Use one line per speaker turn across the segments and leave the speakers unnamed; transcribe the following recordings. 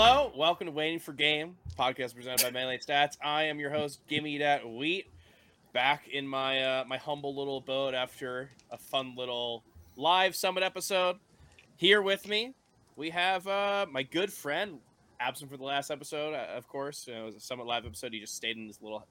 Hello, welcome to Waiting for Game, podcast presented by Melee Stats. I am your host, Gimme That Wheat, back in my uh, my humble little abode after a fun little live summit episode. Here with me, we have uh, my good friend, absent for the last episode, uh, of course. You know, it was a summit live episode. He just stayed in his little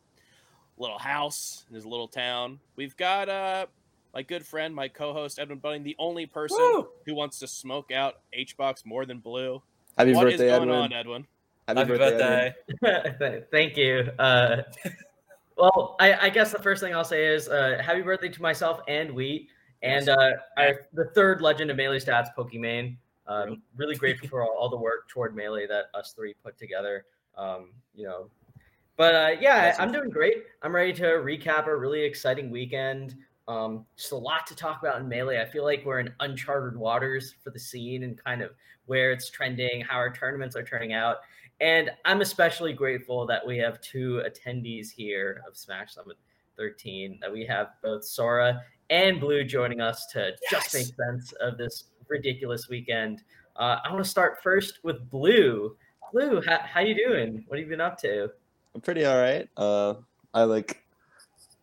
little house in his little town. We've got uh, my good friend, my co-host Edwin Budding, the only person
Woo!
who wants to smoke out HBox more than blue.
Happy
What is
birthday,
going
Edwin.
on, Edwin?
Happy,
Happy
birthday.
birthday. Thank you. Uh, well, I, I guess the first thing I'll say is uh, happy birthday to myself and Wheat, and uh, our, the third legend of Melee Stats, Pokimane. Um, really grateful for all, all the work toward Melee that us three put together. Um, you know, but uh, yeah,
Awesome.
I'm doing great. I'm ready to recap a really exciting weekend. Um, just a lot to talk about in Melee. I feel like we're in uncharted waters for the scene and kind of where it's trending, how our tournaments are turning out. And I'm especially grateful that we have two attendees here of Smash Summit 13, that we have both Sora and Blue joining us to just make sense of this ridiculous weekend. Uh, I want to start first with Blue. Blue, how, how you doing? What have you been up to?
I'm pretty all right. Uh, I like,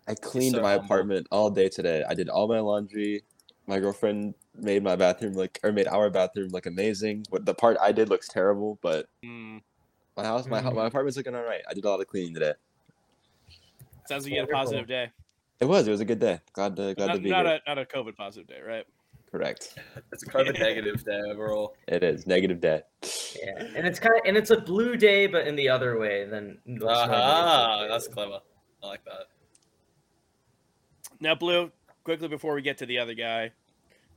I cleaned
so
my
humble.
apartment all day today. I did all my laundry. My girlfriend made my bathroom like, or made our bathroom look amazing. What the part I did looks terrible, but
Hmm,
my house, my hou- my apartment's looking all right. I did a lot of cleaning today.
sounds like you had a positive day.
It was. It was a good day. Glad to glad
Not,
to be
not
here.
a not a COVID positive day, right?
Correct.
It's a COVID negative day overall.
It is negative day.
Yeah, and it's kind of and it's a blue day, but in the other way than. what's normally a
that's clever. I like that.
Now, Blue, quickly before we get to the other guy,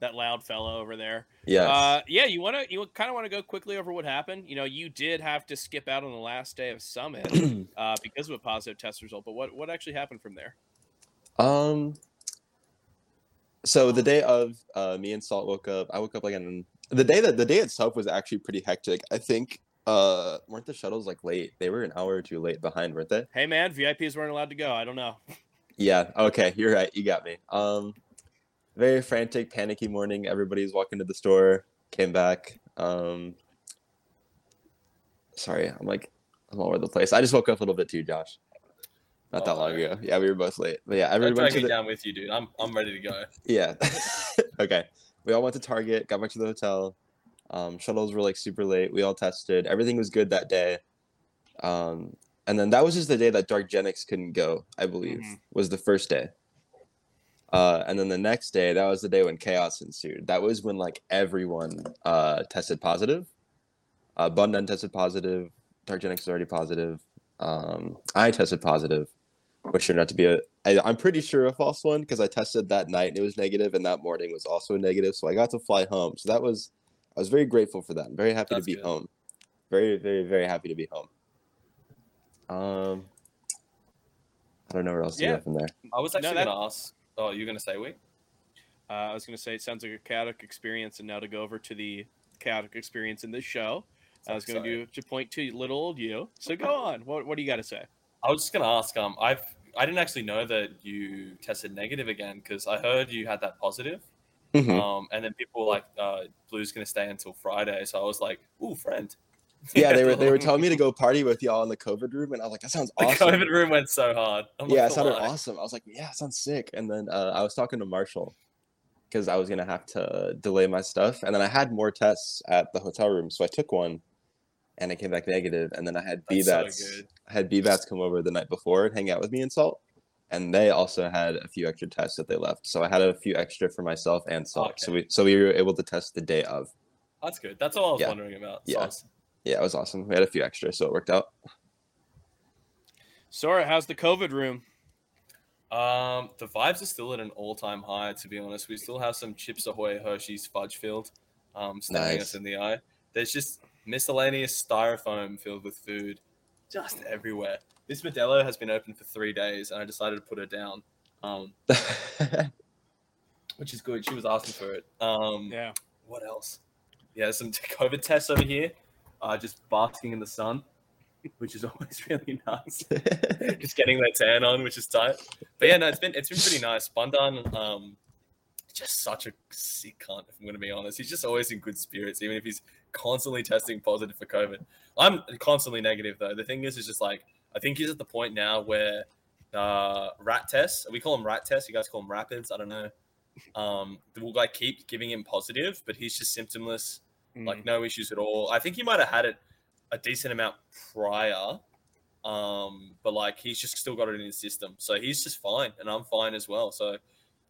that loud fellow over there.
Yes.
Uh, yeah, you want to you kind of want to go quickly over what happened. You know, you did have to skip out on the last day of summit uh, because of a positive test result. But what what actually happened from there?
Um. So the day of, uh, me and Salt woke up. I woke up like on the day that the day itself was actually pretty hectic. I think uh weren't the shuttles like late? They were an hour or two late behind, weren't they?
Hey, man, VIPs weren't allowed to go. I don't know.
Yeah. Okay. You're right. You got me. Um, very frantic, panicky morning. Everybody's walking to the store. Came back. Um. Sorry, I'm like I'm all over the place. I just woke up a little bit too, Josh. Not that
Oh,
long ago. Yeah, we were both late. But yeah,
I'm
went to the,
down with you, dude. I'm I'm ready to go.
Yeah. okay. We all went to Target, got back to the hotel. Um, shuttles were like super late. We all tested. Everything was good that day. Um, and then that was just the day that Dark Genix couldn't go, I believe,
Mhm.
was the first day. Uh, and then the next day, that was the day when chaos ensued. That was when like everyone uh, tested positive. Uh, Bundan tested positive. Dark Genix was already positive. Um, I tested positive, which turned out to be a I, I'm pretty sure a false one because I tested that night and it was negative, and that morning was also negative. So I got to fly home. So that was I was very grateful for that. I'm very happy
That's
to be
good.
home. Very, very, very happy to be home. Um, I don't know where else to
Yeah.
go from there.
I was actually
that-
gonna ask. Oh, you're gonna say we?
Uh, I was going to say it sounds like a chaotic experience, and now to go over to the chaotic experience in this show, I was going to do to point to little old you. So go on. What what do you got to say?
I was just gonna ask. Um, I've I didn't actually know that you tested negative again because I heard you had that positive.
Mhm.
Um, and then people were like, uh, Blue's gonna stay until Friday. So I was like, ooh, friend.
Yeah, they were they were telling me to go party with y'all in the COVID room, and I was like, that sounds
The
awesome.
COVID room went so hard. I'm
yeah, it sounded
lie.
awesome. I was like, yeah, it sounds sick. And then uh, I was talking to Marshall because I was gonna have to delay my stuff, and then I had more tests at the hotel room, so I took one, and it came back negative. And then I had
That's so
BBats. I had BBats come over the night before and hang out with me and Salt, and they also had a few extra tests that they left. So I had a few extra for myself and Salt. So we so we were able to test the day of.
That's good. That's all I was
Yeah.
wondering about.
Yeah. Yeah, it was awesome. We had a few extra, so it worked out.
Sora, how's the COVID room?
Um, the vibes are still at an all-time high. To be honest, we still have some Chips Ahoy Hershey's fudge filled, um, staring
Nice.
us in the eye. There's just miscellaneous styrofoam filled with food, just everywhere. This Modelo has been open for three days, and I decided to put her down, um, which is good. She was asking for it. Um,
Yeah.
what else? Yeah, some COVID tests over here. Uh, just basking in the sun, which is always really nice. just getting that tan on, which is tight. But yeah, no, it's been it's been pretty nice. Bundan, um, just such a sick cunt. If I'm going to be honest, he's just always in good spirits, even if he's constantly testing positive for COVID. I'm constantly negative though. The thing is, is just like I think he's at the point now where uh, rat tests. We call them rat tests. You guys call them rapids. I don't know. Um, we'll like keep giving him positive, but he's just symptomless,
Mm.
like no issues at all. I think he might have had it a decent amount prior, um, but like he's just still got it in his system, so he's just fine, and I'm fine as well. So,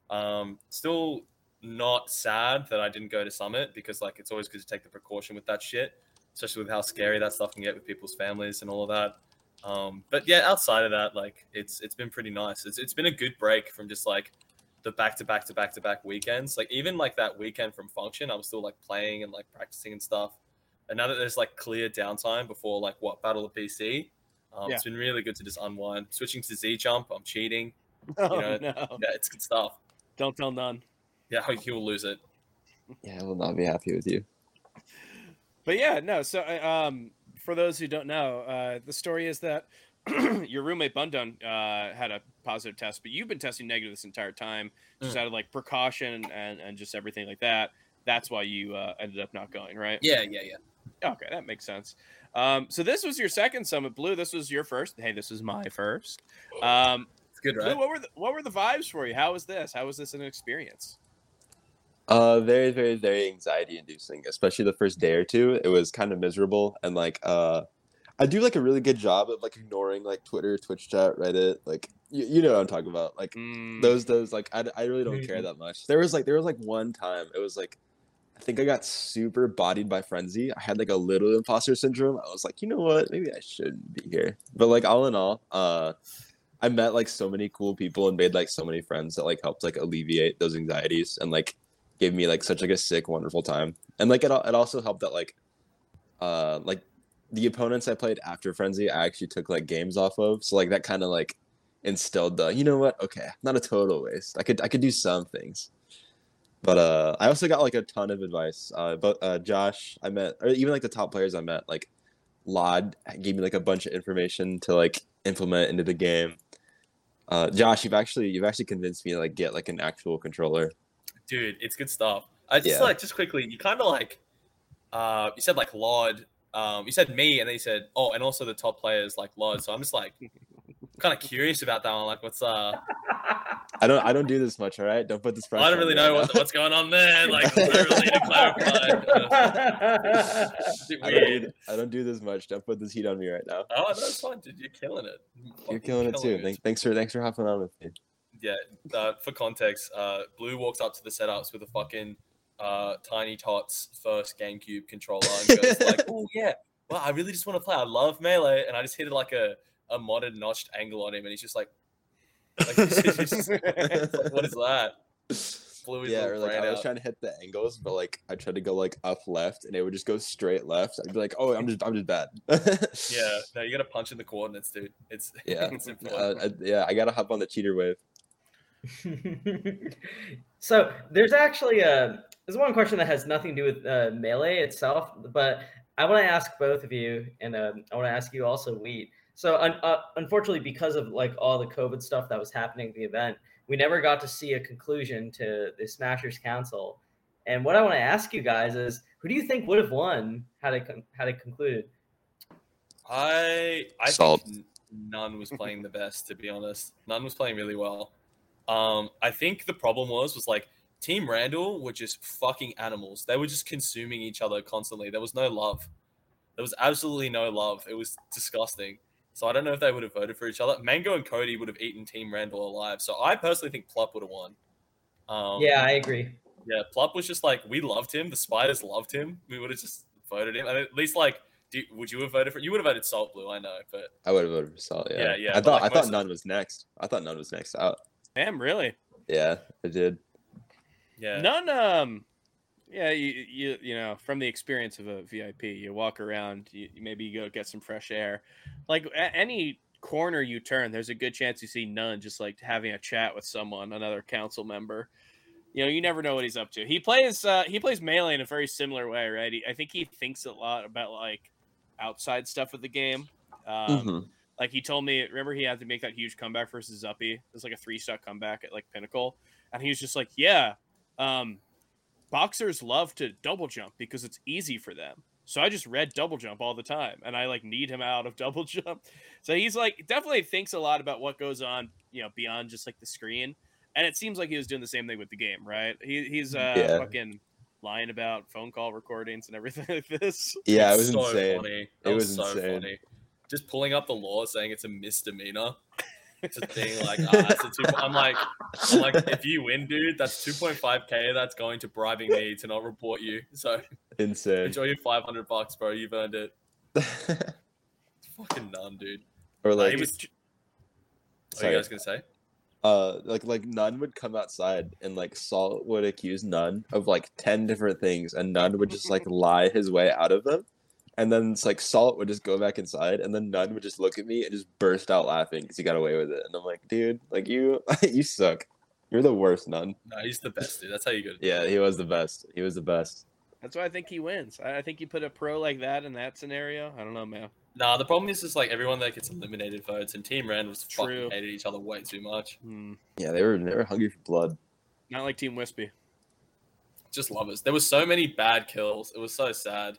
um, still not sad that I didn't go to Summit because like it's always good to take the precaution with that shit, especially with how scary that stuff can get with people's families and all of that. Um, but yeah, outside of that, like it's it's been pretty nice. It's it's been a good break from just like the back to back to back to back weekends. Like even like that weekend from function, I was still like playing and like practicing and stuff. And now that there's like clear downtime before like what Battle of BC, um,
Yeah.
it's been really good to just unwind. Switching to Z Jump, I'm cheating.
Oh,
know,
no.
Yeah, it's good stuff.
Don't tell none.
Yeah, he'll lose it.
Yeah, I will not be happy with you.
But yeah, no. So, um, for those who don't know, uh, the story is that your roommate Bundun uh, had a positive test, but you've been testing negative this entire time, just
Mm.
out of like precaution and, and just everything like that. That's why you uh, ended up not going, right?
Yeah, yeah, yeah.
Okay, that makes sense. Um, so this was your second Summit Blue. This was your first. Hey, this is my first. Um,
It's good,
Blue,
right?
what were the, what were the vibes for you? How was this? How was this an experience?
Uh, very, very, very anxiety inducing, especially the first day or two. It was kind of miserable, and like, uh, I do like a really good job of like ignoring like Twitter, Twitch chat, Reddit, like you, you know what I'm talking about. Like
Mm,
those, those like I, I really don't care
Mhm.
that much. There was like there was like one time it was like, I think I got super bodied by frenzy. I had like a little imposter syndrome. I was like, you know what, maybe I shouldn't be here. But like all in all, uh. I met like so many cool people and made like so many friends that like helped like alleviate those anxieties and like gave me like such like a sick wonderful time and like it, it also helped that like uh like the opponents i played after frenzy i actually took like games off of. So like that kind of like instilled the you know what? Okay not a total waste. I could i could do some things. But uh i also got like a ton of advice. Uh but uh josh i met or even like the top players i met like lloD gave me like a bunch of information to like implement into the game. Uh josh you've actually you've actually convinced me to like get like an actual controller.
Dude it's good stuff. I just
Yeah.
like just quickly you kind of like uh you said like lord um you said me and then you said oh and also the top players like lord so i'm just like kind of curious about that one like what's uh
I don't I don't do this much, all right? Don't put this pressure.
i don't really know
right
what, what's going on there like i really need to clarify
I don't, do,
weird.
I don't do this much. Don't put this heat on me right now.
oh no it's fine dude you're killing it
You're
Fucking
killing it too. Thank, thanks for thanks for hopping on with me.
yeah uh, for context uh blue walks up to the setups with a fucking uh tiny tots first gamecube controller and goes like oh yeah well i really just want to play i love melee and i just hit like a a modded notched angle on him and he's just like, like he's just- like, what is that blew his
yeah, or like I was
out.
trying to hit the angles, but like I tried to go like up left, and it would just go straight left. I'd be like, oh, I'm just I'm just bad.
yeah no you gotta punch in the coordinates dude it's
yeah,
it's important.
uh, I, yeah. I gotta hop on the cheater wave.
so there's actually a there's one question that has nothing to do with uh, melee itself, but I want to ask both of you, and um, I want to ask you also, Wheat. So un- uh, unfortunately, because of like all the COVID stuff that was happening at the event, we never got to see a conclusion to the Smashers Council. And what I want to ask you guys is, who do you think would have won had it con- had it concluded?
I I
Salt.
think none was playing the best to be honest. None was playing really well. Um, I think the problem was was like Team Randall were just fucking animals. They were just consuming each other constantly. There was no love. There was absolutely no love. It was disgusting. So I don't know if they would have voted for each other. Mango and Cody would have eaten Team Randall alive. So I personally think Plup would have won. Um,
yeah, I agree.
yeah, Plup was just like we loved him. The spiders loved him. We would have just voted him. And at least like, do, would you have voted for? You would have voted Salt Blue, I know, but
I would have voted for Salt. Yeah,
Yeah, yeah,
I thought
like,
I thought
most-
none was next. I thought none was next out.
Damn, really?
Yeah, I did.
Yeah,
None. Um, yeah, you you you know from the experience of a VIP, you walk around, you, maybe you go get some fresh air. Like any corner you turn, there's a good chance you see none just like having a chat with someone, another council member. You know, you never know what he's up to. He plays uh, he plays melee in a very similar way, right? He, I think he thinks a lot about like outside stuff of the game. Um,
Mhm.
Like he told me, remember he had to make that huge comeback versus Zuppy. It was like a three shot comeback at like Pinnacle, and he was just like, "Yeah, um, boxers love to double jump because it's easy for them." So I just read double jump all the time, and I like need him out of double jump. So he's like definitely thinks a lot about what goes on, you know, beyond just like the screen. And it seems like he was doing the same thing with the game, right? He, he's uh,
Yeah.
fucking lying about phone call recordings and everything like this.
Yeah, it was
so
insane.
Funny.
It was
so
insane.
funny. Just pulling up the law saying it's a misdemeanor. Just being like, ah, it's a two. I'm like, I'm like, if you win, dude, that's 2.5k. That's going to bribing me to not report you. So
Insane.
enjoy your 500 bucks, bro. You've earned it. It's fucking none, dude.
or
Like, he was. What are
sorry.
you guys gonna say?
uh, like like None would come outside and like Salt would accuse None of like ten different things, and None would just like lie his way out of them. And then it's like Salt would just go back inside, and then None would just look at me and just burst out laughing because he got away with it. And I'm like, dude, like you, you suck. You're the worst, None.
No, he's the best, dude. That's how you go.
Yeah, he was the best. He was the best.
That's why I think he wins. I I think you put a pro like that in that scenario. I don't know, man.
Nah, the problem is just like everyone that gets eliminated votes, and Team Ren was
True.
fucking hated each other way too much.
Hmm.
Yeah, they were they were hungry for blood.
Not like Team Wispy.
Just lovers. There were so many bad kills. It was so sad.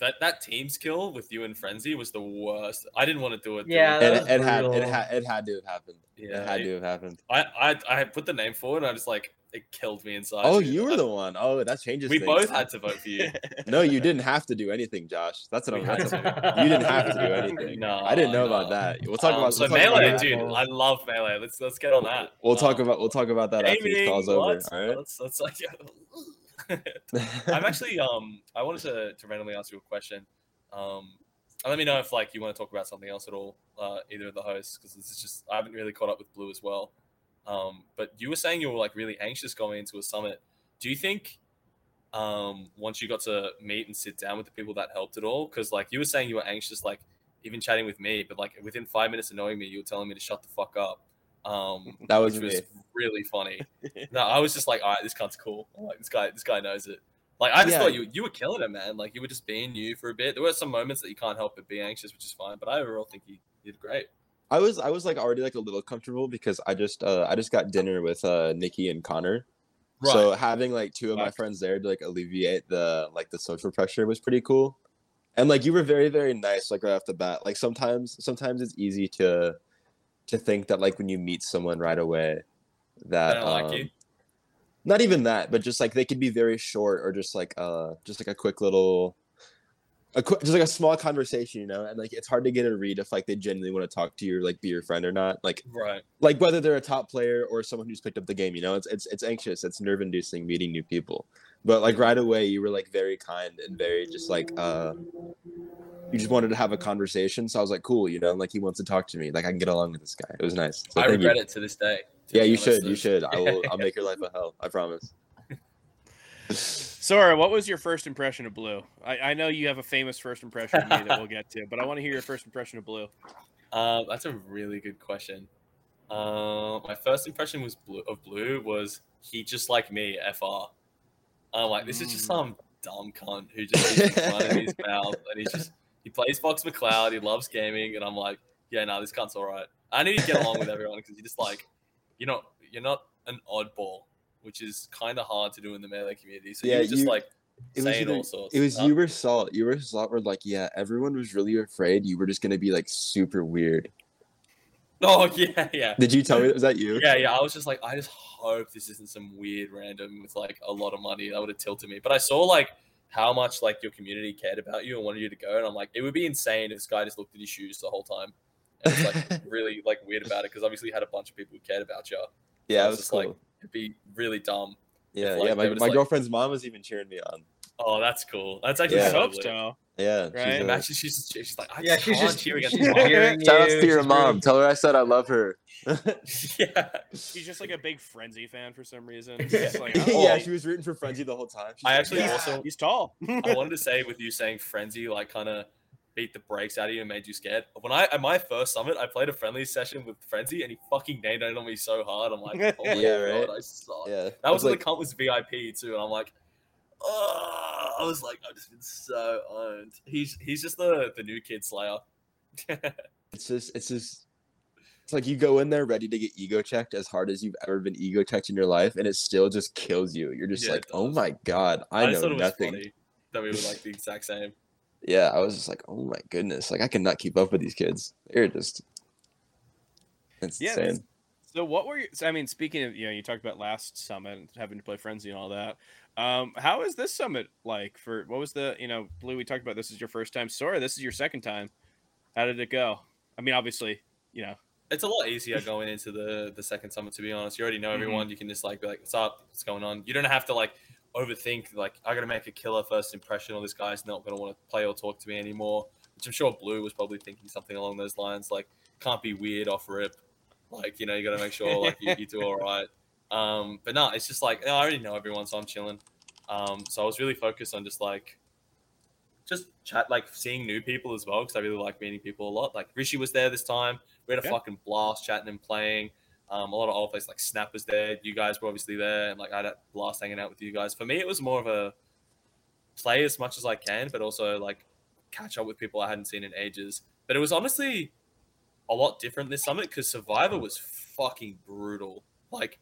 That that team's kill with you and Frenzy was the worst. I didn't want to do it.
Yeah, that
It, it had it had it had to have happened.
yeah.
it had to have happened.
I, I I put the name forward, and I just like it killed me inside.
Oh, you were
I-
the one. Oh, that changes.
We
things.
both had to vote for you.
No, you didn't have to do anything, Josh. That's what
We
I'm.
had to.
you didn't have to do anything.
No,
I didn't know about that. We'll talk
Um,
about.
so
we'll talk about
melee,
that.
dude. I love melee. Let's let's get on that.
We'll talk
Um,
about. We'll talk about that after this call's over. All right.
Let's let's like. I'm actually um I wanted to, to randomly ask you a question. Um and let me know if like you want to talk about something else at all, uh, either of the hosts, because this is just I haven't really caught up with Blue as well. Um, but you were saying you were like really anxious going into a summit. Do you think um once you got to meet and sit down with the people that helped at all? Because like you were saying you were anxious, like even chatting with me, but like within five minutes of knowing me, you were telling me to shut the fuck up. Um,
That was
was really funny. No, I was just like, all right, this cunt's cool. I'm like this guy, this guy knows it. Like I just
Yeah.
thought you you were killing it, man. Like you were just being you for a bit. There were some moments that you can't help but be anxious, which is fine. But I overall think you did great.
I was. I was like already like a little comfortable because I just. Uh, I just got dinner with uh Nikki and Connor. Right. So having like two of my friends there to like alleviate the like the social pressure was pretty cool. And like you were very very nice like right off the bat. Like sometimes sometimes it's easy to to think that like when you meet someone right away that
I don't like
um, not even that, but just like they could be very short or just like uh just like a quick little a quick, just like a small conversation, you know, and like it's hard to get a read if like they genuinely want to talk to you or like be your friend or not. Like
Right.
like whether they're a top player or someone who's picked up the game, you know, it's it's it's anxious, it's nerve inducing meeting new people. But like right away you were like very kind and very just like uh you just wanted to have a conversation. So I was like, cool, you know, like he wants to talk to me. Like I can get along with this guy. It was nice. So
I regret
you.
it to this day. to
Yeah, you
honest.
should. You should. I will I'll make your life a hell. I promise.
Sora, what was your first impression of Blue? I, I know you have a famous first impression of me that we'll get to, but I want to hear your first impression of Blue.
Um, that's a really good question. Uh, my first impression was blue, of Blue was he just like me, FR. I'm like, this is just
Mm.
some dumb cunt who just keeps running his mouth, and he's just he plays Fox McCloud, he loves gaming, and I'm like, yeah, no, this cunt's all right. I need to get along with everyone because you're just like, you're not you're not an oddball, which is kind of hard to do in the melee community. So
Yeah,
you were just
you-
like
It was, either-
all sorts.
it was you were salt. You were salt were like, yeah, everyone was really afraid you were just gonna be like super weird.
Oh yeah, yeah.
Did you tell me that was that you?
Yeah, yeah. I was just like, I just hope this isn't some weird random with like a lot of money. That would have tilted me. But I saw like how much like your community cared about you and wanted you to go, and I'm like, it would be insane if this guy just looked at his shoes the whole time. And was like really like weird about it because obviously you had a bunch of people who cared about you.
yeah,
I
it
was
was
just
cool.
like- It'd be really dumb.
yeah,
like,
yeah. My, my
like-
girlfriend's mom was even cheering me on.
Oh, that's cool. That's actually
Yeah.
So
hope
lit.
so.
Yeah, she's
Right.
a-
Imagine she's she's like, I
Yeah, she's
can't
just
cheer against
she's cheering
Shout out to your
she's
mom.
really-
Tell her I said I love her.
yeah.
She's just like a big frenzy fan for some reason. She's like,
Oh.
yeah, she was rooting for Frenzy the whole time. She's
I
like,
actually
"Yeah."
also
he's tall.
I wanted to say with you saying frenzy, like kind of beat the brakes out of you and made you scared. When I at my first summit, I played a friendly session with frenzy, and he fucking named it on me so hard. I'm like, oh my
Yeah,
god,
right?
I suck.
Yeah,
That was when
like,
the cunt was VIP too, and I'm like, oh, I was like, I've just been so owned. He's he's just the the new kid slayer.
it's just it's just it's like you go in there ready to get ego checked as hard as you've ever been ego checked in your life, and it still just kills you. You're just
Yeah,
like, oh my god, I,
just
know
thought it was
nothing.
funny. that we were like the exact same.
Yeah, I was just like, oh my goodness, like I cannot keep up with these kids. They're just it's
Yeah,
insane.
So what were you? So, I mean, speaking of you know, you talked about last summit and having to play frenzy and all that. Um, how is this summit like? For what was the you know, Blue? We talked about this is your first time. Sora, this is your second time. How did it go? I mean, obviously, you know,
It's a lot easier going into the the second summit. To be honest, you already know everyone. You can just like be like, "What's up? What's going on?" You don't have to like overthink. Like, I got to make a killer first impression, or this guy's not going to want to play or talk to me anymore. Which I'm sure Blue was probably thinking something along those lines. Like, can't be weird off rip. Like, you know, you got to make sure like you, you do all right. Um, but no, it's just like I already know everyone, so I'm chilling. Um, so I was really focused on just like just chat, like seeing new people as well, because I really like meeting people a lot. Like Rishi was there this time. We had a
Yeah.
fucking blast chatting and playing. Um, a lot of old players like Snap was there. You guys were obviously there, and like I had a blast hanging out with you guys. For me, it was more of a play as much as I can, but also like catch up with people I hadn't seen in ages. But it was honestly a lot different this summit because Survivor was fucking brutal. Like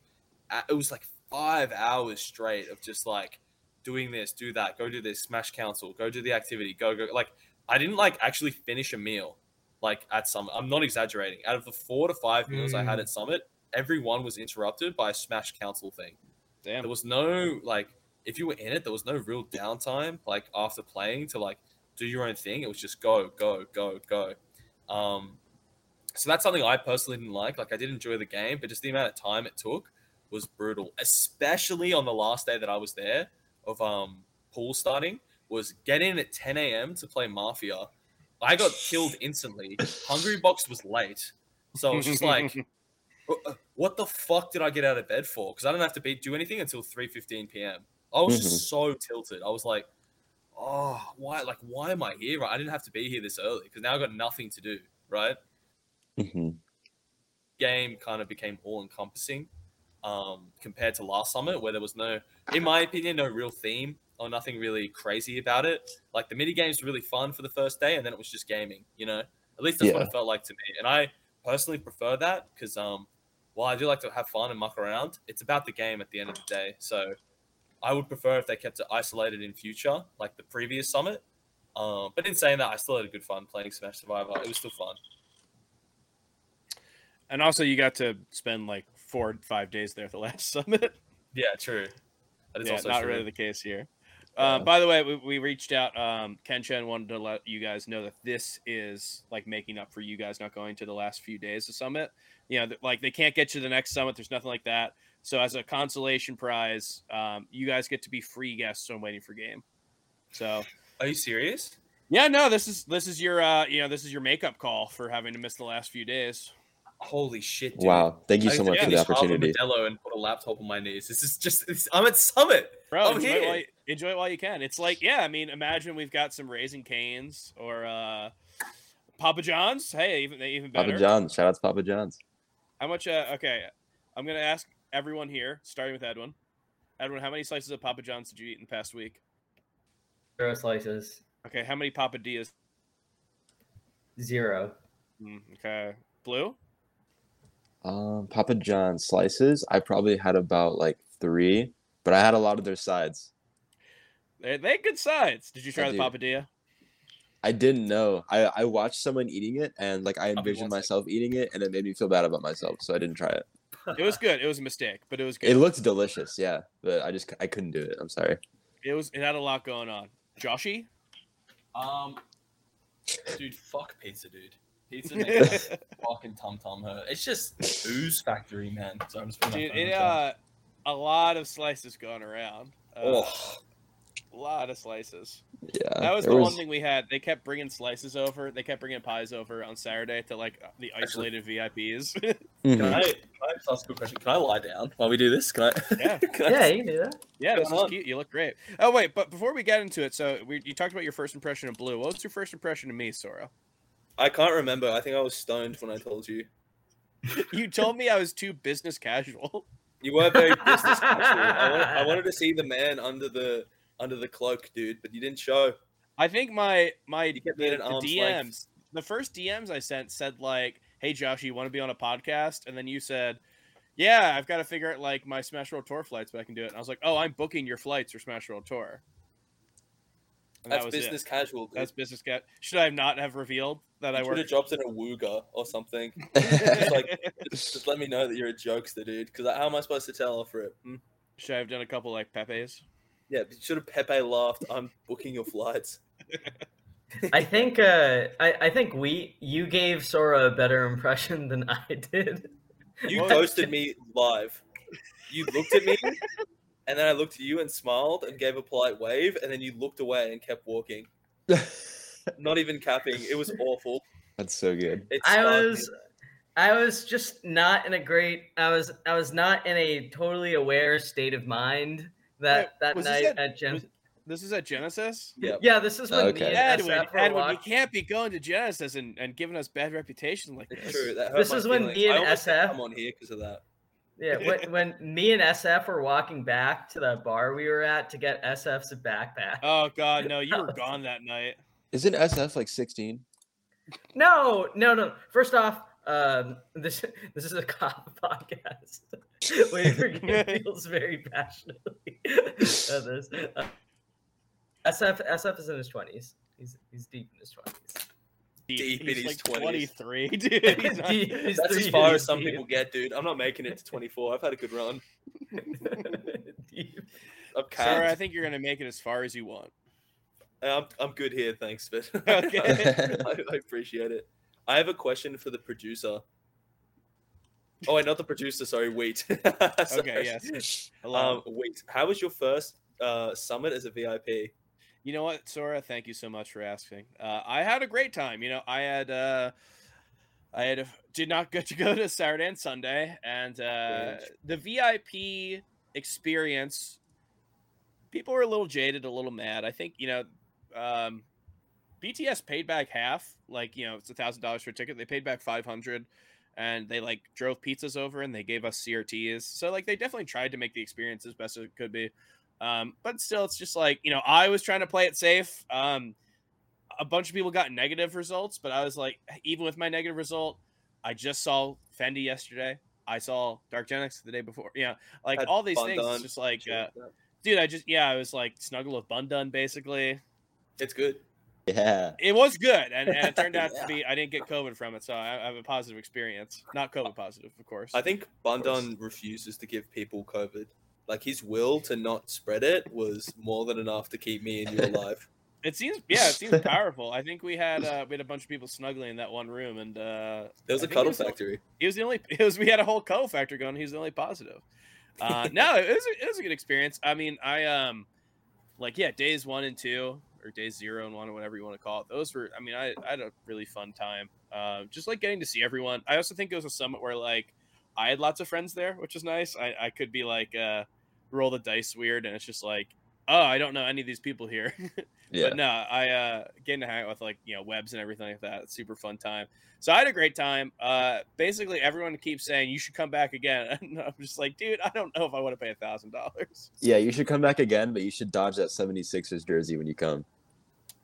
it was like five hours straight of just like doing this, do that, go do this, smash council, go do the activity, go go. Like I didn't like actually finish a meal like at summit. I'm not exaggerating. Out of the four to five meals I had
Mm.
at summit, every one was interrupted by a smash council thing.
damn.
There was no like if you were in it, there was no real downtime like after playing to like do your own thing. It was just go, go, go, go. Um, so that's something I personally didn't like. Like I did enjoy the game, but just the amount of time it took was brutal. Especially on the last day that I was there of um pool starting was get in at 10 a.m. to play Mafia. I got killed instantly. Hungrybox was late, so I was just like uh, what the fuck did I get out of bed for? Because I don't have to be do anything until 3:15 p.m. I was just so tilted. I was like, oh, why? Like, why am I here? Right? I didn't have to be here this early because now I've got nothing to do. Right?
hmm
Game kind of became all encompassing um, compared to last summit, where there was no, in my opinion, no real theme or nothing really crazy about it. Like the mini games were really fun for the first day, and then it was just gaming. You know, at least that's what it felt like to me. And I personally prefer that because um, while I do like to have fun and muck around, it's about the game at the end of the day. So I would prefer if they kept it isolated in future, like the previous summit. Um, but in saying that, I still had a good fun playing Smash Survivor. It was still fun.
and also, you got to spend like four, five days there at the last summit.
Yeah, true. That is
yeah,
also
not
true.
really the case here.
Yeah.
Um, by the way, we, we reached out. Um, Ken Chen wanted to let you guys know that this is like making up for you guys not going to the last few days of summit. You know, th- like they can't get you to the next summit. There's nothing like that. So as a consolation prize, um, you guys get to be free guests on Waiting for Game. So
Are you serious?
yeah, no, this is this is your uh, you know this is your makeup call for having to miss the last few days.
Holy shit, dude.
Wow, thank you so
used
much for the
this half of
opportunity.
Modelo and put a laptop on my knees. This is just, it's, I'm at Summit.
Bro,
I'm
enjoy
here.
it, while you, enjoy it while you can. It's like, yeah, I mean, imagine we've got some Raising Canes or uh, Papa John's. Hey, even even better.
Papa John's, shout out to Papa John's.
How much? Uh, okay, I'm gonna ask everyone here, starting with Edwin. Edwin, how many slices of Papa John's did you eat in the past week?
Zero slices.
Okay, how many Papadias?
Zero.
Mm, okay, Blue.
Um, Papa John's slices. I probably had about like three, but I had a lot of their sides.
They they good sides. Did you try
I
the
do.
Papadia?
I didn't know. I I watched someone eating it, and like I envisioned
one
myself eating it, and it made me feel bad about myself, so I didn't try it.
It was good. It was a mistake, but it was good.
It looked delicious, yeah, but I just I couldn't do it. I'm sorry.
It was. It had a lot going on. Joshy.
Um, dude, fuck pizza, dude. Pizza makes fucking tum tum hurt. It's just ooze factory, man. So I'm just
Dude, it uh, a lot of slices going around. Uh,
oh,
A lot of slices.
Yeah,
That was
there
the one thing we had. They kept bringing slices over. They kept bringing pies over on Saturday to like the
Actually-
isolated VIPs.
Mhm.
can I, can I just ask a good question? Can I lie down while we do this? Can I?
Yeah.
can I-
Yeah, you can do that.
yeah, this is cute. You look great. Oh wait, but before we get into it, so we, you talked about your first impression of Blue. What was your first impression of me, Sora?
I can't remember. I think I was stoned when I told you.
You told me I was too business casual.
You were very business casual. I, wanted, I wanted to see the man under the under the cloak, dude, but you didn't show.
I think my my the,
me at an
the DMs,
length.
the first DMs I sent said like, "Hey Josh, you want to be on a podcast?" And then you said, "Yeah, I've got to figure out like my Smash World Tour flights, but I can do it." And I was like, "Oh, I'm booking your flights for Smash World Tour." And that
That's
was
business
It.
casual. Dude.
That's business. Ca- Should I not have revealed that I
you should
work?
have dropped in a wooga or something. Just like, just, just let me know that you're a jokester, dude. Because how am I supposed to tell off for it? Hmm?
Should I have done a couple like Pepe's?
Yeah, should have Pepe laughed. I'm booking your flights.
I think uh, I, I think we you gave Sora a better impression than I did.
You
Well-
ghosted me live. You looked at me, and then I looked at you and smiled and gave a polite wave, and then you looked away and kept walking. Not even capping. It was awful.
That's so good.
It
I was I was just not in a great I was I was not in a totally aware state of mind that
Wait,
that
was this
night
at-
at Gen
was- This is at Genesis.
Yeah.
Yeah, this is when oh,
Okay.
me and
Edwin,
SF were
Edwin, you can't be going to Genesis and, and giving us bad reputation like
It's true. That hurt
This
my
is when
feelings.
me and
I almost
SF
come on here because of that.
Yeah, when, when me and SF were walking back to the bar we were at to get SF's backpack.
Oh God, no! You were gone that night.
Isn't SF like 16?
No, no, no. First off, um, this this is a cop podcast. Waiting for Game feels very passionately of this. Uh, SF SF is in his twenties. He's he's deep in his twenties.
Deep in
he's
his
like
20s.
23, dude. He's not-
He's
That's as far as some
deep.
people get, dude. I'm not making it to 24. I've had a good run.
Deep.
I'm
Sarah, I think you're gonna make it as far as you want.
I'm, I'm good here, thanks, but
Okay.
I, I appreciate it. I have a question for the producer. Oh, wait, not the producer. Sorry, wait.
Okay, yes. Hello.
Um, wait. How was your first uh, summit as a VIP?
You know what, Sora? Thank you so much for asking. Uh, I had a great time. You know, I had uh, I had a, did not get to go to Saturday and Sunday, and uh, the VIP experience. People were a little jaded, a little mad. I think you know, um, BTS paid back half. Like you know, it's a thousand dollars for a ticket. They paid back five hundred, and they like drove pizzas over and they gave us CRTs. So like they definitely tried to make the experience as best as it could be. Um, but still, it's just like you know, I was trying to play it safe. Um, a bunch of people got negative results, but I was like, even with my negative result, I just saw Fendi yesterday. I saw Dark Genix the day before. Yeah, like
Had
all these
fun
things. It's just like, uh, dude, I just yeah, I was like snuggle with Bun Dun basically.
It's good.
Yeah.
It was good, and, and it turned out
Yeah.
to be I didn't get COVID from it, so I, I have a positive experience. Not COVID positive, of course.
I think Bundun refuses to give people COVID. Like his will to not spread it was more than enough to keep me and you alive.
It seems yeah, it seems powerful. I think we had uh, we had a bunch of people snuggling in that one room, and uh,
There was
I
a cuddle
was the-
factory.
He was the only. It was we had a whole co factor going. He was the only positive. Uh, no, it was a, it was a good experience. I mean, I um, like yeah, days one and two or days zero and one or whatever you want to call it. Those were. I mean, I, I had a really fun time. Uh, just like getting to see everyone. I also think it was a summit where like I had lots of friends there, which was nice. I I could be like uh, roll the dice weird, and it's just like. Oh, I don't know any of these people here.
Yeah.
But no, I uh getting to hang out with like you know webs and everything like that. It's super fun time. So I had a great time. Uh basically everyone keeps saying you should come back again. And I'm just like, dude, I don't know if I want to pay a thousand dollars.
Yeah, you should come back again, but you should dodge that 76ers jersey when you come.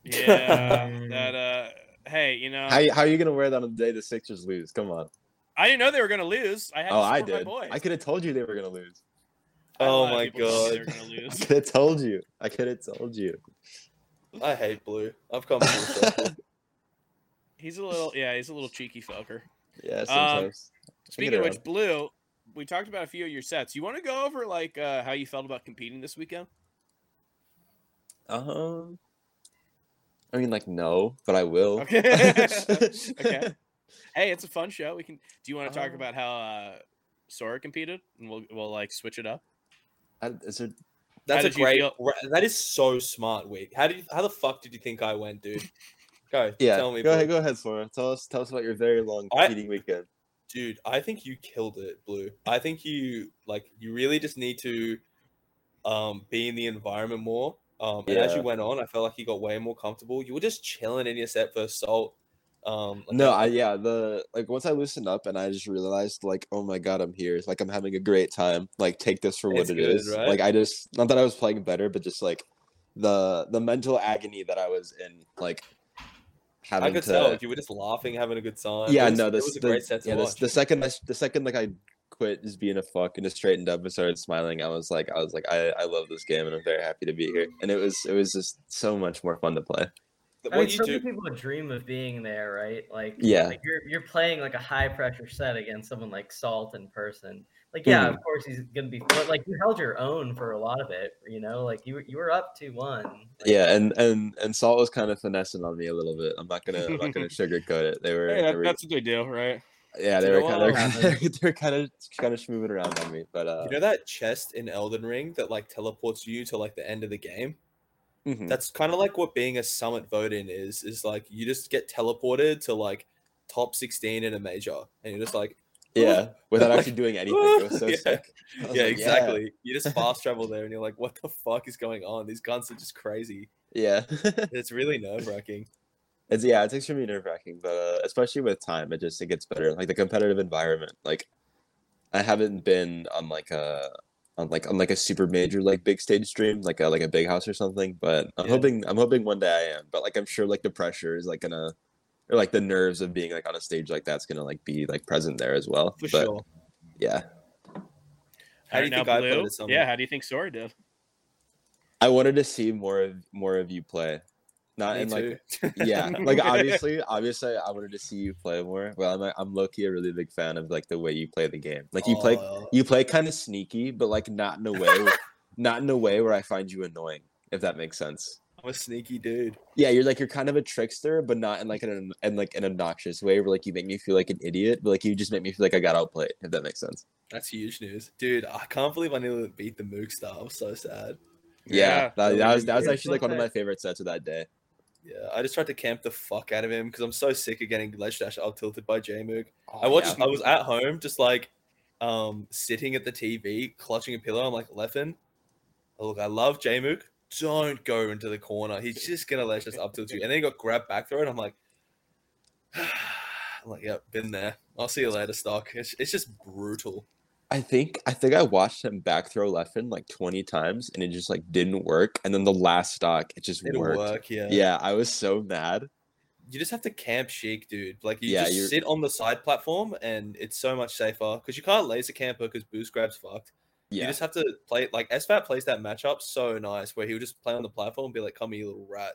Yeah. that uh hey, you know
How, how are you going to wear that on the day the Sixers lose? Come on.
I didn't know they were gonna lose. I had
Oh,
to
I did.
my boys.
I could have told you they were going to lose.
I had a
Oh my
people telling me They were
God.
I could have told you. I could have told you.
I hate blue. I've come full circle.
He's a little yeah, he's a little cheeky fucker.
Yeah, sometimes.
Speaking of which, Blue, we talked about a few of your sets. You want to go over like uh, how you felt about competing this weekend?
Um, I mean, like, no, but I will.
Okay. okay. Hey, it's a fun show. We can. Do you want to talk
Um,
about how uh, Sora competed, and we'll we'll like switch it up?
I- Is it?
That's a great.
feel-
That is so smart, Week. How did you, how the fuck did you think I went, dude? Go.
Yeah.
Tell me.
go
Blue.
ahead. Go ahead, Sora. Tell us. Tell us about your very long
I-
competing weekend.
Dude, I think you killed it, Blue. I think you like you really just need to um be in the environment more. Um and as you went on, I felt like you got way more comfortable. You were just chilling in your set for assault. Um like,
No, I yeah the like once I loosened up and I just realized like oh my god I'm here like I'm having a great time like take this for what it
good,
is
right?
like I just not that I was playing better but just like the the mental agony that I was in like having I
could
to
tell you were just laughing, having a good time.
yeah
was,
no this
was a
the,
great set to
yeah, this- the second I, the second like I quit just being a fuck and just straightened up and started smiling, I was like, I was like, I, I love this game and I'm very happy to be here. And it was it was just so much more fun to play.
I mean,
you
so
do?
many people dream of being there, right? Like,
Yeah.
like you're you're playing like a high pressure set against someone like Salt in person. Like, yeah,
Mhm.
of course he's gonna be, but like you held your own for a lot of it. You know, like you were- you were up two one. Like,
Yeah, and and and Salt was kind of finessing on me a little bit. I'm not gonna I'm not gonna sugarcoat it. They were,
Hey,
they
that,
were
that's what they do, right?
yeah, they
You
were kind of they were kind of kind of schmooving around on me, but uh,
You know that chest in Elden Ring that like teleports you to like the end of the game?
Mhm.
That's kind of like what being a summit vote in is. Is like you just get teleported to like top 16 in a major, and you're just like,
yeah, without actually doing anything. It was so
yeah. yeah,
like,
exactly. You just fast travel there, and you're like, what the fuck is going on? These guns are just crazy.
Yeah,
It's really nerve wracking.
it's yeah, it's extremely nerve wracking, but uh, especially with time, it just it gets better. Like the competitive environment, like I haven't been on like a on like on like a super major like big stage stream, like a like a big house or something. But I'm
Yeah.
hoping I'm hoping one day I am. But like I'm sure like the pressure is like gonna or like the nerves of being like on a stage like that's gonna like be like present there as well.
For
but,
sure.
Yeah,
How do you think
now
I
Blue. Yeah, how do you think Sora did?
I wanted to see more of more of you play, not
Me
in like yeah like obviously obviously i wanted to see you play more well i'm, I'm low-key a really big fan of like the way you play the game like you play
Oh,
you play kind of sneaky but like not in a way not in a way where i find you annoying if that makes sense
I'm a sneaky dude.
yeah you're like you're kind of a trickster but not in like an in like an obnoxious way where like you make me feel like an idiot but like you just make me feel like i got outplayed if that makes sense
That's huge news, dude. I can't believe I nearly beat the Mook star. I'm so sad.
yeah,
Yeah,
that, that was that was actually like one of my favorite sets of that day
Yeah, I just tried to camp the fuck out of him because I'm so sick of getting ledge dash up tilted by Jmook. I watched.
yeah.
I was at home, just like, um, sitting at the TV, clutching a pillow. I'm like, Leffen, look, I love Jmook. Don't go into the corner. He's just gonna ledge us up tilt you. And then he got grabbed back throw, and I'm like, I'm like, yep, been there. I'll see you later, stock. It's, it's just brutal.
I think I think I watched him back throw Leffen like 20 times and it just like didn't work. And then the last stock, it just
It'll
worked.
work, yeah.
Yeah, I was so mad.
You just have to camp chic, dude. Like you
Yeah,
just
you're-
sit on the side platform, and it's so much safer because you can't laser camper because boost grab's fucked.
Yeah.
You just have to play like SFAT plays that matchup so nice where he'll just play on the platform and be like, "Come here, you little rat."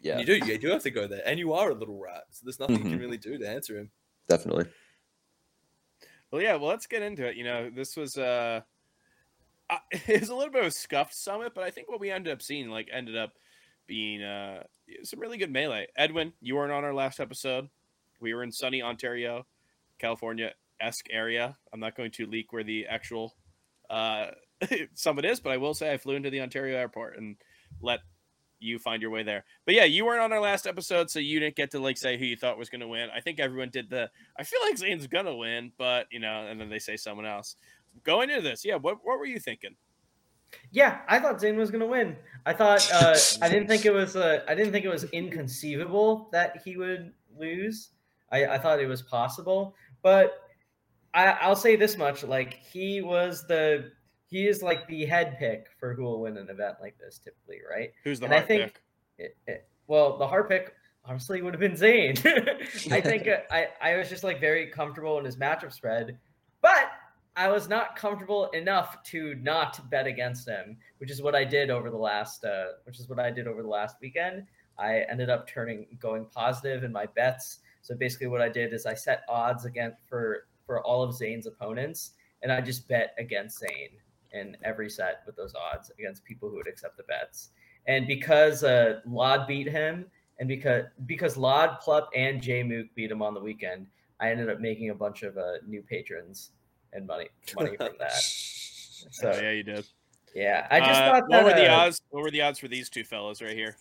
Yeah,
And you do, you do have to go there, and you are a little rat, so there's nothing you
Mhm.
can really do to answer him.
definitely.
Well, yeah. Well, let's get into it. You know, this was uh, it was a little bit of a scuffed summit, but I think what we ended up seeing like ended up being uh some really good melee. Edwin, you weren't on our last episode. We were in sunny Ontario, California esque area. I'm not going to leak where the actual uh summit is, but I will say I flew into the Ontario airport and let you find your way there. But yeah, you weren't on our last episode, so you didn't get to like say who you thought was going to win. I think everyone did the. I feel like Zain's gonna win, but you know, and then they say someone else. Going into this, yeah, what what were you thinking?
Yeah, I thought Zain was gonna win. I thought uh, I didn't think it was uh, I didn't think it was inconceivable that he would lose. I, I thought it was possible, but I, I'll say this much: like he was the he is like the head pick for who will win an event like this typically, right?
Who's the
And I think-
pick?
It, it, well, the hard pick honestly would have been Zain. I think uh, I, I was just like very comfortable in his matchup spread, but I was not comfortable enough to not bet against him, which is what I did over the last uh, which is what I did over the last weekend. I ended up turning going positive in my bets. So basically, what I did is I set odds again for for all of Zain's opponents, and I just bet against Zain in every set with those odds against people who would accept the bets. And because uh, lloD beat him, and because because lloD, Plup, and Jmook beat him on the weekend, I ended up making a bunch of uh, new patrons and money money from that. So
oh, yeah, you did.
yeah, I just
Uh,
thought that
what were the
uh,
odds? What were the odds for these two fellas right here?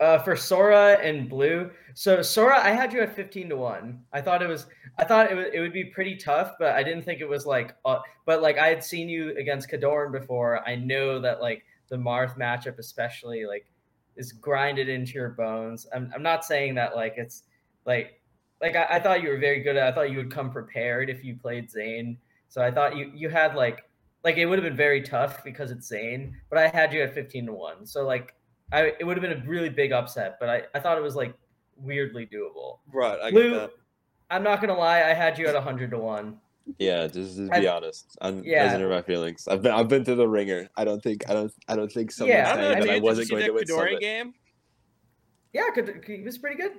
Uh, for Sora and Blue. So Sora, I had you at fifteen to one. I thought it was. I thought it would. It would be pretty tough, but I didn't think it was like. Uh, but like I had seen you against KoDorin before. I know that like the Marth matchup, especially like, is grinded into your bones. I'm. I'm not saying that like it's like like I, I thought you were very good. At, I thought you would come prepared if you played Zain. So I thought you you had like like it would have been very tough because it's Zain, but I had you at fifteen to one. So like I it would have been a really big upset, but I, I thought it was like weirdly doable.
Right, I
Blue-
get that.
I'm not gonna lie, I had you at hundred to one.
Yeah, just, just
I-
be honest. I'm
Yeah.
doesn't my feelings. I've been I've been through the ringer. I don't think I don't I don't think someone
Yeah,
I don't know.
saying
Did,
that I wasn't going to win
that
Summit.
game?
Yeah, could he was pretty good.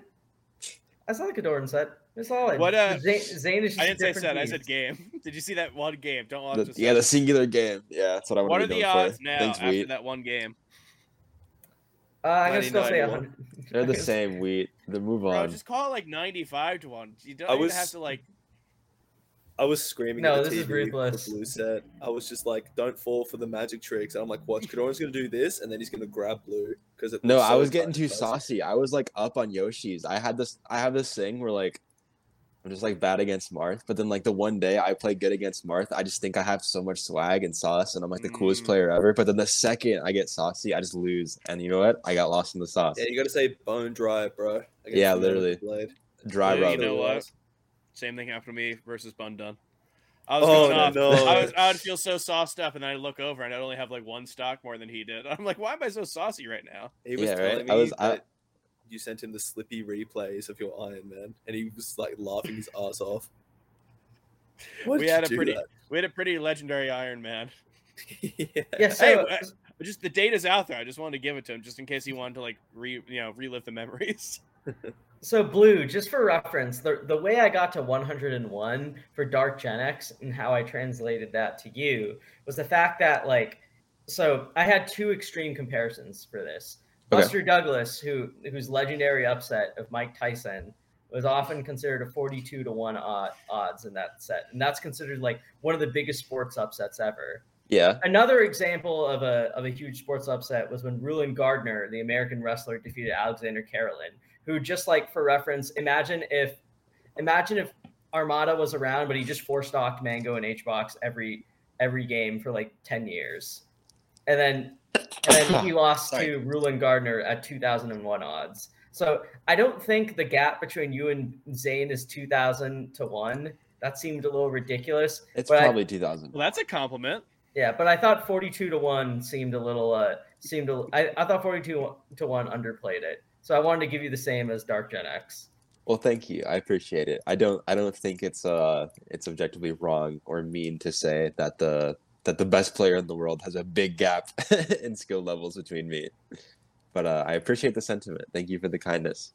I saw the KoDorin set. It's solid.
What, uh,
Zain, Zain is just
I
a
didn't say
different
set. I said game. Did you see that one game? Don't watch
The-
this.
yeah, the singular game. Yeah, that's what I want
What
to
are
be
the odds
for.
now
Thanks,
after
Wheat.
that one game?
Uh, I'm gonna still say 100.
They're the same. Wheat. The move on.
Bro,
on.
just call it like ninety-five to one. You don't
I
even
was-
have to like.
I was screaming
No,
at the
this is
TV
ruthless.
for blue set. I was just like, "Don't fall for the magic tricks." And I'm like, "Watch, KoDorin's gonna do this, and then he's gonna grab blue." Because
No, I was getting too saucy. I was like up on Yoshi's. I had this. I have this thing where like I'm just like bad against Marth, but then like the one day I play good against Marth, I just think I have so much swag and sauce, and I'm like the coolest
Mm.
player ever. But then the second I get saucy, I just lose, and you know what? I got lost in the sauce.
Yeah, you gotta say bone dry, bro.
Yeah, literally.
with the blade.
Dry
Yeah, you know what? Same thing happened to me versus Bun Dun. I was
Oh,
going
no,
off.
no.
I was. I would feel so sauced up, and then I look over, and I'd only have like one stock more than he did. I'm like, why am I so saucy right now?
He was
Yeah, right?
telling me
I was- I-
that you sent him the slippy replays of your Iron Man, and he was like laughing his ass off. Why
We had a pretty-
that?
We had a pretty legendary Iron Man.
yeah.
Yeah, so
Hey, uh, just the data's out there. I just wanted to give it to him, just in case he wanted to like re, you know, relive the memories.
So blue, just for reference, the the way I got to 101 for Dark Gen X and how I translated that to you was the fact that like, so I had two extreme comparisons for this.
Okay.
Buster Douglas, who whose legendary upset of Mike Tyson was often considered a 42 to one odd, odds in that set, and that's considered like one of the biggest sports upsets ever.
Yeah.
Another example of a of a huge sports upset was when Rulon Gardner, the American wrestler, defeated Aleksandr Karelin, who just like for reference, imagine if imagine if Armada was around, but he just four stocked Mango and H box every every game for like 10 years. And then and then he lost
Sorry.
to Rulon Gardner at 2001 odds. So I don't think the gap between you and Zain is 2000 to 1. That seemed a little ridiculous.
It's
But I-
probably 2000.
Well, that's a compliment.
Yeah, but I thought 42 to 1 seemed a little uh seemed a, I, I thought 42 to 1 underplayed it. So I wanted to give you the same as Dark Gen X.
Well, thank you. I appreciate it. I don't. I don't think it's uh it's objectively wrong or mean to say that the that the best player in the world has a big gap in skill levels between me. But uh, I appreciate the sentiment. Thank you for the kindness.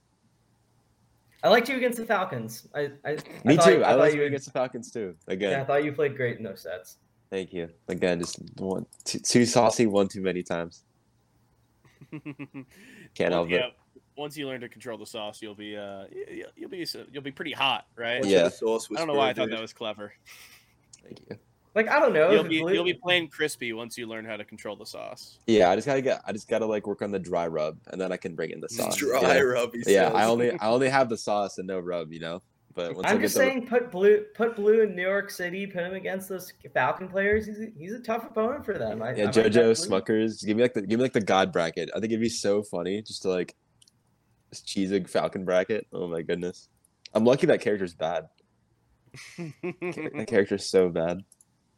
I liked you against the Falcons. I, I
Me
I thought,
too. I,
I, thought
like
you
you against the Falcons too. Again,
yeah, I thought you played great in those sets.
thank you. Again, just one too, too saucy one too many times. Can't
Well,
help
yeah,
it.
once you learn to control the sauce, you'll be uh, y- you'll be you'll be pretty hot, right?
Yeah.
your sauce
I don't know why I thought that was clever.
Thank you.
Like I don't know.
You'll be
blue-
you'll be playing crispy once you learn how to control the sauce.
Yeah, I just gotta get. I just gotta like work on the dry rub, and then I can bring in the sauce. you know?
Dry rub. he
Yeah,
says.
I only I only have the sauce and no rub, you know. But once I
I'm
get
just
the,
saying, put blue, put blue in New York City, put him against those Falcon players. He's a, he's a tough opponent for them. I, I
yeah,
might bet
JoJo. Smuckers, give me like the give me like the God bracket. I think it'd be so funny just to like just cheese a Falcon bracket. Oh my goodness, I'm lucky that character's bad. That character's so bad.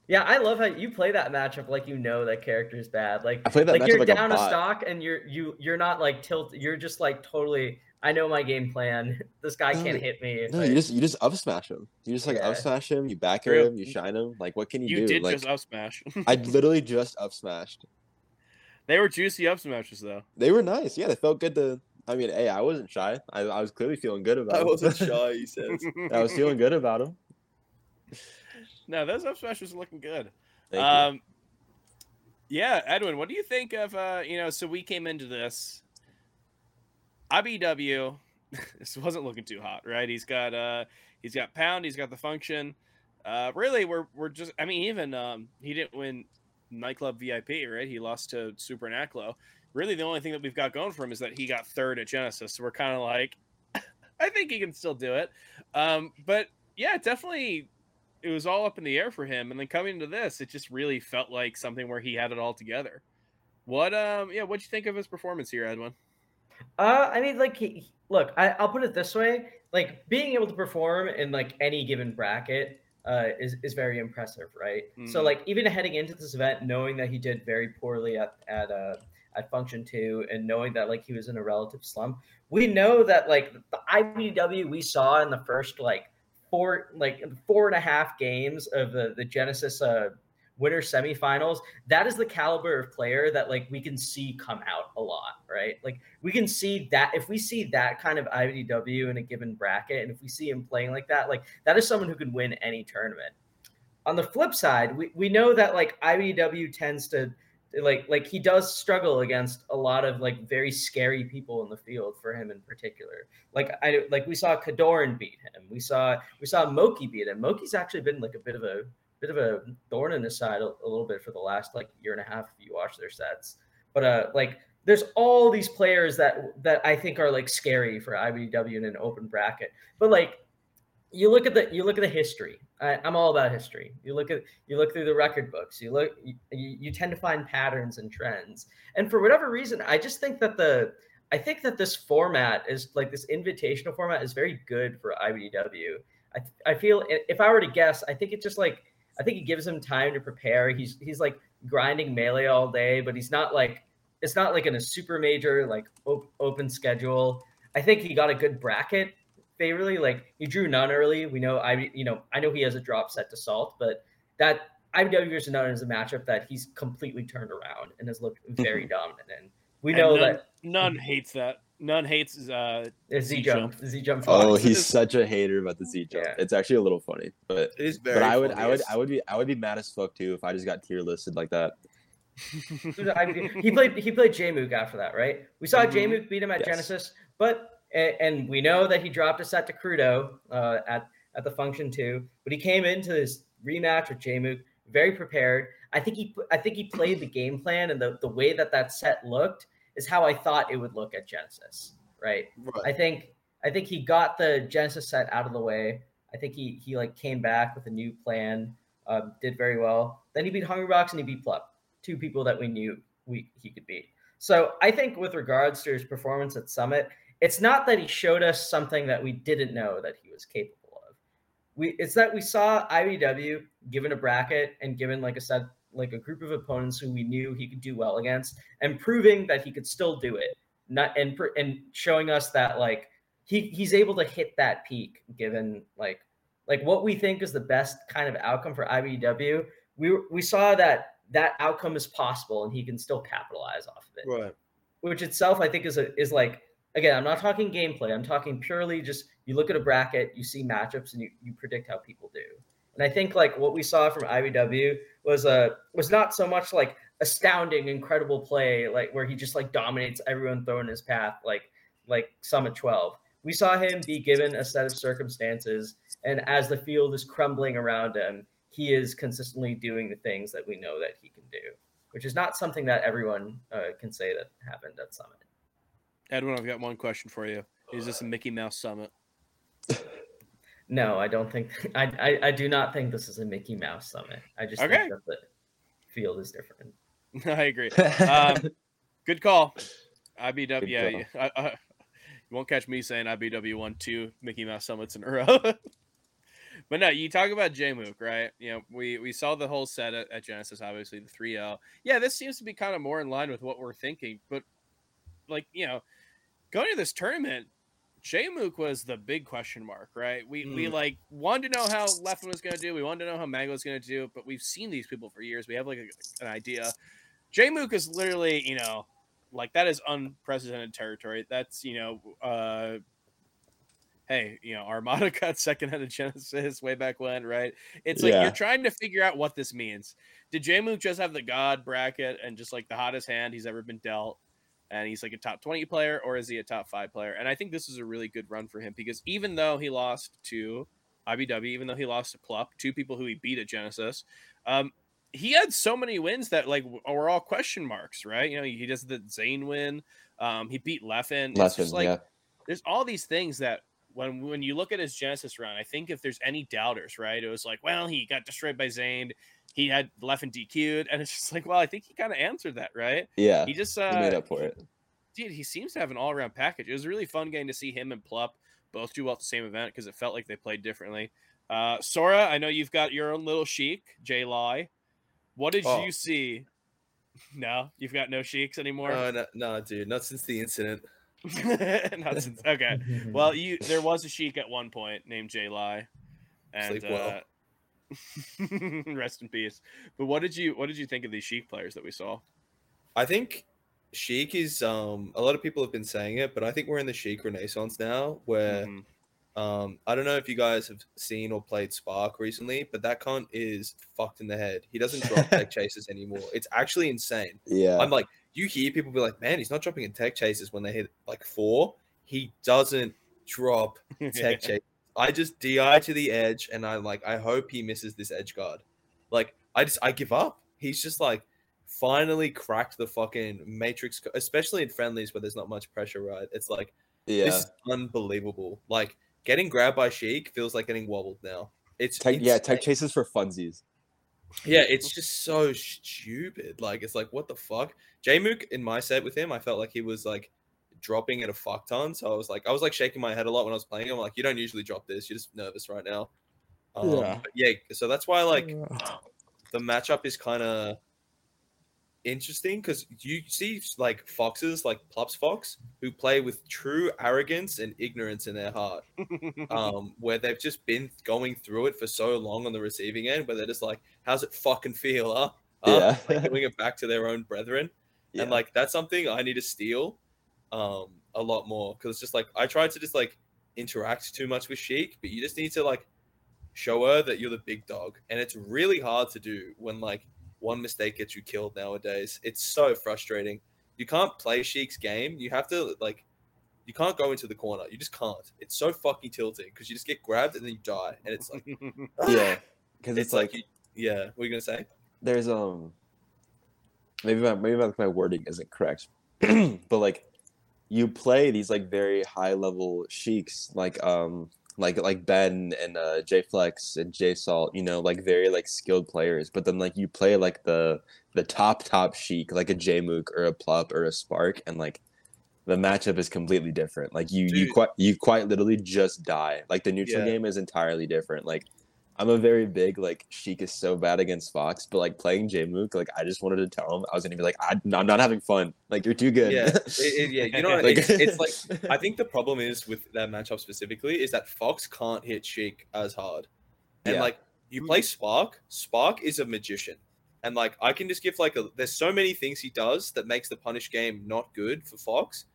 Yeah, I love how you play that matchup like you know that character's bad. Like
I played that
like you're
like
down a,
bot.
stock and you're you you're not like tilt. You're just like totally. I know my game plan. This guy
No,
can't hit me.
No,
I-
you just you just up smash him. You just like
Yeah.
up smash him. You back
True.
him. You shine him. Like what can you,
you
do?
You did
like
just up smash.
I literally just up smashed.
they were juicy up smashes though.
They were nice. Yeah, they felt good to. I mean, hey, I wasn't shy. I, I was clearly feeling good about.
I
him.
wasn't shy. He says.
I was feeling good about him.
No, those up smashes are looking good.
Thank you.
um, yeah, Edwin, what do you think of uh, you know? So we came into this. IBW, this wasn't looking too hot, right? He's got uh, he's got pound, he's got the function. Uh, really, we're we're just. I mean, even um, he didn't win nightclub VIP, right? He lost to Super Naclo. Really, the only thing that we've got going for him is that he got third at Genesis. So we're kind of like, I think he can still do it. Um, but yeah, definitely it was all up in the air for him. And then coming into this, it just really felt like something where he had it all together. What um yeah, what'd you think of his performance here, Edwin?
Uh, I mean, like, he, look, I, I'll put it this way: like, being able to perform in like any given bracket uh, is is very impressive, right? So,
Mhm.
like, even heading into this event, knowing that he did very poorly at at uh, at Function Two, and knowing that like he was in a relative slump, we know that like the IBW we saw in the first like four like four and a half games of the the Genesis uh, winter semifinals, that is the caliber of player that like we can see come out a lot, right? Like we can see that if we see that kind of IBDW in a given bracket, and if we see him playing like that, like that is someone who can win any tournament. On the flip side, we, we know that like IBDW tends to like like he does struggle against a lot of like very scary people in the field for him in particular. Like I like we saw KoDorin beat him. We saw we saw Moky beat him. Moky's actually been like a bit of a bit of a thorn in his side a, a little bit for the last like year and a half if you watch their sets. But uh like there's all these players that that I think are like scary for IBDW in an open bracket. But like you look at the you look at the history. I, am all about history. You look at you look through the record books. You look you, you tend to find patterns and trends. And for whatever reason, I just think that the I think that this format is like this invitational format is very good for IBDW. I I feel if I were to guess, I think it's just like I think it gives him time to prepare. He's he's like grinding melee all day, but he's not like it's not like in a super major like op- open schedule. I think he got a good bracket favorably. Like he drew none early. We know I you know I know he has a drop set to salt, but that IBW versus none is a matchup that he's completely turned around and has looked very mm-hmm. dominant in. We know
none,
that
none hates that. None hates uh
Z jump. Z jump.
Oh, he's such a hater about the Z jump. Yeah. It's actually a little funny, but
it is very.
But I would, I would, I would be, I would be mad as fuck too if I just got tier listed like that.
he played, he played Jmook after that, right? We saw mm-hmm. Jmook beat him at yes. Genesis, but and, we know that he dropped a set to Krudo uh, at at the function too. But he came into this rematch with Jmook very prepared. I think he I think he played the game plan and the the way that that set looked is how I thought it would look at Genesis. Right. right. I think I think he got the Genesis set out of the way. I think he he like came back with a new plan. Um, did very well. Then he beat Hungrybox and he beat Plup, two people that we knew we he could beat. So I think with regards to his performance at Summit, it's not that he showed us something that we didn't know that he was capable of. We it's that we saw IBW given a bracket and given like a set like a group of opponents who we knew he could do well against and proving that he could still do it. Not and and showing us that like he he's able to hit that peak given like like what we think is the best kind of outcome for IBW. We we saw that that outcome is possible and he can still capitalize off of it.
Right.
Which itself I think is a, is like again, I'm not talking gameplay. I'm talking purely just you look at a bracket, you see matchups, and you, you predict how people do. And I think like what we saw from IBW was a uh, was not so much like astounding, incredible play, like where he just like dominates everyone throwing his path, like like Summit 12. We saw him be given a set of circumstances, and as the field is crumbling around him, he is consistently doing the things that we know that he can do, which is not something that everyone uh, can say that happened at Summit.
Edwin, I've got one question for you. Is this a Mickey Mouse summit?
No, I don't think. I, I, I do not think this is a Mickey Mouse summit. I just okay. think that the field is different.
I agree. Um, good call. IBW. Good yeah. I, I, you won't catch me saying IBW won two Mickey Mouse summits in a row. but no, you talk about Jmook, right? You know, we we saw the whole set at, at Genesis, obviously the 3L. Yeah, this seems to be kind of more in line with what we're thinking. But like, you know, going to this tournament, Jmook was the big question mark, right? We mm. we like wanted to know how Leffen was going to do. We wanted to know how Mango was going to do, but we've seen these people for years. We have like a, an idea. Jmook is literally, you know, like that is unprecedented territory. That's you know, uh, hey, you know, Armada got second out of Genesis way back when, right? It's like yeah. you're trying to figure out what this means. Did Jmook just have the God bracket and just like the hottest hand he's ever been dealt? And he's like a top 20 player or is he a top 5 player? And i think this is a really good run for him because even though he lost to ibw even though he lost to plup two people who he beat at genesis um, he had so many wins that like were all question marks right? You know he does the Zain win um, he beat leffen.
Leffen like yeah.
there's all these things that when when you look at his genesis run i think if there's any doubters right it was like well he got destroyed by Zain he had Leffen DQ'd, and it's just like, well, I think he kind of answered that, right?
Yeah,
he just uh,
he made up for it.
Dude, he seems to have an all-around package. It was really fun getting to see him and Plup both do well at the same event because it felt like they played differently. Uh, Sora, I know you've got your own little Sheik, Jay Lai. What did oh. you see? No, you've got no Sheiks anymore.
No, no, no, dude, not since the incident.
not since. Okay, well, you there was a Sheik at one point named Jay Lai. And
Sleep well.
rest in peace. But what did you what did you think of these Sheik players that we saw?
I think Sheik is um a lot of people have been saying it, but I think we're in the Sheik renaissance now where
Mhm.
um I don't know if you guys have seen or played Spark recently, but that cunt is fucked in the head. He doesn't drop tech chases anymore. It's actually insane.
Yeah.
I'm like, you hear people be like, man, he's not dropping in tech chases when they hit like four. He doesn't drop tech chase. I just DI to the edge, and I'm like, I hope he misses this edge guard. Like, I just, I give up. He's just like, finally cracked the fucking matrix, especially in friendlies where there's not much pressure, right? It's like,
yeah.
this is unbelievable. Like, getting grabbed by Sheik feels like getting wobbled now. It's
Tech, yeah, tech chases for funsies.
Yeah, it's just so stupid. Like, it's like, what the fuck? Jmook in my set with him, I felt like he was like dropping at a fuck ton. So I was like, I was like shaking my head a lot when I was playing. I'm like, you don't usually drop this. You're just nervous right now. Um,
Yeah.
yeah. So that's why like the matchup is kind of interesting because you see like foxes like Plups Fox who play with true arrogance and ignorance in their heart um, where they've just been going through it for so long on the receiving end, where they're just like, "How's it fucking feel?" Huh? Huh?"
Yeah.
like giving it back to their own brethren,
Yeah.
and like that's something I need to steal um, a lot more because it's just like I try to just like interact too much with Sheik, but you just need to like show her that you're the big dog, and it's really hard to do when like one mistake gets you killed nowadays. It's so frustrating. You can't play Sheik's game. You have to like you can't go into the corner. You just can't. It's so fucking tilting because you just get grabbed and then you die, and it's like
yeah. Because
it's,
it's,
like,
like,
you, yeah. What are you gonna say?
there's um maybe my maybe my, my wording isn't correct, but like you play these like very high level sheiks like um like like Ben and uh J Flex and J Salt, you know, like very like skilled players. But then like you play like the the top top sheik, like a Jmook or a Plup or a Spark, and like the matchup is completely different. Like you you quite you quite literally just die. Like the neutral
Yeah.
game is entirely different. Like I'm a very big like Sheik is so bad against Fox, but like playing Jmook, like I just wanted to tell him I was gonna be like I, I'm not having fun. Like you're too good.
Yeah, it, it- yeah. You know,
Like-
it's, it's like I think the problem is with that matchup specifically is that Fox can't hit Sheik as hard, and
Yeah.
like you play Spark. Spark is a magician, and like I can just give like a. There's so many things he does that makes the punish game not good for Fox.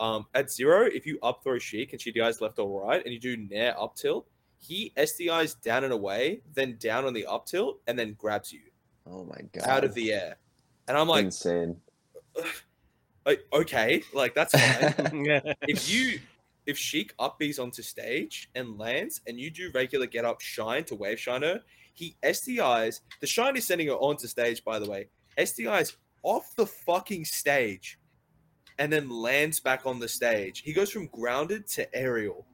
Um, at zero, if you up throw Sheik and she dies left or right, and you do nair up tilt, he SDIs down and away, then down on the up tilt, and then grabs you
oh my god.
out of the air. And I'm like,
insane.
like, okay, like that's fine. if you if Sheik up Bs onto stage and lands and you do regular get up shine to wave shiner, he SDIs. The shine is sending her onto stage, by the way. SDIs off the fucking stage and then lands back on the stage. He goes from grounded to aerial.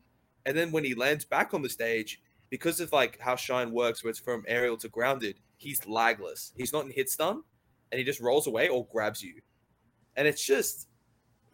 And then when he lands back on the stage, because of like how shine works, where it's from aerial to grounded, he's lagless. He's not in hit stun, and he just rolls away or grabs you. And it's just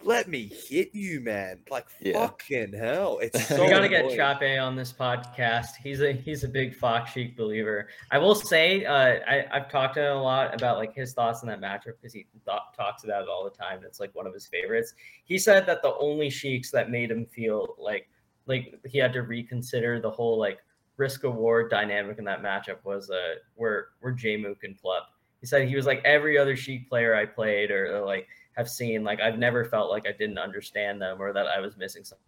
let me hit you, man. Like
Yeah.
fucking hell. It's so
we gotta get
annoying.
Chape on this podcast. He's a he's a big Fox Sheik believer. I will say, uh, I I've talked to him a lot about like his thoughts on that matchup because he th- talks about it all the time. It's like one of his favorites. He said that the only Sheiks that made him feel like like he had to reconsider the whole like risk award dynamic in that matchup was uh where where Jmook and Plup. He said he was like every other Sheik player I played or, or like have seen. Like I've never felt like I didn't understand them or that I was missing something.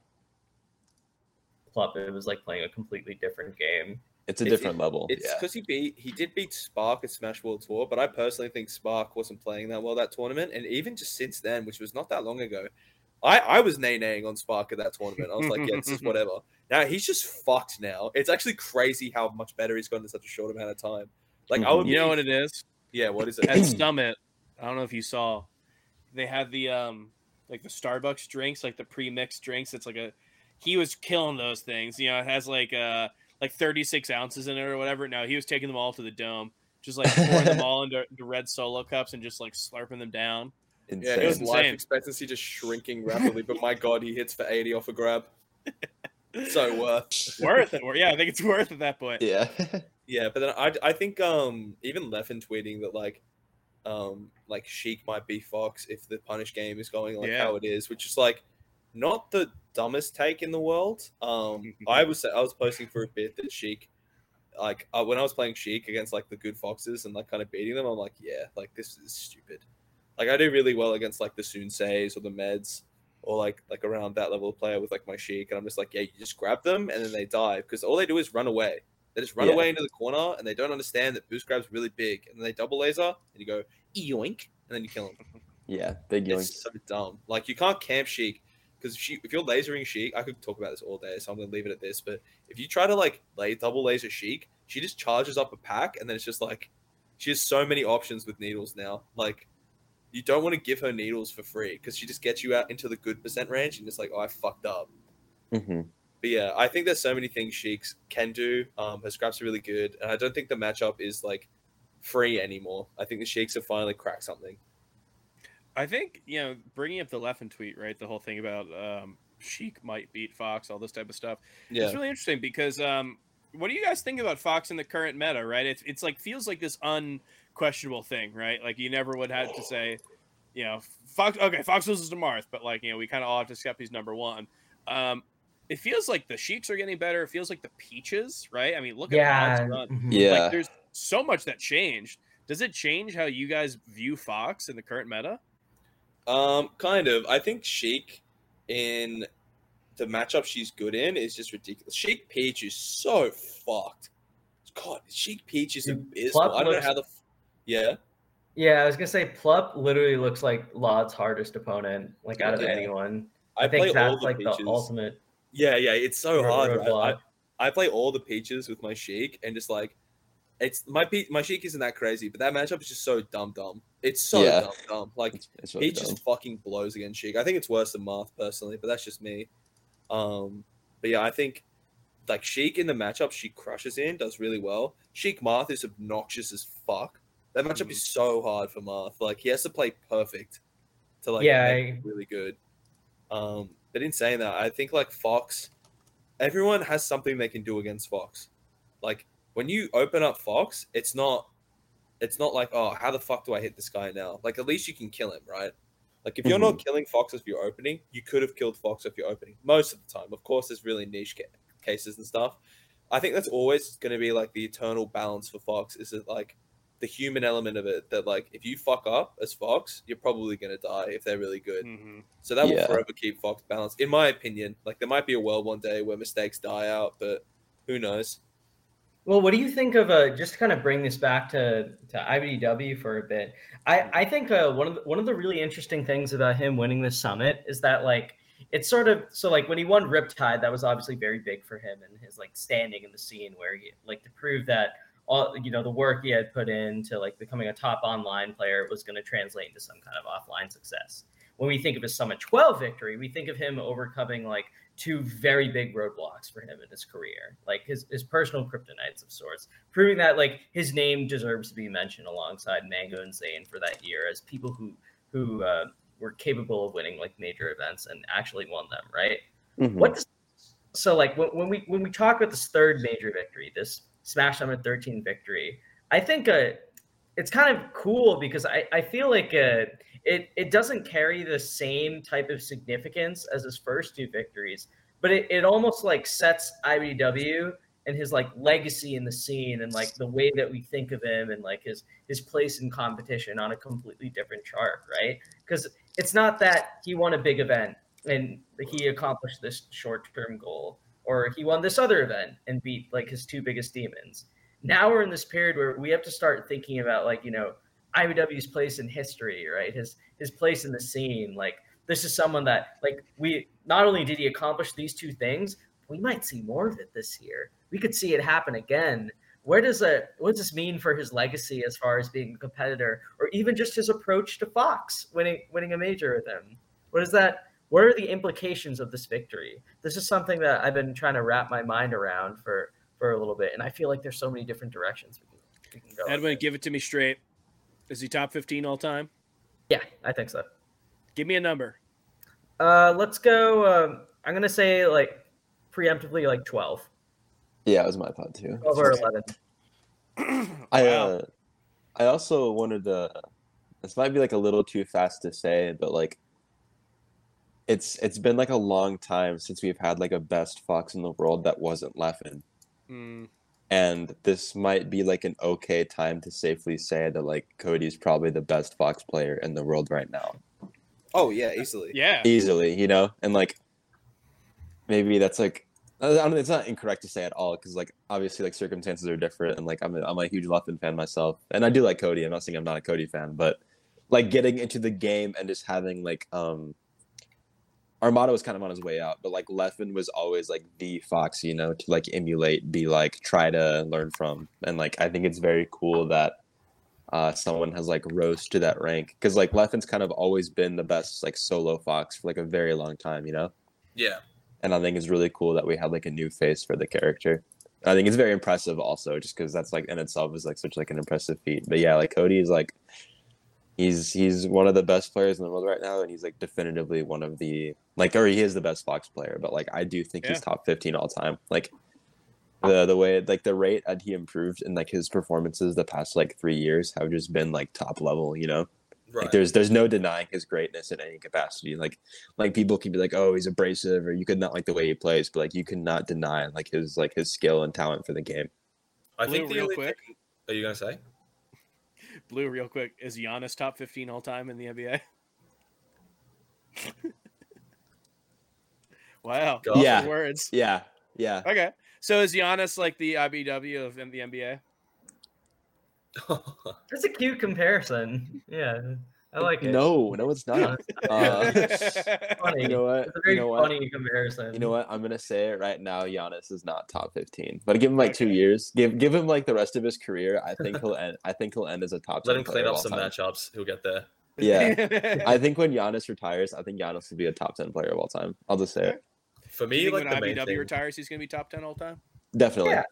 Plup, it was like playing a completely different game.
It's a
It's-
different level.
It's
yeah.
because he beat he did beat Spark at Smash World Tour, but I personally think Spark wasn't playing that well that tournament, and even just since then, which was not that long ago, I I was nay naying on Spark at that tournament. I was like, yeah, this is whatever. Now he's just fucked. Now it's actually crazy how much better he's gotten in such a short amount of time. Like I would,
you know what it is?
Yeah, what is it?
At Summit, I don't know if you saw, they had the um like the Starbucks drinks, like the pre-mixed drinks. It's like a he was killing those things. You know, it has like uh like 36 ounces in it or whatever. Now he was taking them all to the dome, just like pouring them all into, into red solo cups and just like slurping them down.
Yeah,
Insane.
his
was
life expectancy just shrinking rapidly, but my god, he hits for eighty off a grab. So worth.
Worth it. Yeah, I think it's worth at that point.
yeah.
Yeah, but then I I think um even Leffen tweeting that like um like Sheik might be Fox if the punish game is going like
Yeah.
how it is, which is like not the dumbest take in the world. Um I was I was posting for a bit that Sheik like uh, when I was playing Sheik against like the good foxes and like kind of beating them, I'm like, yeah, like this is stupid. Like I do really well against like the Soonsays or the Meds or like like around that level of player with like my Sheik, and I'm just like, yeah, you just grab them and then they die because all they do is run away. They just run
Yeah.
away into the corner and they don't understand that boost grab's really big, and then they double laser and you go yoink, and then you kill them.
Yeah, big yoink.
It's so dumb. Like you can't camp Sheik because if, if you're lasering Sheik, I could talk about this all day, so I'm gonna leave it at this. But if you try to like lay double laser Sheik, she just charges up a pack, and then it's just like she has so many options with needles now. Like you don't want to give her needles for free because she just gets you out into the good percent range, and it's like, oh, I fucked up.
hmm
But yeah, I think there's so many things Sheiks can do. Um, her scraps are really good, and I don't think the matchup is like free anymore. I think the Sheiks have finally cracked something.
I think you know, bringing up the Leffen tweet, right? The whole thing about um, Sheik might beat Fox, all this type of stuff.
Yeah,
It's really interesting because um, what do you guys think about Fox in the current meta? Right? It's it's like feels like this unquestionable thing, right? Like you never would have to say, you know, Fox. Okay, Fox loses to Marth, but like you know, we kind of all have to accept he's number one. Um, it feels like the Sheiks are getting better. It feels like the Peaches, right? I mean, look at
Yeah.
Run.
mhm.
Yeah.
Like there's so much that changed. Does it change how you guys view Fox in the current meta?
Um, kind of. I think Sheik in the matchup she's good in is just ridiculous. Sheik Peach is so fucked. God, Sheik Peach is abysmal. I don't know how the. F- Yeah,
Yeah, I was gonna say Plup literally looks like lloD's hardest opponent, like out of
Yeah.
anyone.
I,
I, think
play all
that's
the
like
peaches.
the ultimate
Yeah, yeah, it's so hard. right? I, I play all the peaches with my Sheik and just like. It's my pe- my Sheik isn't that crazy, but that matchup is just so dumb dumb. It's so
Yeah.
dumb dumb. Like
It's, it's really
He
dumb.
just fucking blows against Sheik. I think it's worse than Marth personally, but that's just me. Um, but yeah, I think like Sheik in the matchup she crushes in does really well. Sheik Marth is obnoxious as fuck. That matchup
Mhm.
is so hard for Marth. Like he has to play perfect to like
Yeah,
make it really good. Um, but in saying that, I think like Fox, everyone has something they can do against Fox. Like when you open up Fox, it's not it's not like, oh, how the fuck do I hit this guy now? Like at least you can kill him, right? Like if you're not killing Fox if you're opening, you could have killed Fox if you're opening. Most of the time, of course, there's really niche ca- cases and stuff. I think that's always going to be like the eternal balance for Fox. Is it like the human element of it that like if you fuck up as Fox, you're probably going to die if they're really good.
Mm-hmm.
So that will
Yeah.
forever keep Fox balanced, in my opinion. Like there might be a world one day where mistakes die out, but who knows?
Well, what do you think of uh, just to kind of bring this back to to IBDW for a bit? I I think uh, one of the, one of the really interesting things about him winning this summit is that like it's sort of so like when he won Riptide, that was obviously very big for him and his like standing in the scene where he like to prove that all you know the work he had put into like becoming a top online player was going to translate into some kind of offline success. When we think of his Summit 12 victory, we think of him overcoming like two very big roadblocks for him in his career, like his, his personal kryptonites of sorts, proving that like his name deserves to be mentioned alongside Mango and Zain for that year as people who who uh, were capable of winning like major events and actually won them, right?
Mhm.
What does so like when, when we when we talk about this third major victory, this Smash Summit 13 victory, I think uh, it's kind of cool because I, I feel like uh, it it doesn't carry the same type of significance as his first two victories, but it, it almost like sets IBW and his like legacy in the scene and like the way that we think of him and like his his place in competition on a completely different chart, right? Because it's not that he won a big event and he accomplished this short-term goal or he won this other event and beat like his two biggest demons. Now we're in this period where we have to start thinking about like, you know, IW's place in history, right? His his place in the scene. Like this is someone that like we not only did he accomplish these two things, we might see more of it this year. We could see it happen again. Where does that what does this mean for his legacy as far as being a competitor or even just his approach to Fox winning winning a major with him? What does that what are the implications of this victory? This is something that I've been trying to wrap my mind around for for a little bit, and I feel like there's so many different directions we can, we can go.
Edwin, give it to me straight. Is he top 15 all time?
yeah, I think so.
Give me a number.
Uh, let's go. Um, I'm gonna say like preemptively like 12,
Yeah, it was my thought too.
12 or 11.
I
Wow.
uh, I also wanted to. This might be like a little too fast to say, but like, it's it's been like a long time since we've had like a best fox in the world that wasn't Leffen,
Mm,
and this might be like an okay time to safely say that like Cody's probably the best Fox player in the world right now,
Oh yeah, easily.
Yeah.
easily. You know, and like maybe that's like I don't, it's not incorrect to say at all because like obviously like circumstances are different and like I'm a, I'm a huge Leffen fan myself and I do like Cody. I'm not saying I'm not a Cody fan, but like getting into the game and just having like um Armada was kind of on his way out, but like Leffen was always like the Fox, you know, to like emulate, be like try to learn from, and like I think it's very cool that uh someone has like rose to that rank because like Leffen's kind of always been the best like solo Fox for like a very long time, you know
Yeah.
and I think it's really cool that we had like a new face for the character. I think it's very impressive also, just because that's like in itself is like such like an impressive feat. But yeah, like Cody is like he's he's one of the best players in the world right now, and he's like definitively one of the like or he is the best Fox player. But like I do think he's top fifteen all time. Like the the way like the rate that he improved in like his performances the past like three years have just been like top level. You know.
Right.
Like there's there's no denying his greatness in any capacity. Like like people can be like, oh, he's abrasive, or you could not like the way he plays, but like you cannot deny like his like his skill and talent for the game.
I think the
real quick.
thing- Are you gonna say?
Blue, real quick. Is Giannis top 15 all time in the NBA? wow.
Go
Yeah.
Words.
Yeah, yeah.
Okay. So is Giannis like the IBW of the NBA?
That's a cute comparison. Yeah, I like it.
No, no, it's not. Uh,
funny.
you know what?
It's a very
You know what?
funny comparison.
You know what? I'm gonna say it right now. Giannis is not top 15, but give him like two years. Give give him like the rest of his career. I think he'll end. I think he'll end as a top.
Let
10
him clean up some
time.
matchups. He'll get there.
Yeah, I think when Giannis retires, I think Giannis will be a top 10 player of all time. I'll just say it.
For me, like
when
the
IBW
thing,
retires, he's gonna be top 10 all time?
Definitely.
Yeah.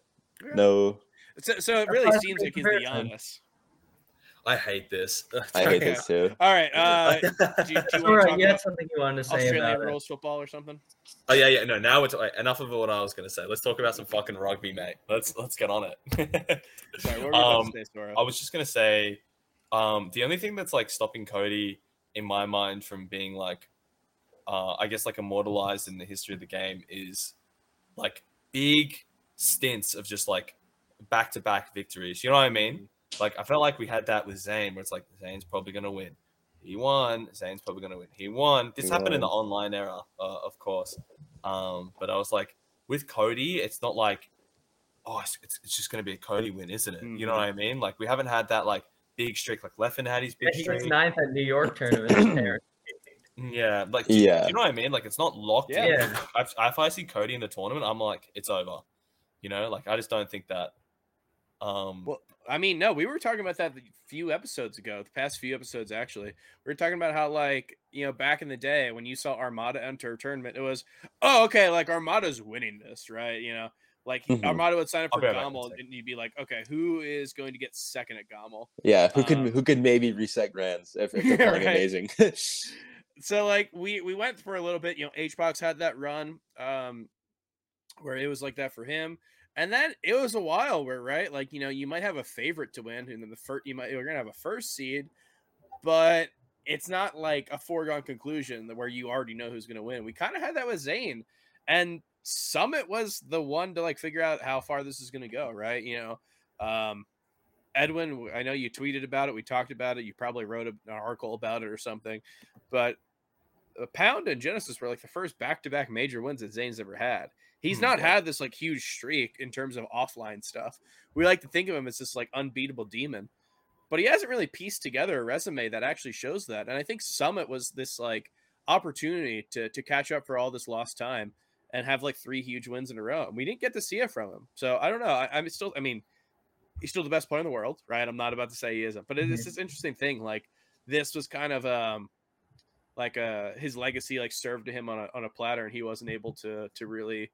No,
So, so it really
why it's a
seems like he's the
comparison.
Giannis.
I hate this.
I hate this too.
All right. Uh, do, you- do you want
all
to
right.
talk
You had something you wanted to say
Australian
about it.
rules football or something?
oh yeah, yeah. No, now it's wait, enough of what I was gonna say. Let's talk about some fucking rugby, mate. Let's let's get on it.
Sorry, what were you about
Um,
to say,
I was just gonna say, um, the only thing that's like stopping Cody in my mind from being like, uh, I guess like immortalized in the history of the game is like big stints of just like back to back victories. You know what I mean? Like I felt like we had that with Zain, where it's like Zain's probably gonna win. He won. Zain's probably gonna win. He won. This
He
happened in the online era, uh, of course. Um, but I was like, with Cody, it's not like, oh, it's, it's, it's just gonna be a Cody win, isn't it? You know what I mean? Like we haven't had that like big streak. Like Leffen had his
Yeah,
big
he
streak.
was ninth at New York tournament.
Yeah, like do
Yeah.
you know what I mean? Like it's not locked.
Yeah.
in.
Yeah.
If, if I see Cody in the tournament, I'm like, it's over. You know, like I just don't think that. Um,
Well, I mean, no, we were talking about that a few episodes ago, the past few episodes actually. We were talking about how, like, you know, back in the day when you saw Armada enter a tournament, it was, oh, okay, like Armada's winning this, right? You know, like
Mhm.
Armada would sign up for
be right back in a
Gommel, and you'd be like, okay, who is going to get second at Gommel?
Yeah, who could
Um,
who could maybe reset grands if, if they're playing
Right.
amazing.
so like we we went for a little bit you know hbox had that run um where it was like that for him and then it was a while where right like you know you might have a favorite to win and then the first you might you're gonna have a first seed but it's not like a foregone conclusion where you already know who's gonna win we kind of had that with Zain and summit was the one to like figure out how far this is gonna go right you know um Edwin, I know you tweeted about it. We talked about it. You probably wrote an article about it or something. But uh, Pound and Genesis were like the first back-to-back major wins that Zain's ever had. He's
Hmm,
not had this like huge streak in terms of offline stuff. We like to think of him as this like unbeatable demon, but he hasn't really pieced together a resume that actually shows that. And I think Summit was this like opportunity to to catch up for all this lost time and have like three huge wins in a row. And we didn't get to see it from him. So I don't know. I, I'm still. I mean, he's still the best player in the world, right? I'm not about to say he isn't, but it is
Mhm.
this interesting thing. Like this was kind of um like uh his legacy like served to him on a on a platter, and he wasn't able to to really.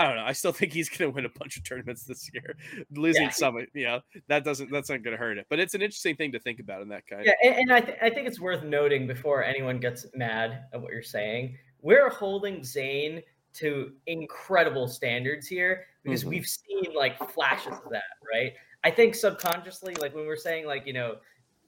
I don't know. I still think he's going to win a bunch of tournaments this year. Losing
Yeah.
Summit, you know, that doesn't that's not going to hurt it. But it's an interesting thing to think about in that kind.
Yeah, and, and I, th- I think it's worth noting before anyone gets mad at what you're saying, we're holding Zain to incredible standards here because
Mhm.
we've seen like flashes of that, right? I think subconsciously, like when we're saying like you know,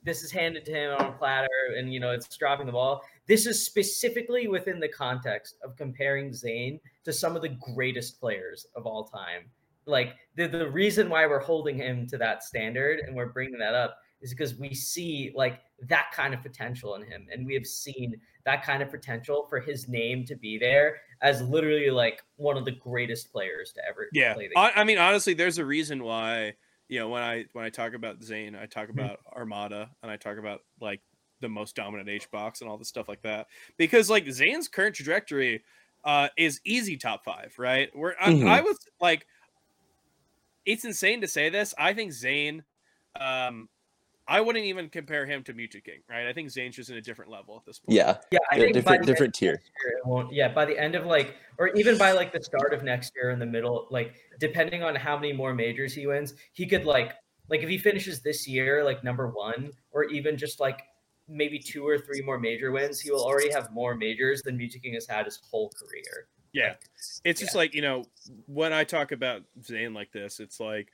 this is handed to him on a platter and you know it's dropping the ball. This is specifically within the context of comparing Zain to some of the greatest players of all time. Like the, the reason why we're holding him to that standard and we're bringing that up is because we see like that kind of potential in him. And we have seen that kind of potential for his name to be there as literally like one of the greatest players to ever
Yeah,
play the
I, I mean, honestly, there's a reason why you know when I when I talk about Zain, I talk
Mhm.
about Armada and I talk about like the most dominant H box and all this stuff like that because like Zain's current trajectory uh is easy top five, right? Where I,
Mhm.
I was like, it's insane to say this. I think Zain, um, I wouldn't even compare him to Mew2King, right? I think Zain's just in a different level at this point.
Yeah,
yeah I
yeah,
think
different different tier.
year, yeah, by the end of like, or even by like the start of next year in the middle, like depending on how many more majors he wins, he could like, like if he finishes this year like number one, or even just like maybe two or three more major wins, he will already have more majors than Mew2King has had his whole career.
Yeah. It's just like, you know, when I talk about Zain like this, it's like,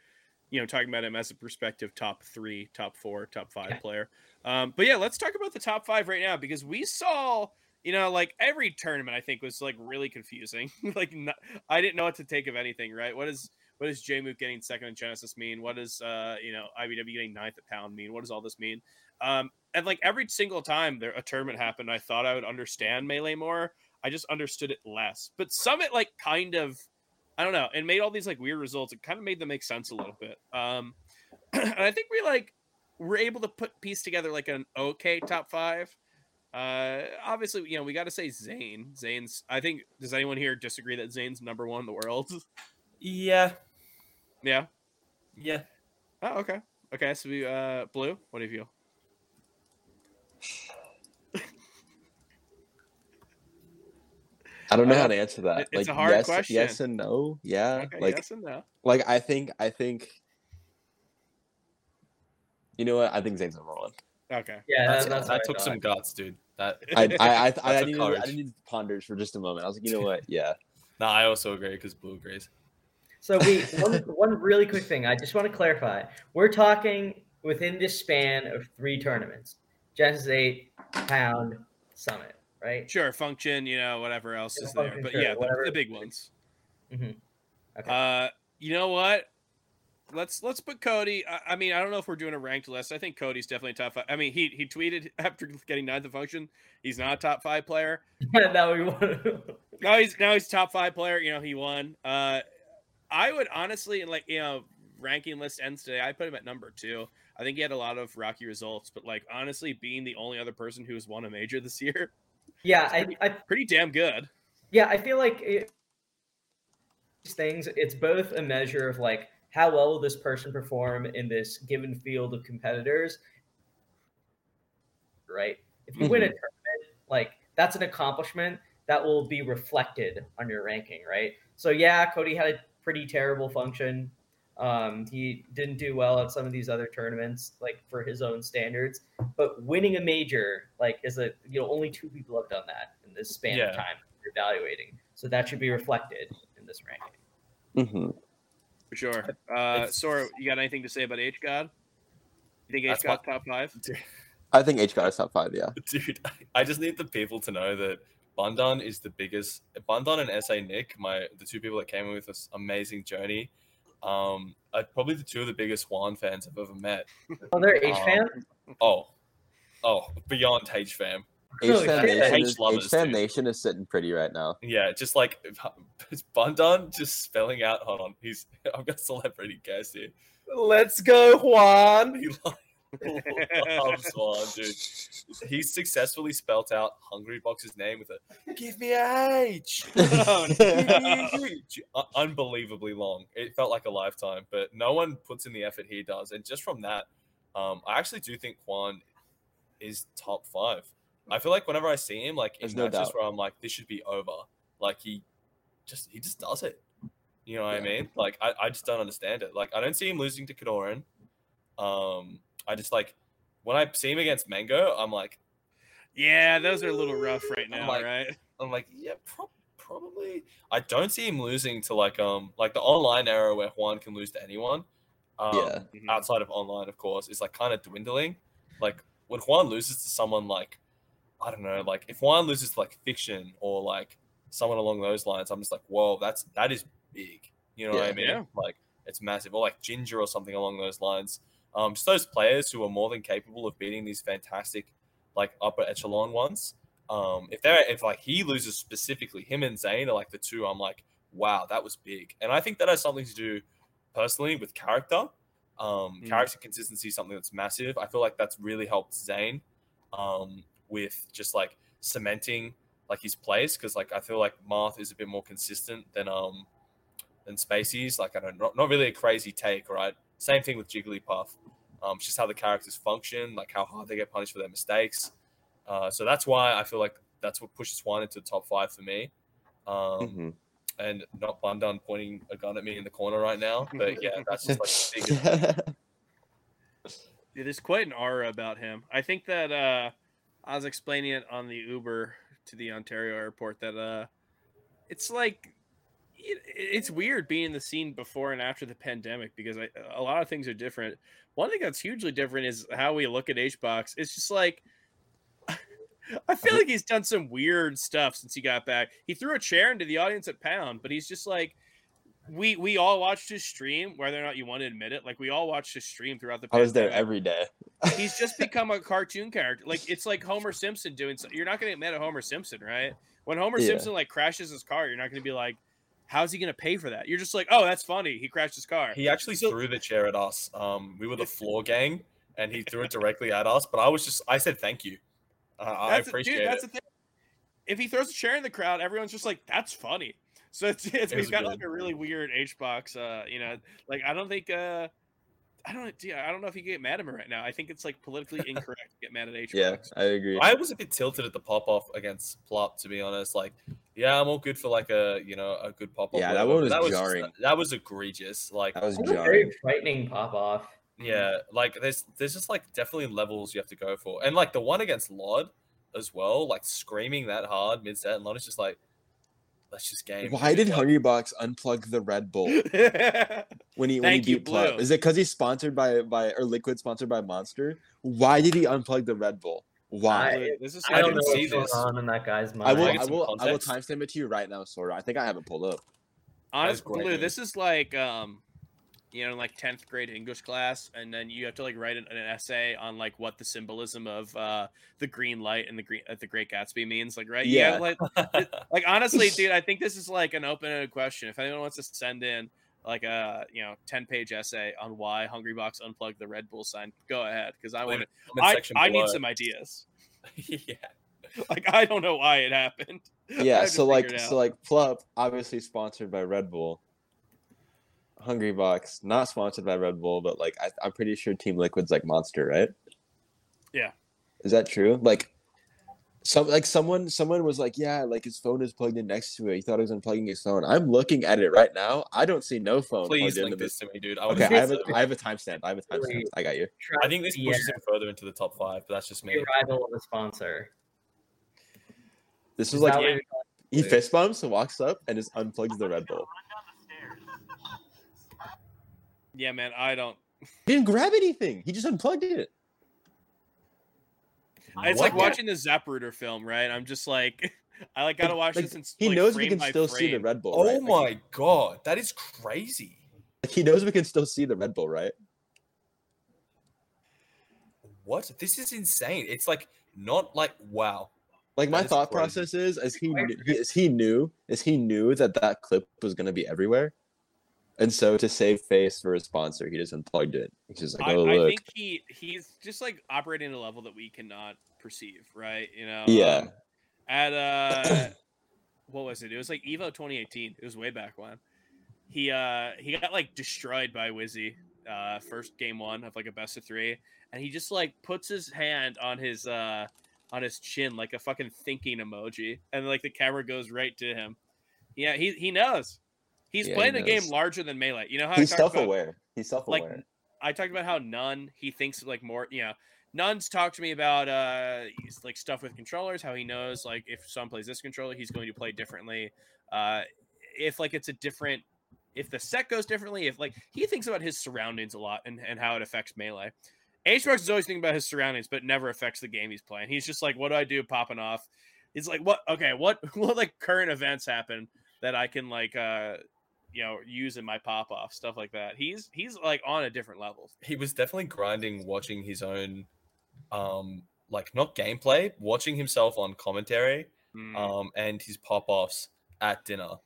you know, talking about him as a perspective top three, top four, top five
Yeah.
player. Um, but yeah, let's talk about the top five right now because we saw, you know, like every tournament I think was like really confusing. like not, I didn't know what to take of anything, right? What is what does Jmook getting second in Genesis mean? What does uh, you know, IBW getting ninth at Pound mean? What does all this mean? Um, and like every single time there a tournament happened, I thought I would understand melee more. I just understood it less. But Summit like kind of I don't know, and made all these like weird results. It kind of made them make sense a little bit. Um and I think we like were able to put piece together like an okay top five. Uh obviously, you know, we gotta say Zain. Zain's I think does anyone here disagree that Zain's number one in the world?
Yeah,
yeah.
yeah.
Oh, okay. Okay, so we uh blue, what do you feel?
I don't know
Uh,
how to answer that.
it's
like
a hard
yes,
question.
yes and no. Yeah,
Okay,
like
yes and no.
like I think I think. You know what? I think Zain's number one.
Okay.
Yeah,
That's-
that, that's
that
I
took
thought.
some guts, dude. That
I I I, I, I,
That's
needed. I needed to ponder for just a moment. I was like, you know what? Yeah.
no, I also agree because Blue agrees.
So we one one really quick thing. I just want to clarify. We're talking within this span of three tournaments: Genesis Eight, Pound, Summit. Right?
Sure, function, you know, whatever else
Yeah,
is there. But
sure,
yeah, the, the big ones.
Mhm. Okay.
Uh, you know what? Let's let's put Cody. I, I mean, I don't know if we're doing a ranked list. I think Cody's definitely top five. I mean, he he tweeted after getting ninth in function, he's not a top five player.
now want.
Now he's now he's top five player. You know, he won. Uh, I would honestly like you know ranking list ends today. I put him at number two. I think he had a lot of rocky results, but like honestly, being the only other person who has won a major this year,
yeah, I, I
pretty damn good.
yeah I feel like it, these things. It's both a measure of like how well will this person perform in this given field of competitors, right? If you win a mm-hmm. tournament, like that's an accomplishment that will be reflected on your ranking, right? So yeah, Cody had a pretty terrible function. Um, he didn't do well at some of these other tournaments, like for his own standards. But winning a major, like, is a you know only two people have done that in this span
Yeah.
of time you're evaluating. So that should be reflected in this ranking.
Mm-hmm.
For sure. Uh,
It's-
Sora, you got anything to say about H God? You think H God top five?
I think H got is top five. Yeah.
Dude, I just need the people to know that Bundan is the biggest. Bundan and SA Nick, my the two people that came in with this amazing journey, um, are probably the two of the biggest Juan fans I've ever met.
Oh, they're H
Um,
fan.
Oh, oh, beyond H fam.
H
Holy
Fan. Nation,
H
is, Fan. Nation is sitting pretty right now.
Yeah, just like Bundan just spelling out. Hold on, he's I've got celebrity guest here. Let's go, Juan. He loves Juan, dude. He successfully spelt out Hungrybox's name with a "Give me a H." Un- unbelievably long. It felt like a lifetime, but no one puts in the effort he does. And just from that, um, I actually do think Juan is top five. I feel like whenever I see him, like in
There's no
matches
doubt.
where I'm like, this should be over. Like he just he just does it. You know what I mean? Like I, I just don't understand it. Like I don't see him losing to KoDorin. Um, I just like when I see him against Mango, I'm like,
yeah, those are a little rough right now,
like-
right?
I'm like, yeah, prob- probably. I don't see him losing to like um like the online era where Juan can lose to anyone. Um,
Yeah.
Mhm.
Outside of online, of course, is like kind of dwindling. Like when Juan loses to someone like I don't know, like if Juan loses to like fiction or like someone along those lines, I'm just like, whoa, that's that is big. You know what I mean?
Yeah.
Like it's massive, or like Ginger or something along those lines. Um, just those players who are more than capable of beating these fantastic, like upper echelon ones. Um, if they're if like he loses specifically, him and Zain are like the two. I'm like, wow, that was big, and I think that has something to do personally with character. Um,
Mm.
Character consistency is something that's massive. I feel like that's really helped Zain um, with just like cementing like his place because like I feel like Marth is a bit more consistent than um than Spacey's. Like I don't not, not really a crazy take, right? Same thing with Jigglypuff. Um, it's just how the characters function, like how hard they get punished for their mistakes. Uh, so that's why I feel like that's what pushes one into the top five for me. Um,
Mhm.
and not Bundan pointing a gun at me in the corner right now, but yeah, that's just like the biggest.
Yeah, there's quite an aura about him. I think that uh, I was explaining it on the Uber to the Ontario airport that uh, it's like it, it's weird being in the scene before and after the pandemic because I, a lot of things are different. One thing that's hugely different is how we look at HBox. It's just like I feel uh-huh. like he's done some weird stuff since he got back. He threw a chair into the audience at Pound, but he's just like we we all watched his stream, whether or not you want to admit it. Like we all watched his stream throughout the.
I was there every day.
He's just become a cartoon character. Like it's like Homer Simpson doing. So, you're not going to get mad at Homer Simpson, right? When Homer
Yeah.
Simpson like crashes his car, you're not going to be like, "How's he going to pay for that?" You're just like, "Oh, that's funny. He crashed his car."
He actually
So-
threw the chair at us. Um, we were the floor gang, and he threw it directly at us. But I was just, I said thank you. Uh, I
That's the-
appreciate
dude, that's
it.
the thing. If he throws a chair in the crowd, everyone's just like, "That's funny." So it's, it's
It
we've got
good.
like a really weird H box. Uh, you know, like I don't think. uh I don't. Yeah, I don't know if you can get mad at him right now. I think it's like politically incorrect to get mad at H
Yeah. I agree.
I was a bit tilted at the pop off against Plup, to be honest. Like, yeah, I'm all good for like a, you know, a good pop off.
Yeah, that one was
that was
jarring.
Just, that was egregious. Like,
that was
It was
jarring.
very frightening pop off.
yeah, like there's there's just like definitely levels you have to go for, and like the one against lloD as well, like screaming that hard mid set, and lloD is just like, let's just game.
Why did
Like,
Hungrybox unplug the Red Bull when he when he
Thank you,
beat Plup?
Blue.
Is it because he's sponsored by by or Liquid sponsored by Monster? Why did he unplug the Red Bull? Why?
I-
this is
I, don't
didn't
know
see
what's going
this.
on in that guy's mind.
I will
I
I
get some
will I will
context?
timestamp it to you right now, Sora. I think I have it pulled up.
Honest, Blue, this is like um, you know, like tenth grade English class, and then you have to like write an, an essay on like what the symbolism of uh the green light and the green uh, the Great Gatsby means, like right? You
Yeah.
gotta, like like honestly, dude, I think this is like an open-ended question. If anyone wants to send in like a you know ten page essay on why Hungrybox unplugged the Red Bull sign, go ahead because I want
it
to.
in
I, I need some ideas.
yeah.
Like I don't know why it happened.
Yeah, so like so like Plup, obviously sponsored by Red Bull. Hungrybox, not sponsored by Red Bull, but like I, I'm pretty sure Team Liquid's like Monster, right?
Yeah.
Is that true? Like, some like someone someone was like, yeah, like his phone is plugged in next to it. He thought he was unplugging his phone. I'm looking at it right now. I don't see no phone.
Please
plugged
link this to me, dude. I
Okay, I have
see
a have a timestamp. I have a timestamp.
Really-
I got you.
I think this
Yeah,
pushes him further into the top five, but that's just me.
the arrival of the sponsor.
This
Is
was like
yeah.
he fist bumps, and walks up, and just unplugs the Red Bull.
Yeah, man, I don't.
He didn't grab anything. He just unplugged it.
It's like watching the Zapruder film, right? I'm just like, I like gotta watch
Like,
this. And,
He
like,
knows we can
by
still see the. Red Bull.
Oh
right? Like,
my god, that is crazy.
Like, he knows we can still see the Red Bull, right?
What? This is insane. It's like not like wow.
Like my thought
crazy.
process is, as he knew, as he knew, as he knew that that clip was gonna be everywhere, and so to save face for his sponsor, he just unplugged it. He's just like,
I,
oh
I
look,
think he he's just like operating at a level that we cannot perceive, right? You know.
Yeah.
um, at uh, what was it? It was like Evo 2018. It was way back when. He uh he got like destroyed by Wizzy uh first game one of like a best of three, and he just like puts his hand on his uh on his chin like a fucking thinking emoji, and like the camera goes right to him. Yeah, he he knows. He's
Yeah, he
playing a game larger than melee. You know how
he's self-aware. He's self-aware.
Like, I talked about how none he thinks like more. You know, Nuns talked to me about uh like stuff with controllers. How he knows like if someone plays this controller, he's going to play differently. Uh, if like it's a different, if the set goes differently, if like he thinks about his surroundings a lot and and how it affects melee. HBox is always thinking about his surroundings, but never affects the game he's playing. He's just like, what do I do? Popping off. He's like, what? Okay, what? What like current events happen that I can like uh you know using my pop off stuff like that. He's he's like on a different level.
He was definitely grinding watching his own, um, like not gameplay, watching himself on commentary,
Mm.
um, and his pop offs at dinner,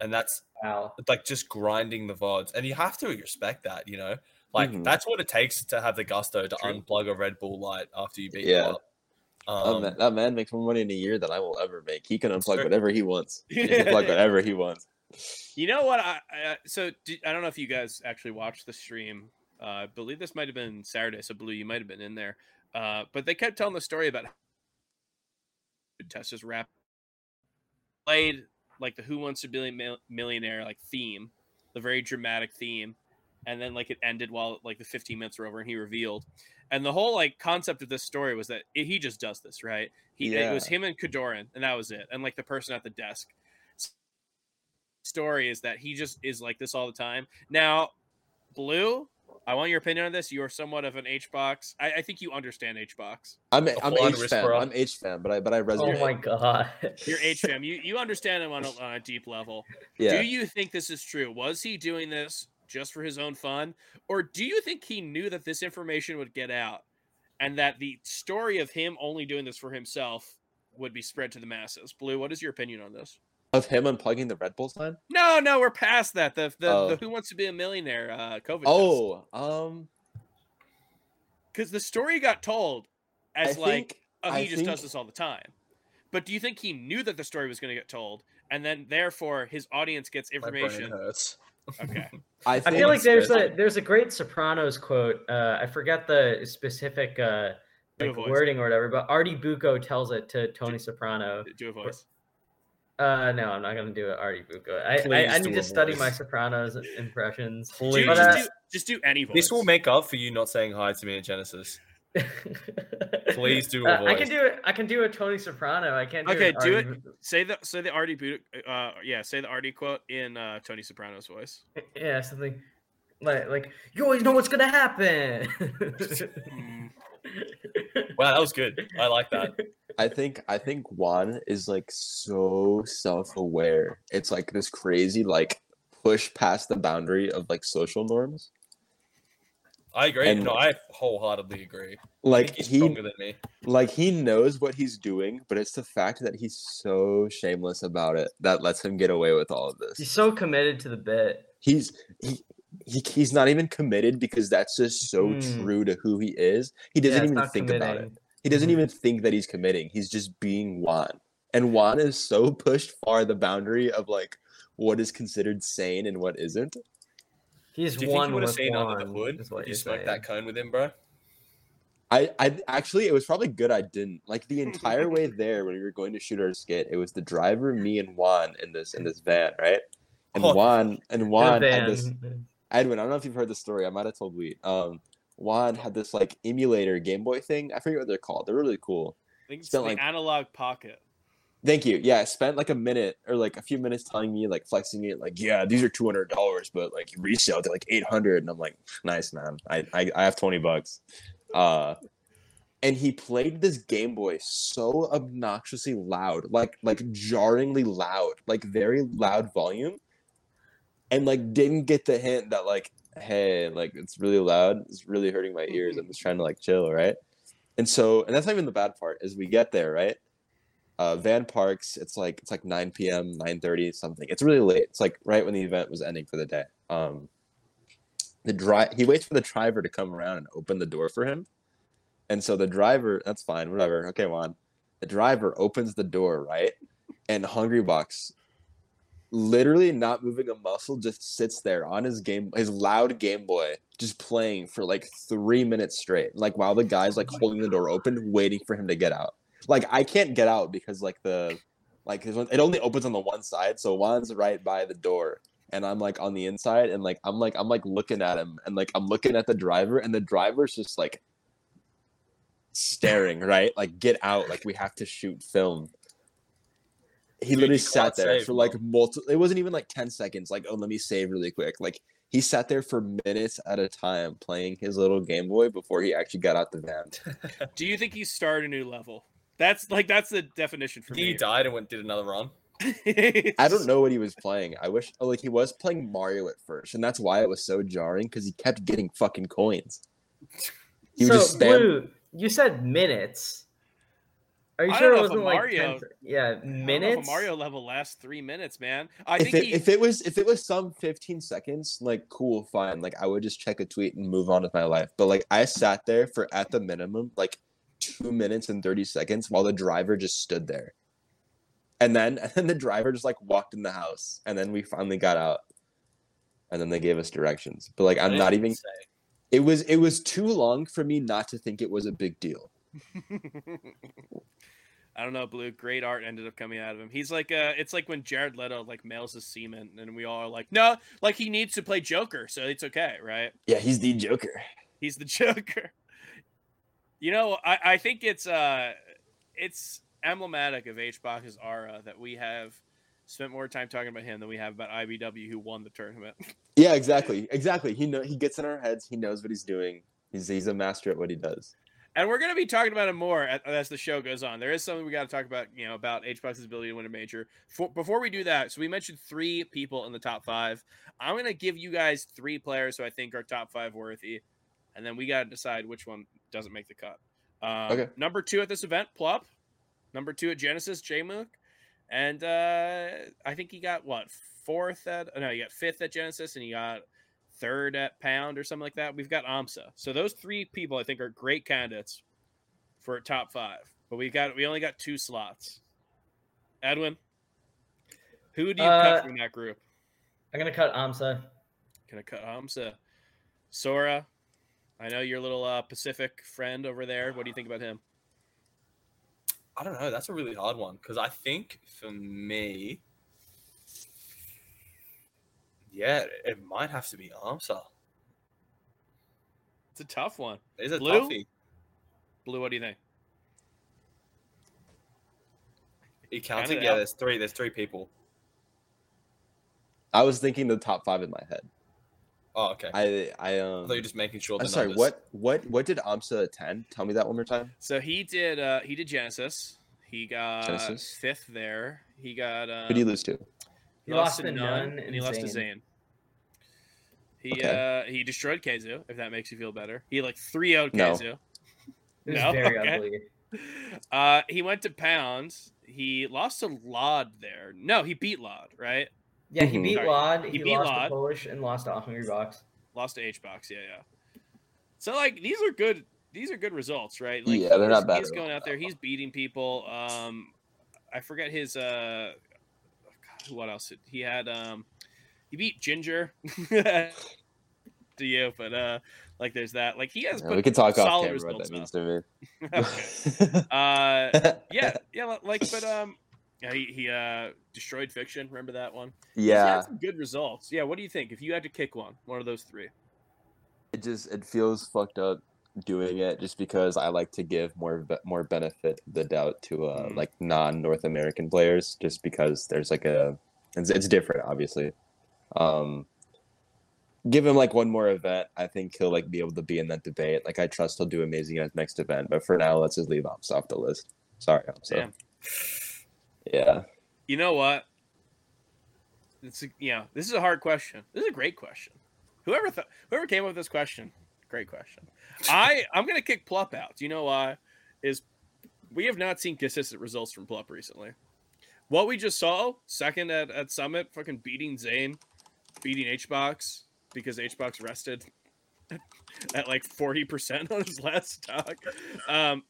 and that's
Wow.
like just grinding the vods, and you have to respect that, you know. Like
Mhm.
that's what it takes to have the gusto to
True.
unplug a Red Bull Light after you beat
Yeah.
them up.
Oh,
Um,
man, that man makes more money in a year than I will ever make. He can unplug whatever he wants. He can unplug whatever he wants.
You know what? I, I so I don't know if you guys actually watched the stream. Uh, I believe this might have been Saturday, so Blue, you might have been in there. Uh, but they kept telling the story about Tessa's rap played like the Who Wants to Be a Millionaire like theme, the very dramatic theme, and then like it ended while like the 15 minutes were over and he revealed. And the whole like concept of this story was that it, he just does this, right? He it was him and KoDorin, and that was it, and like the person at the desk story is that he just is like this all the time. Now, Blue, I want your opinion on this. You are somewhat of an H box. I, I think you understand H box.
I'm
A
I'm H fan.
bro.
I'm H fan, but I but I
oh
resonate.
Oh my god.
You're H fan. You you understand him on a, on a deep level.
yeah.
Do you think this is true? Was he doing this just for his own fun, or do you think he knew that this information would get out, and that the story of him only doing this for himself would be spread to the masses? Blue, what is your opinion on this?
Of him unplugging the Red Bull sign?
No, no, we're past that. The the,
Oh.
the Who Wants to Be a Millionaire uh, COVID.
Oh, um,
because the story got told as
I
like
think
oh, he
I
just
think-
does this all the time. But do you think he knew that the story was going to get told, and then therefore his audience gets
my brain
information?
hurts.
Okay,
I,
I feel like there's
Spencer.
a there's a great Sopranos quote. Uh, I forget the specific uh, like wording or whatever, but Artie Bucco tells it to Tony Soprano.
do a voice.
Uh, no, I'm not gonna do it, Artie Bucco. I, I,
Please
I need to study my. Sopranos impressions.
Dude,
Please.
But,
just,
uh,
do, just do any voice.
This will make up for you not saying hi to me in Genesis. Please do a
Uh, I can do it. I can do a Tony Soprano. I can't. Do
Okay,
an
do
Artie
it.
Bu-
say the say the Artie Boot. Uh, yeah, say the Artie quote in uh, Tony Soprano's voice.
Yeah, something like like you always know what's gonna happen.
Mm,
Wow, that was good. I like that.
I think I think Juan is like so self-aware. It's like this crazy like push past the boundary of like social norms.
I agree.
And-
no, I wholeheartedly agree.
Like
he's
he
stronger than me.
like he knows what he's doing, but it's the fact that he's so shameless about it that lets him get away with all of this.
He's so committed to the bit.
He's he, he he's not even committed because that's just so
Mm.
true to who he is. He doesn't
Yeah,
even
not
think about it.
Committing.
He doesn't
Mhm.
even think that he's committing. He's just being Juan. And Juan is so pushed far the boundary of like what is considered sane and what isn't.
He's
Do you think
one
you would have
with
seen under the
one.
hood
is what
you
you're
smoked that cone with him, bro?
I, I actually it was probably good I didn't. Like the entire way there when we were going to shoot our skit, it was the driver, me, and Juan in this in this van, right? And
Oh.
Juan and
In a
Juan had this Edwin, I don't know if you've heard the story. I might have told Wheat. Um Juan had this like emulator Game Boy thing. I forget what they're called. They're really cool.
I think it's
Spent,
the
like-
Analogue Pocket.
Thank you. Yeah, I spent like a minute or like a few minutes telling me like flexing it, like, yeah, these are two hundred dollars, but like resale they're like eight hundred, and I'm like, nice man. I, I I have twenty bucks. Uh and he played this Game Boy so obnoxiously loud, like like jarringly loud, like very loud volume, and like didn't get the hint that like, hey, like it's really loud, it's really hurting my ears. I'm just trying to like chill, right? And so, and that's not even the bad part. Is we get there, right? uh, Van Parks. It's like it's like 9 p.m., 9:30 something. It's really late. It's like right when the event was ending for the day. Um, the dri- he waits for the driver to come around and open the door for him, and so the driver. That's fine, whatever. Okay, Juan. The driver opens the door right, and Hungrybox, literally not moving a muscle, just sits there on his game, his loud Game Boy, just playing for like three minutes straight. Like while the guy's like oh holding the door open, waiting for him to get out like I can't get out because like the like it only opens on the one side, so Juan's right by the door, and I'm like on the inside, and like I'm like I'm like looking at him, and like I'm looking at the driver, and the driver's just like staring, right? Like get out, like we have to shoot film. He
Dude,
literally
you
sat there
save,
for like multiple. It wasn't even like ten seconds. Like oh, let me save really quick. Like he sat there for minutes at a time playing his little Game Boy before he actually got out the van.
Do you think he started a new level? That's like that's the definition for
he
me.
He died and went did another run.
I don't know what he was playing. I wish oh, like he was playing Mario at first, and that's why it was so jarring because he kept getting fucking coins. He would
so,
just stand.
Blue, you said minutes. Are you
I
sure
don't
it
know if a
wasn't like
Mario-
10 yeah,
I if
minutes?
a Mario level lasts three minutes, man. I
If
think
it,
he,
if it was if it was some 15 seconds, like cool, fine. Like I would just check a tweet and move on with my life. But like I sat there for at the minimum like two minutes and 30 seconds while the driver just stood there. And then and then the driver just like walked in the house and then we finally got out. And then they gave us directions. But like
I
I'm
didn't
not even
say.
it was it was too long for me not to think it was a big deal.
I don't know, Blue. Great art ended up coming out of him. He's like, uh, it's like when Jared Leto like mails his semen, and we all are like, no, like he needs to play Joker, so it's okay, right?
Yeah, he's the Joker.
He's the Joker. You know, I, I think it's uh, it's emblematic of HBox's aura that we have spent more time talking about him than we have about IBDW, who won the tournament.
Yeah, exactly. Exactly. He know he gets in our heads. He knows what he's doing. He's he's a master at what he does.
And we're going to be talking about it more as, as the show goes on. There is something we got to talk about, you know, about HBox's ability to win a major. For, before we do that, so we mentioned three people in the top five. I'm going to give you guys three players who I think are top five worthy, and then we got to decide which one doesn't make the cut. Um,
Okay.
Number two at this event, Plup. Number two at Genesis, Jmook. And uh, I think he got what fourth at? No, he got fifth at Genesis, and he got third at Pound or something like that. We've got AMSA. So those three people I think are great candidates for top five. But we got we only got two slots. Edwin, who do you
Uh,
cut from that group?
I'm gonna cut Amsa.
Gonna cut AMSA. Sora, I know your little uh, Pacific friend over there. What do you think about him?
I don't know. That's a really hard one because I think for me, yeah, it might have to be aMSa.
It's a tough one.
It's a
Blue?
toughie.
Blue, what do you think?
You
Count
counting?
it
Yeah, there's three. There's three people.
I was thinking the top five in my head.
Oh, okay. I,
I I um.
thought you were just making sure.
I'm sorry.
numbers.
What what what did Amsa attend? Tell me that one more time.
So he did uh he did Genesis. He got
Genesis.
fifth there. He got uh
Who did he lose to?
he,
He
lost,
lost
to
to
None, and he
and
lost to Zain. He
Okay.
uh he destroyed Kazu, if that makes you feel better. He like 3 0
No.
Kazu.
It was
No?
very
Okay.
ugly.
Uh he went to Pound. He lost to lloD there. No, he beat lloD, right?
Yeah, he
Mhm.
beat
Sorry.
lloD.
He
He,
beat
lost
lloD.
to Polish and lost to Hungrybox.
Lost to H box, yeah, yeah. So like these are good these are good results, right? Like
Yeah, they're not bad
He's going out there, he's beating people. Um I forget his uh God, what else? He had um he beat Ginger to you, but uh like there's that. Like he has
Yeah, we could talk off camera what that means to me.
Okay. Uh yeah, yeah, like but um yeah, he, he uh destroyed fiction. Remember that one?
Yeah.
some good results. Yeah, what do you think? If you had to kick one, one of those three.
It just it feels fucked up doing it just because I like to give more more benefit the doubt to uh
Mhm.
like non North American players just because there's like a it's, it's different obviously. Um give him like one more event. I think he'll like be able to be in that debate. Like I trust he'll do amazing at his next event, but for now let's just leave Ops off the list. Sorry, Ops.
Damn.
Yeah.
You know what? It's a, you know this is a hard question. This is a great question. Whoever thought, whoever came up with this question, great question. I I'm gonna kick Plup out. Do you know why? Is we have not seen consistent results from Plup recently. What we just saw, second at, at Summit, fucking beating Zain, beating HBox because HBox rested at like 40% on his last stock. Um,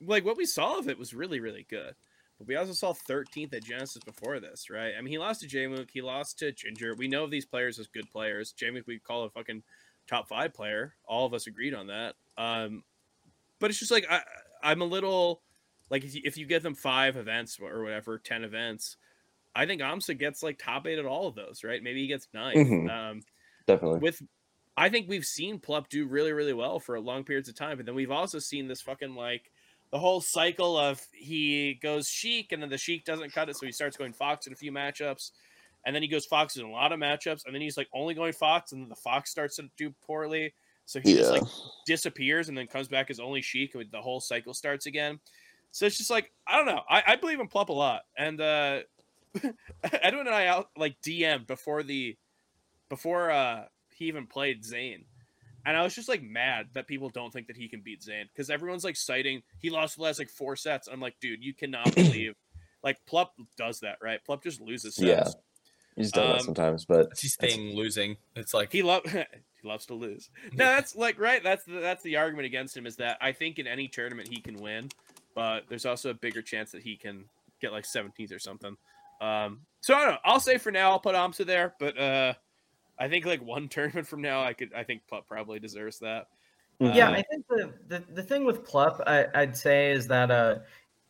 like what we saw of it was really, really good. But we also saw 13th at Genesis before this, right? I mean, he lost to Jmook, he lost to Ginger. We know of these players as good players. Jmook, we call a fucking top five player. All of us agreed on that. Um, but it's just like I, I'm a little like if you, if you get them five events or whatever, ten events, I think Amsa gets like top eight at all of those, right? Maybe he gets 9th
Mhm.
Um,
Definitely.
with I think we've seen Plup do really, really well for long periods of time, but then we've also seen this fucking like the whole cycle of he goes Sheik and then the Sheik doesn't cut it, so he starts going Fox in a few matchups, and then he goes Fox in a lot of matchups, and then he's like only going Fox, and then the Fox starts to do poorly, so he just like disappears and then comes back as only Sheik, and the whole cycle starts again. So it's just like I don't know. I, I believe in Plup a lot, and uh Edwin and I out like DM before the before uh he even played Zain. And I was just like mad that people don't think that he can beat Zain because everyone's like citing he lost the last like four sets. I'm like, dude, you cannot believe like Plup does that, right? Plup just loses sets.
Yeah. He's done that
Um,
sometimes, but
That's his thing, losing. It's like
He love he loves to lose. No, that's like right. That's the, that's the argument against him is that I think in any tournament he can win, but there's also a bigger chance that he can get like 17th or something. Um, so I don't know. I'll say for now I'll put Amsa there, but uh, I think like one tournament from now I could I think Plup probably deserves that.
Yeah,
Uh,
I think the, the, the thing with Plup, I, I'd say, is that uh,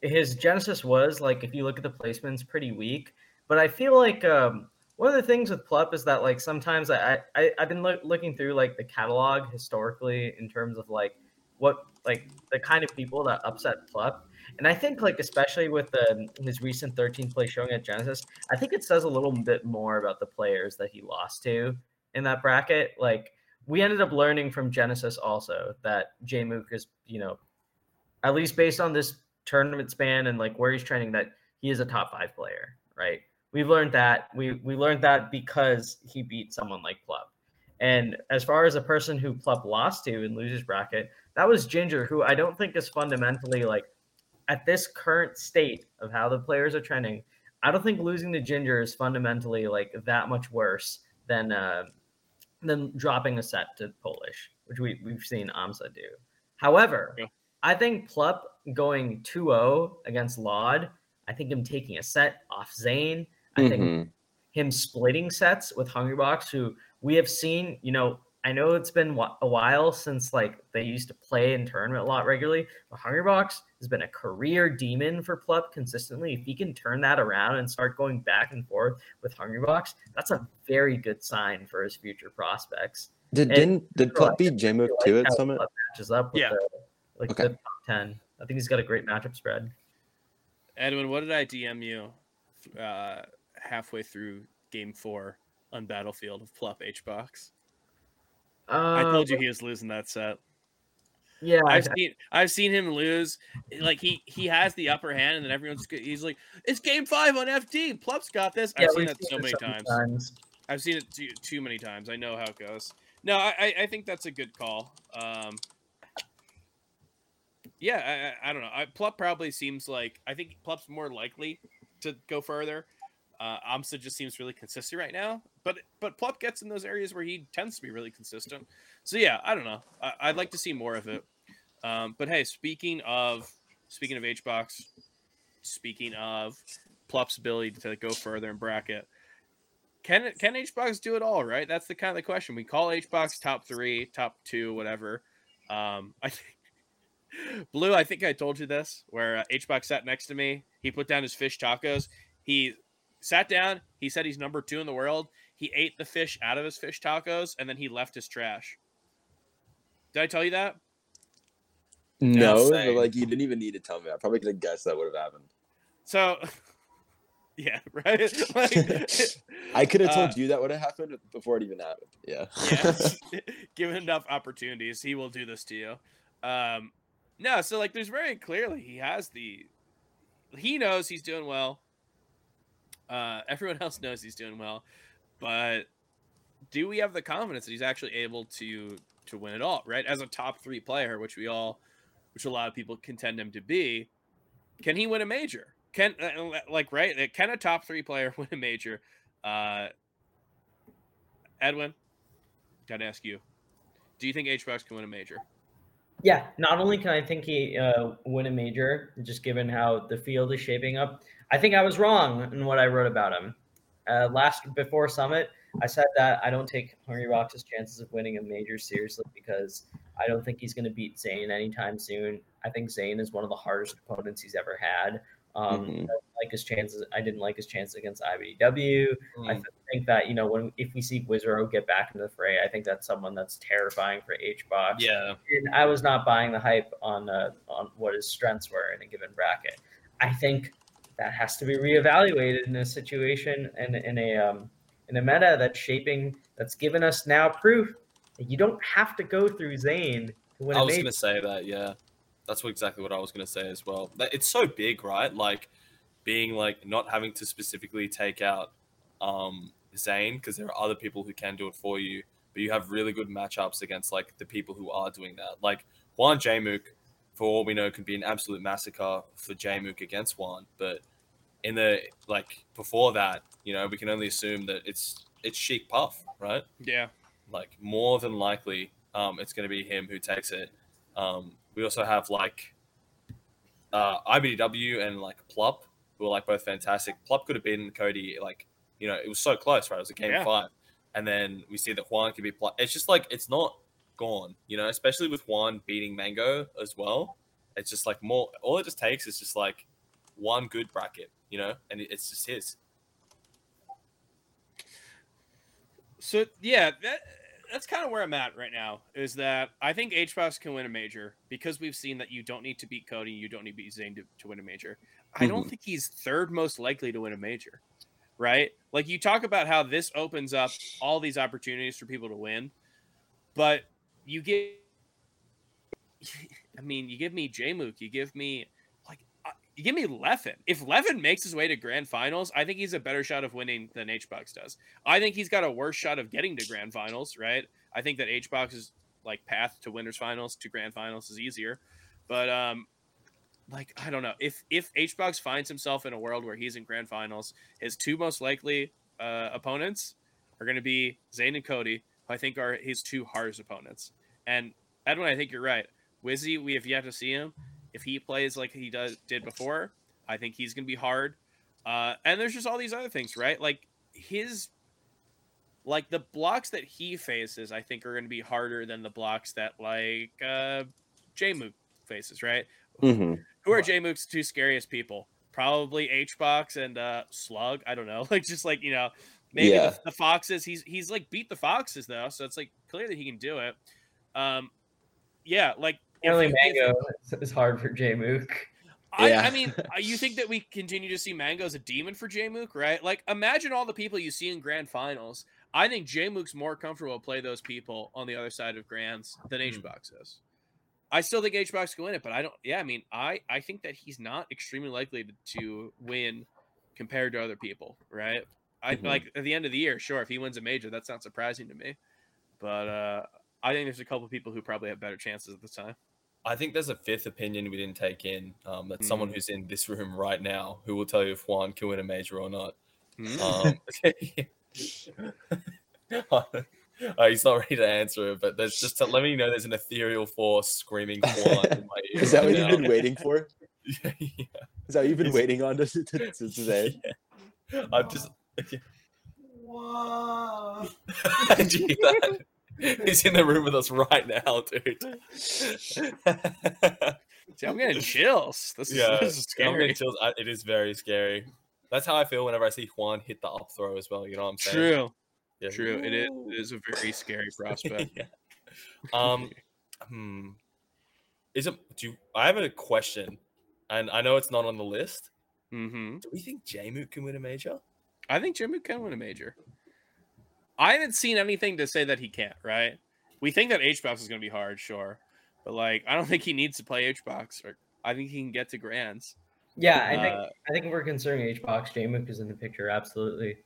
his Genesis was like, if you look at the placements, pretty weak. But I feel like um, one of the things with Plup is that like sometimes I, I I've been loo- looking through like the catalog historically in terms of like what like the kind of people that upset Plup. And I think like especially with the his recent 13th place showing at Genesis, I think it says a little bit more about the players that he lost to in that bracket. Like we ended up learning from Genesis also that Jmook is, you know, at least based on this tournament span and like where he's training, that he is a top five player, right? We've learned that. We we learned that because he beat someone like Plup. And as far as a person who Plup lost to in losers bracket, that was Ginger, who I don't think is fundamentally like at this current state of how the players are trending. I don't think losing to Ginger is fundamentally like that much worse than uh, than dropping a set to Polish, which we, we've seen Amsa do. However,
Yeah.
I think Plup going 2-0 against lloD, I think him taking a set off Zane, I think
Mhm.
him splitting sets with Hungrybox, who we have seen, you know, I know it's been a while since like they used to play in tournament a lot regularly, but Hungrybox has been a career demon for Plup consistently. If he can turn that around and start going back and forth with Hungrybox, that's a very good sign for his future prospects.
did
and-
didn't did
Well,
Plup beat J
I
Mook
like
too at Summit?
Plup matches up with
Yeah.
the, like
Okay.
the top ten. I think he's got a great matchup spread.
Edwin, what did I DM you uh, halfway through game four on Battlefield of Plup H box? I told you he was losing that set.
Yeah,
I've seen I've seen him lose. Like he he has the upper hand, and then everyone's he's like, "It's game five on FD. Plup's got this."
yeah,
I've seen that so
it
many times.
times.
I've seen it too, too many times. I know how it goes. No, I I- I think that's a good call. Um, yeah, I, I, don't know. I, Plup probably seems like I think Plup's more likely to go further. Uh, Amsa just seems really consistent right now, but but Plup gets in those areas where he tends to be really consistent. So yeah, I don't know. I, I'd like to see more of it. Um, but hey, speaking of speaking of HBox, speaking of Plup's ability to go further in bracket, can can HBox do it all? Right, that's the kind of the question. We call HBox top three, top two, whatever. Um, I think Blue. I think I told you this. Where uh, HBox sat next to me, he put down his fish tacos. He sat down. He said he's number two in the world. He ate the fish out of his fish tacos, and then he left his trash. Did I tell you that?
No, but like you didn't even need to tell me. I probably could have guessed that would have happened.
So, yeah, right. Like,
I could have
Uh,
told you that would have happened before it even happened. Yeah.
yeah, given enough opportunities, he will do this to you. Um, no, so like, there's very clearly he has the, he knows he's doing well. Uh, everyone else knows he's doing well, but do we have the confidence that he's actually able to to win it all? Right, as a top three player, which we all, which a lot of people contend him to be, can he win a major? Can uh, like right? Can a top three player win a major? Uh, Edwin, gotta ask you. Do you think HBox can win a major?
Yeah, not only can I think he uh, win a major, just given how the field is shaping up, I think I was wrong in what I wrote about him. Uh, last before Summit, I said that I don't take Hungrybox's chances of winning a major seriously because I don't think he's going to beat Zain anytime soon. I think Zain is one of the hardest opponents he's ever had. Um,
Mhm.
Like his chances. I didn't like his chances against IBDW. I think that you know when if we see Wizzrobe get back into the fray, I think that's someone that's terrifying for HBox
Yeah.
and I was not buying the hype on uh, on what his strengths were in a given bracket. I think that has to be reevaluated in a situation and in a um, in a meta that's shaping that's given us now proof that you don't have to go through Zain to win
I was
major.
gonna say that. Yeah, that's what, exactly what I was gonna say as well. That it's so big, right? Like being like not having to specifically take out um Zain because there are other people who can do it for you, but you have really good matchups against like the people who are doing that. Like Juan Jmook, for all we know, could be an absolute massacre for Jmook against Juan, but in the like before that, you know, we can only assume that it's it's Sheik Puff, right?
Yeah.
Like more than likely, um, it's going to be him who takes it. Um, we also have like uh, IBDW and like Plup, who are like both fantastic. Plup could have been Cody, like you know, it was so close, right? It was a game
Yeah.
five, and then we see that Juan can be. Plup. It's just like it's not gone, you know, especially with Juan beating Mango as well. It's just like more. All it just takes is just like one good bracket, you know, and it's just his.
So yeah, that that's kind of where I'm at right now. Is that I think HBox can win a major because we've seen that you don't need to beat Cody, you don't need to beat Zain to, to win a major. I don't mm-hmm. think he's third most likely to win a major, right? Like you talk about how this opens up all these opportunities for people to win, but you get, I mean, you give me Jmook, you give me like. Give me Leffen. If Leffen makes his way to grand finals, I think he's a better shot of winning than H HBox does. I think he's got a worse shot of getting to grand finals, right? I think that H HBox's like path to winners finals to grand finals is easier. But um like I don't know. If if HBox finds himself in a world where he's in grand finals, his two most likely uh, opponents are going to be Zain and Cody, who I think are his two hardest opponents. And Edwin, I think you're right. Wizzy, we have yet to see him. If he plays like he does did before, I think he's going to be hard. Uh, and there's just all these other things, right? Like his like the blocks that he faces, I think are going to be harder than the blocks that like uh, Jmook faces, right?
Mhm.
Who are Jmook's two scariest people? Probably H Box and uh, Slug. I don't know. Like just like you know, maybe
Yeah.
the, the Foxes. He's he's like beat the Foxes though, so it's like clear that he can do it. Um, yeah, like
Apparently,
you-
Mango is- is hard for Jmook.
I,
Yeah.
I mean, uh, you think that we continue to see Mango as a demon for Jmook, right? Like, imagine all the people you see in grand finals. I think Jmook's more comfortable to play those people on the other side of grands than
Hmm.
HBox is. I still think H Box can win it, but I don't. Yeah, I mean, I I think that he's not extremely likely to, to win compared to other people, right? I
Mhm.
like at the end of the year, sure, if he wins a major, that's not surprising to me. But uh I think there's a couple people who probably have better chances at the time.
I think there's a fifth opinion we didn't take in. Um, that's someone
Mm.
who's in this room right now who will tell you if Juan can win a major or not.
Hmm?
Um, uh, he's not ready to answer it, but there's just to let me know there's an ethereal force screaming Juan in my ear.
Is that
right
what you've been waiting for?
yeah, yeah.
Is that what you've been
He's-
waiting on to, to, to, to say?
I'm just.
Wow.
Did you hear that? He's in the room with us right now, dude.
See, I'm getting chills. This is,
yeah,
this is
I'm getting
scary.
chills. I- It is very scary. That's how I feel whenever I see Juan hit the up throw as well. You know what I'm saying?
True,
Yeah.
true. It is, it is a very scary prospect.
yeah. Um. hmm. Is it? Do you, I have a question, and I know it's not on the list.
Mm-hmm.
Do we think Jmook can win a major?
I think Jimmy can win a major. I haven't seen anything to say that he can't. Right? We think that H box is going to be hard, sure, but like I don't think he needs to play H box. Or I think he can get to grands.
Yeah, I think
Uh,
I think we're considering H box, Jmook is in the picture. Absolutely.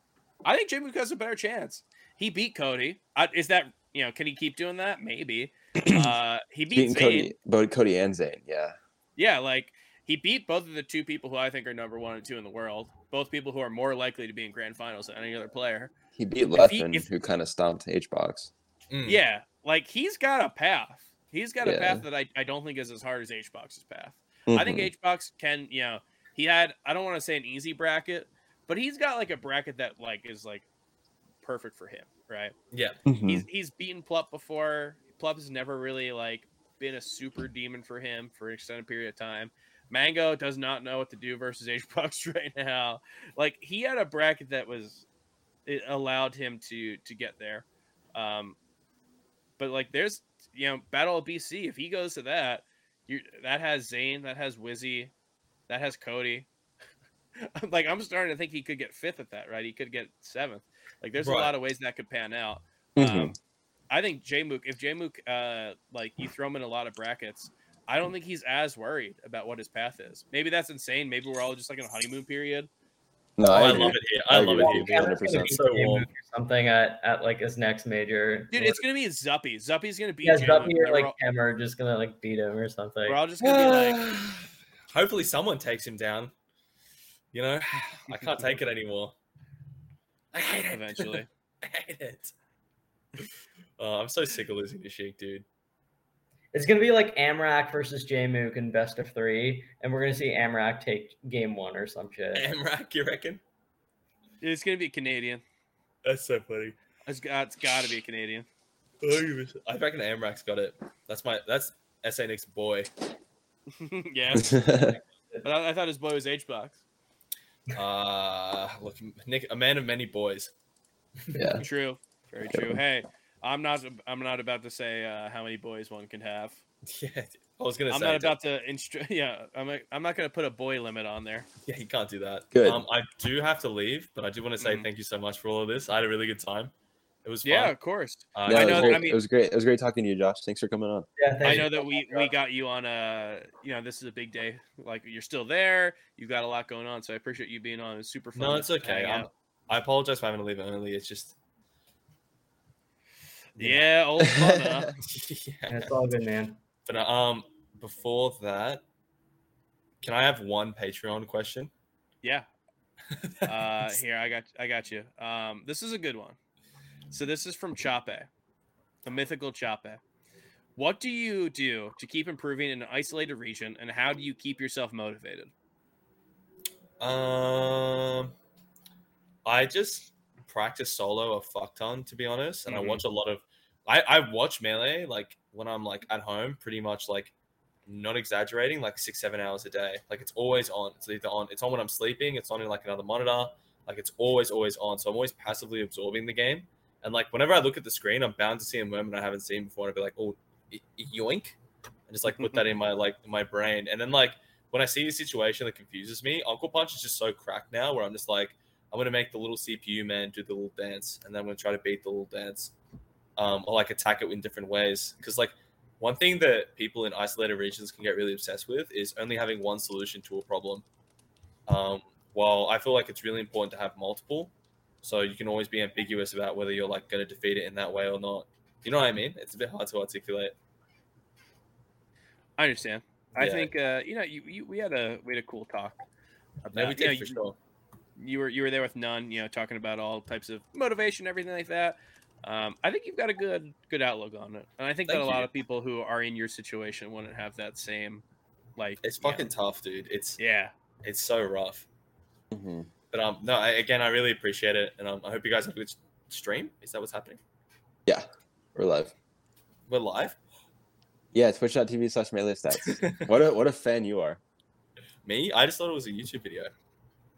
I think Jimmy has a better chance. He beat Cody. Uh, is that you know? Can he keep doing that? Maybe. Uh, he beat
Beating Cody, both Cody and Zain, yeah.
Yeah, like he beat both of the two people who I think are number one and two in the world. Both people who are more likely to be in grand finals than any other player.
He beat
If he-
Leffen,
if-
who kind of stomped HBox.
Mm.
Yeah, like he's got a path. He's got a
Yeah.
path that I, I don't think is as hard as HBox's path. I think
Mhm.
HBox can, you know, he had I don't want to say an easy bracket, but he's got like a bracket that like is like perfect for him, right?
Yeah.
Mhm.
He's he's beaten Plup before. Plup has never really like been a super demon for him for an extended period of time. Mango does not know what to do versus HBox right now. Like he had a bracket that was it allowed him to to get there. Um but like there's you know Battle of BC if he goes to that, you that has Zain, that has Wizzy, that has Cody. like I'm starting to think he could get fifth at that, right? He could get seventh. Like there's a lot of ways that could pan out.
Mhm.
Um, I think Jmook, if Jmook, uh, like you throw him in a lot of brackets, I don't think he's as worried about what his path is. Maybe that's insane. Maybe we're all just like in a honeymoon period.
No,
Oh,
I,
I love it here. I,
I
love
agree
it
with
here.
you.
Cameron's gonna
100%.
So warm.
something at, at like his next major.
Dude, it's gonna be Zuppy. Zuppy's gonna beat
yeah,
Jmook,
Zuppy or like
we're all,
Cam are just gonna like beat him or something.
we're all just gonna be like,
Hopefully, someone takes him down. You know, I can't take it anymore. I hate it.
eventually.
I hate it. Oh, I'm so sick of losing to Sheik, dude.
It's gonna be like Amrak versus Jmook in best of three, and we're gonna see Amrak take game one or some shit.
Amrak, you reckon?
It's gonna be a Canadian.
That's so funny.
It's got, it's got to be a Canadian.
I reckon Amrak's got it. That's my that's SA Nick's boy.
yeah, but I, I thought his boy was H box.
Uh look, Nick, a man of many boys.
yeah.
True, very true. Hey, I'm not. I'm not about to say uh, how many boys one can have.
Yeah, I was gonna
I'm
say.
not about to instru- Yeah, I'm. i I'm not gonna put a boy limit on there.
Yeah, you can't do that.
Good.
Um, I do have to leave, but I do want to say
Mhm.
thank you so much for all of this. I had a really good time. It was fun.
Yeah, of course.
Uh,
No,
I know that-
great.
I mean-
it was great. It was great talking to you, Josh. Thanks for coming on.
Yeah,
I know
so
that we we got you on a. You know, this is a big day. Like you're still there. You've got a lot going on, so I appreciate you being on. It was super fun.
No, it's okay.
hang
I'm,
out.
I apologize for having to leave early. It's just. You.
Yeah, old fun.
Yeah,
yeah.
It's all good, man.
But uh, um, before that, can I have one Patreon question?
Yeah. Uh, here I got I got you. Um, this is a good one. So this is from Chape, the mythical Chape. What do you do to keep improving in an isolated region, and how do you keep yourself motivated?
Um, I just practice solo a fuck ton, to be honest, and
Mhm.
I watch a lot of. I I watch melee like when I'm like at home, pretty much like not exaggerating, like six seven hours a day. Like it's always on. It's either on. It's on when I'm sleeping. It's on in like another monitor. Like it's always always on. So I'm always passively absorbing the game. And like whenever I look at the screen, I'm bound to see a moment I haven't seen before. And I'd be like, oh, yoink, and just like put that in my like my brain. And then like when I see a situation that confuses me, Uncle Punch is just so cracked now where I'm just like, I'm gonna make the little CPU man do the little dance, and then I'm gonna try to beat the little dance, um, or like attack it in different ways. Because like one thing that people in isolated regions can get really obsessed with is only having one solution to a problem. Um, while I feel like it's really important to have multiple, so you can always be ambiguous about whether you're like gonna defeat it in that way or not. You know what I mean? It's a bit hard to articulate.
I understand. I think uh, you know you, you we had a we had a cool talk. About,
Yeah, we
you, know,
did for
you-
sure.
you were you were there with none, you know, talking about all types of motivation, everything like that. Um, I think you've got a good good outlook on it, and I think that
Thank
a lot of people who are in your situation wouldn't have that same, like,
It's
you know,
fucking tough, dude. It's
yeah.
it's so rough.
Mhm.
But um, no, I, again, I really appreciate it, and um, I hope you guys have a good stream. Is that what's happening?
Yeah, we're live.
We're live.
Yeah, twitch.tv slash melee stats. what a what a fan you are.
Me? I just thought it was a YouTube video.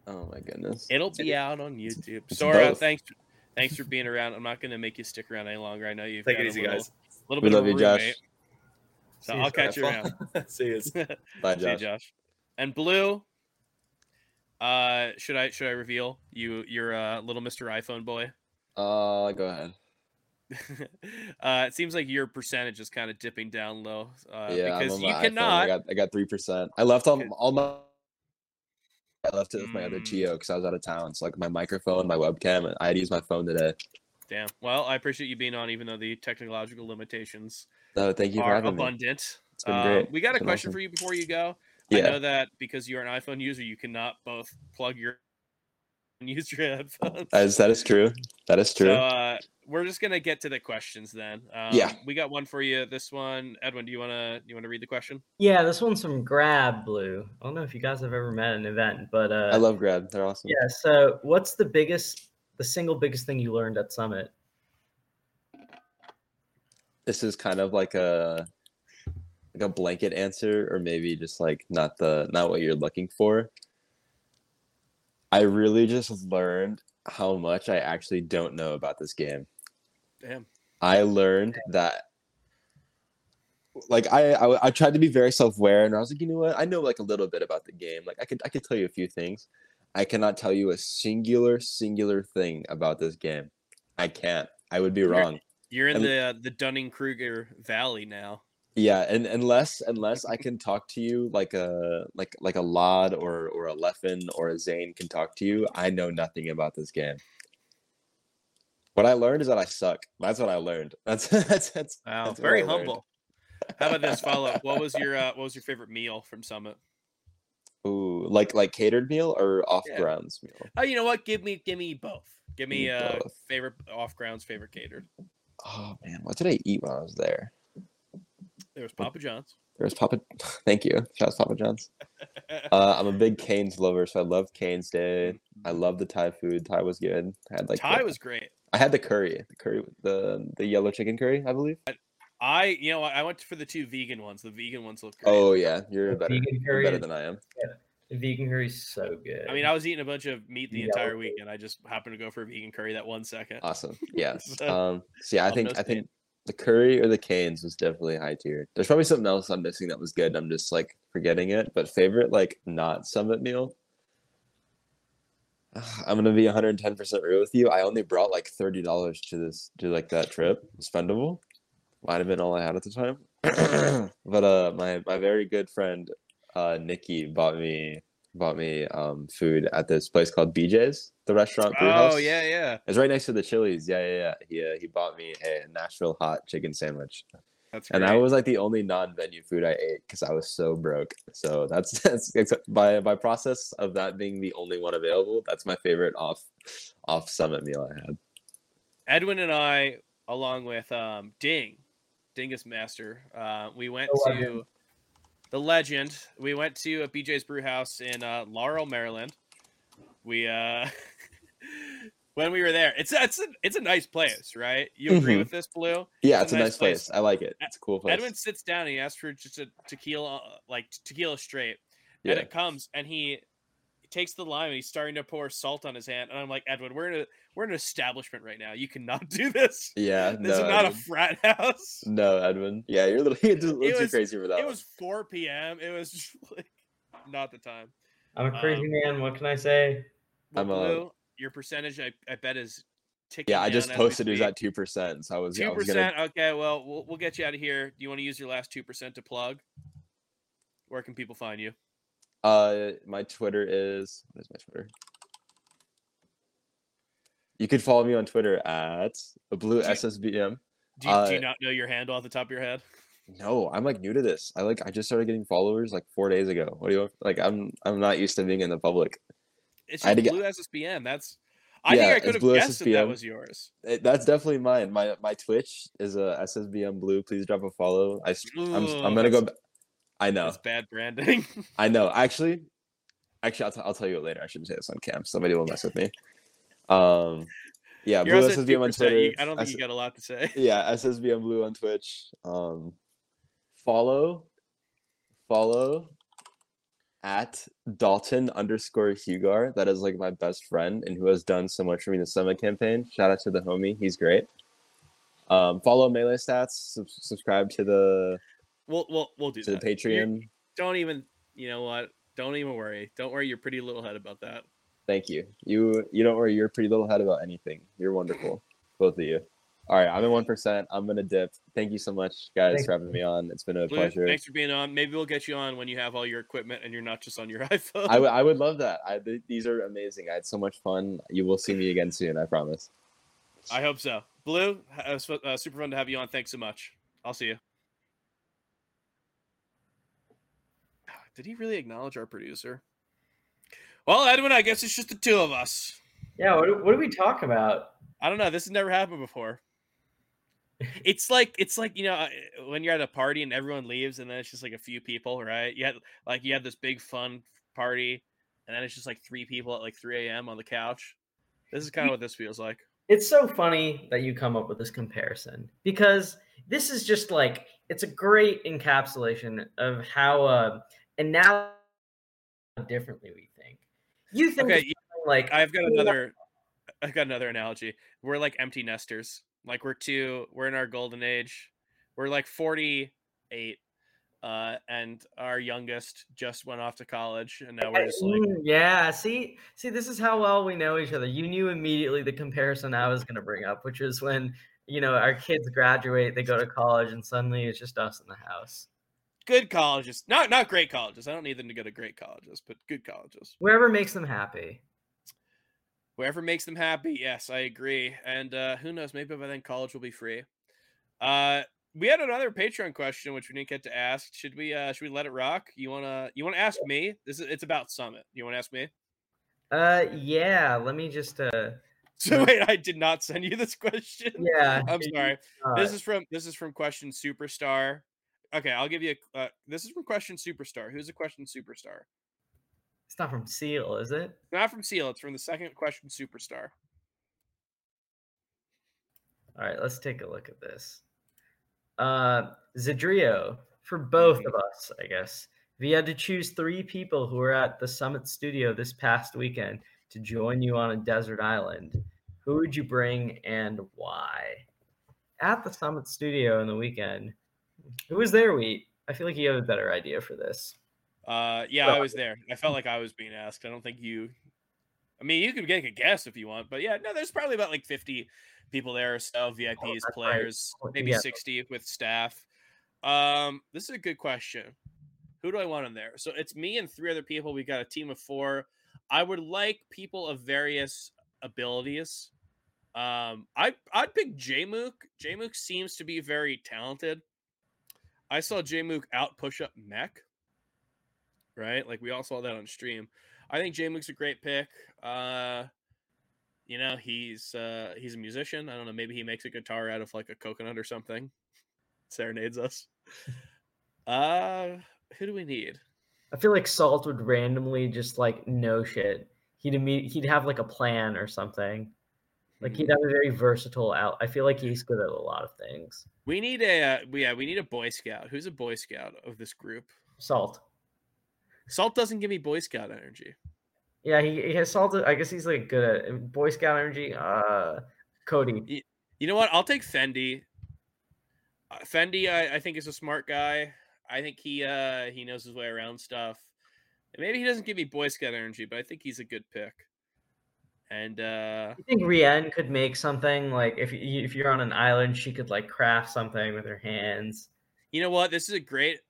Oh my goodness.
It'll be out on YouTube.
It's
Sora,
both.
thanks, thanks for being around. I'm not gonna make you stick around any longer. I know you've
Take
got
it
a
easy,
little,
guys.
little
We
bit
love
of a
you, Josh.
so
See
I'll catch you around.
See you.
Bye,
See you,
Josh.
Josh. And Blue, uh, should I should I reveal you? You're uh, little Mister iPhone boy.
Uh, go ahead.
uh, it seems like your percentage is kind of dipping down low uh,
yeah, I'm
because
on
you
my iPhone.
cannot.
I got I got three percent. I left all,
Good.
all my. I left it with my other
Mm.
Geo because I was out of town. So like my microphone, my webcam, and I had to use my phone today.
Damn. Well, I appreciate you being on, even though the technological limitations
So thank you for
are abundant.
It's been great.
we got a question
awesome.
for you before you go. I know that because you're an iPhone user, you cannot both plug your use your headphones.
as that is true. That is true.
So uh, we're just gonna get to the questions then. Um,
Yeah.
we got one for you. This one, Edwin. Do you wanna you wanna read the question?
Yeah, this one's from Grab Blue. I don't know if you guys have ever met an event, but uh,
I love Grab. They're awesome.
Yeah. So, what's the biggest, the single biggest thing you learned at Summit?
This is kind of like a like a blanket answer, or maybe just like not the not what you're looking for. I really just learned how much I actually don't know about this game.
Damn.
I learned that like I, I I tried to be very self-aware and I was like, you know what? I know like a little bit about the game. Like I could I could tell you a few things. I cannot tell you a singular singular thing about this game. I can't. I would be
You're-
wrong.
You're in
And-
the uh, the Dunning Kruger Valley now.
Yeah, and unless unless I can talk to you like a like like a lloD or or a Leffen or a Zain can talk to you, I know nothing about this game. What I learned is that I suck. That's what I learned. That's that's that's,
Wow,
that's
very humble. How about this follow up? What was your uh, what was your favorite meal from Summit?
Ooh, like like catered meal or off
Yeah.
grounds meal?
Oh, you know what? Give me give me both. Give me
Give me
uh
both.
favorite off grounds, favorite catered.
Oh man, what did I eat when I was there?
There was Papa John's.
There was Papa. Thank you. Shout out to Papa John's. Uh, I'm a big Canes lover, so I loved Canes Day. I love the Thai food. Thai was good. I had like
Thai
the-
was great.
I had the curry, the curry, the the yellow chicken curry, I believe.
I you know I went for the two vegan ones. The vegan ones look great.
Oh yeah, you're better.
Vegan
You're
curry
better than I am.
The vegan curry's so good.
I mean, I was eating a bunch of meat the
Yellow
entire
curry.
weekend. I just happened to go for a vegan curry that one second.
Awesome. Yes.
So,
Um. So yeah, I think
no
I think the curry or the canes was definitely high tier. There's probably something else I'm missing that was good. I'm just like forgetting it. But favorite like not summit meal. I'm gonna be 110 percent real with you. I only brought like thirty dollars to this to like that trip. Spendable. Might have been all I had at the time. but uh, my my very good friend, uh, Nikki bought me bought me um food at this place called BJ's, the restaurant. brew
oh
house.
yeah, yeah.
It's right next to the Chili's. Yeah, yeah, yeah. He uh, he bought me a Nashville hot chicken sandwich,
That's great.
and that was like the only non-venue food I ate because I was so broke. So that's that's by by process of that being the only one available. That's my favorite off off summit meal I had.
Edwin and I, along with um, Ding, Dingus Master, uh, we went
The
to
legend.
the legend. We went to a BJ's Brew House in uh, Laurel, Maryland. We uh, when we were there, it's it's a it's a nice place, right? You agree
Mhm.
with this, Blue?
Yeah,
It's
it's
a
a
nice
nice place. I like it. It's a cool place.
Edwin sits down and he asks for just a tequila, uh, like tequila straight,
yeah.
and it comes and he takes the lime and he's starting to pour salt on his hand, and I'm like, Edwin, we're in a we're in an establishment right now. You cannot do this.
yeah,
This
no,
is not a frat house.
no, Edwin. Yeah, you're a little, you're a little too
was-
crazy for that.
It
one.
was 4 p.m. It was just like not the time.
I'm a crazy
um,
man. What can I say?
I'm, a,
Blue, your percentage, I, I bet, is ticking.
yeah, I just posted it was at two percent. So I was,
Two
was gonna
percent. Okay, well, well, we'll get you out of here. Do you want to use your last two percent to plug? Where can people find you?
Uh, my Twitter is what is my Twitter? You could follow me on Twitter at a blue SSBM.
Do you, do you
Uh,
not know your handle off the top of your head?
No, I'm like new to this. I like I just started getting followers like four days ago. What do you? Like I'm I'm not used to being in the public.
It's just Blue SSBM. That's. I
Yeah,
think I could have guessed that that was yours.
It- that's definitely mine. My my Twitch is a SSBM blue. Please drop a follow. I st- I'm I'm gonna go. I know.
That's bad branding.
I know. Actually, actually, I'll, t- I'll tell you later. I shouldn't say this on cam. Somebody will mess with me. Um, yeah,
You're
blue SSBM on Twitter.
You- I don't think
S-
you got a lot to say.
yeah, SSBM Blue on Twitch. Um, follow, follow at Dalton underscore Hugar. That is like my best friend and who has done so much for me in the summit campaign. Shout out to the homie. He's great. Um, follow Melee Stats. Sub- subscribe to the
We'll we'll we'll do
to the
that. You're-
Patreon.
Don't even. You know what? Don't even worry. Don't worry your pretty little head about that.
Thank you. You you don't worry your pretty little head about anything. You're wonderful, both of you. All right, I'm at one percent. I'm gonna dip. Thank you so much, guys,
Thank
for having me on. It's been a
Blue,
pleasure.
thanks for being on. Maybe we'll get you on when you have all your equipment and you're not just on your iPhone.
I, w- I would love that. I, th- these are amazing. I had so much fun. You will see me again soon. I promise.
I hope so. Blue, uh, s- uh, super fun to have you on. Thanks so much. I'll see you. Did he really acknowledge our producer? Well, Edwin, I guess it's just the two of us.
Yeah, what, do- what do we talk about?
I don't know. This has never happened before. It's like it's like you know uh, when you're at a party and everyone leaves and then it's just like a few people, right? You had like you had this big fun party and then it's just like three people at like 3 a.m. on the couch. This is kind of what this feels like.
It's so funny that you come up with this comparison because this is just like it's a great encapsulation of how uh and now differently we think. You think
Okay,
like
I've got another I've got another analogy. We're like empty nesters. Like we're two we're in our golden age. We're like 48 uh and our youngest just went off to college and now we're just like
Mm, yeah, see, see, this is how well we know each other. You knew immediately the comparison I was going to bring up, which is when you know, our kids graduate, they go to college, and suddenly it's just us in the house.
Good colleges, not not great colleges. I don't need them to go to great colleges, but good colleges.
Wherever makes them happy.
Wherever makes them happy. Yes, I agree. And uh, who knows? Maybe by then college will be free. Uh, we had another Patreon question which we didn't get to ask. Should we uh should we let it rock? You wanna you wanna ask me? This is it's about Summit. You wanna ask me?
Uh yeah, let me just uh
So wait, I did not send you this question.
yeah.
I'm sorry.
uh,
This is from this is from Question Superstar. Okay, I'll give you a. Uh, this is from Question Superstar. Who's a Question Superstar?
It's not from Seal, is it?
Not from Seal. It's from the second Question Superstar.
All right, let's take a look at this. Uh Zadrio, for both
Mhm.
of us, I guess. If you had to choose three people who were at the Summit Studio this past weekend to join you on a desert island, who would you bring and why? At the Summit Studio in the weekend, who was there, Wheat? I feel like you have a better idea for this.
Uh, yeah, I was there. I felt like I was being asked. I don't think you. I mean, you can make a guess if you want, but yeah, no, there's probably about like 50 people there or so, VIPs,
Oh, right.
players,
Oh,
maybe
yeah.
60 with staff. Um, this is a good question. Who do I want in there? So it's me and three other people. We got a team of four. I would like people of various abilities. Um, I I'd pick Jmook. Jmook seems to be very talented. I saw Jmook out push up Mech. Right, like we all saw that on stream. I think Jmook's a great pick. Uh, you know, he's uh he's a musician. I don't know, maybe he makes a guitar out of like a coconut or something. Serenades us. Uh, who do we need?
I feel like Salt would randomly just like no shit. He'd imme- he'd have like a plan or something. Like he'd have a very versatile out. I feel like he's good at a lot of things.
We need a uh, we- yeah, we need a boy scout. Who's a boy scout of this group?
Salt.
Salt doesn't give me boy scout energy.
Yeah, he, he has Salt. I guess he's like good at Boy Scout energy. Uh, Cody.
You know what? I'll take Fendi. Uh, Fendi, I, I think is a smart guy. I think he uh he knows his way around stuff. And maybe he doesn't give me boy scout energy, but I think he's a good pick. And uh
You think Rian could make something like if you, if you're on an island, she could like craft something with her hands.
You know what? This is a great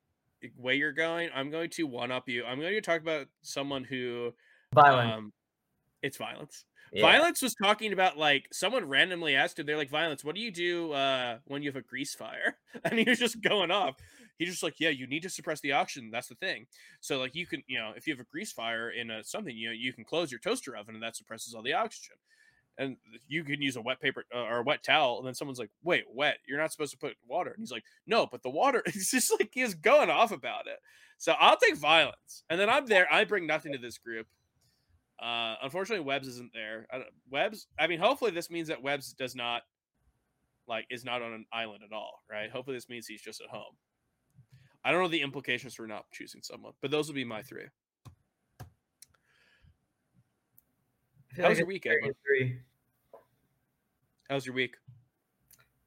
way you're going. I'm going to one up you. I'm going to talk about someone who
Violent.
um it's violence.
yeah.
Violence was talking about like someone randomly asked him, they're like, Violence, what do you do uh when you have a grease fire? And he was just going off. He's just like, Yeah, you need to suppress the oxygen. That's the thing. So like you can, you know, if you have a grease fire in a something, you know, you can close your toaster oven and that suppresses all the oxygen. And you can use a wet paper uh, or a wet towel, and then someone's like, "Wait, wet? You're not supposed to put water." And he's like, "No, but the water." It's just like he's going off about it. So I'll take violence, and then I'm there. I bring nothing to this group. Uh, unfortunately, Webbs isn't there. I don't, Webbs. I mean, hopefully this means that Webbs does not like is not on an island at all, right? Hopefully this means he's just at home. I don't know the implications for not choosing someone, but those would be my three. How was your weekend,
three
man?
and three.
How was your week?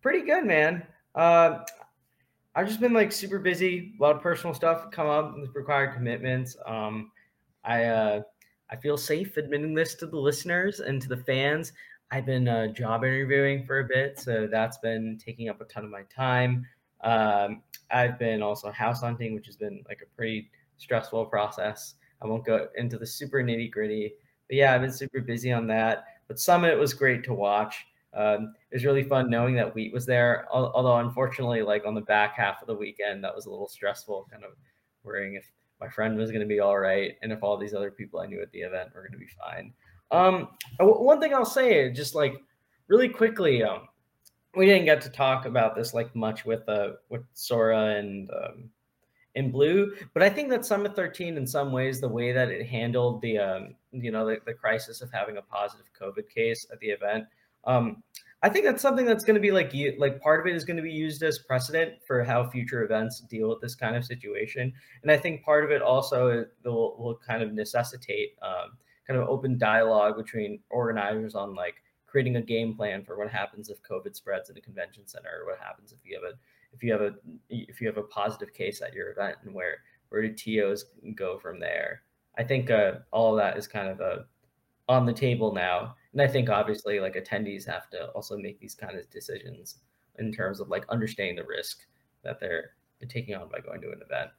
Pretty good, man. Uh, I've just been like super busy. A lot of personal stuff come up with required commitments. Um, I uh, I feel safe admitting this to the listeners and to the fans. I've been uh, job interviewing for a bit, so that's been taking up a ton of my time. Um, I've been also house hunting, which has been like a pretty stressful process. I won't go into the super nitty gritty, but yeah, I've been super busy on that. But Summit was great to watch. Um, it was really fun knowing that Wheat was there. Although unfortunately, like on the back half of the weekend, that was a little stressful. Kind of worrying if my friend was going to be all right and if all these other people I knew at the event were going to be fine. Um, one thing I'll say, just like really quickly, um, we didn't get to talk about this like much with uh with Sora and um, in blue, but I think that Summit 13, in some ways, the way that it handled the um, you know the, the crisis of having a positive COVID case at the event, um, I think that's something that's going to be like like part of it is going to be used as precedent for how future events deal with this kind of situation, and I think part of it also will will kind of necessitate um, kind of open dialogue between organizers on like creating a game plan for what happens if COVID spreads in a convention center, or what happens if you have a if you have a if you have a positive case at your event, and where where do TOs go from there? I think uh, all of that is kind of uh, on the table now, And I think obviously like attendees have to also make these kind of decisions in terms of like understanding the risk that they're taking on by going to an event.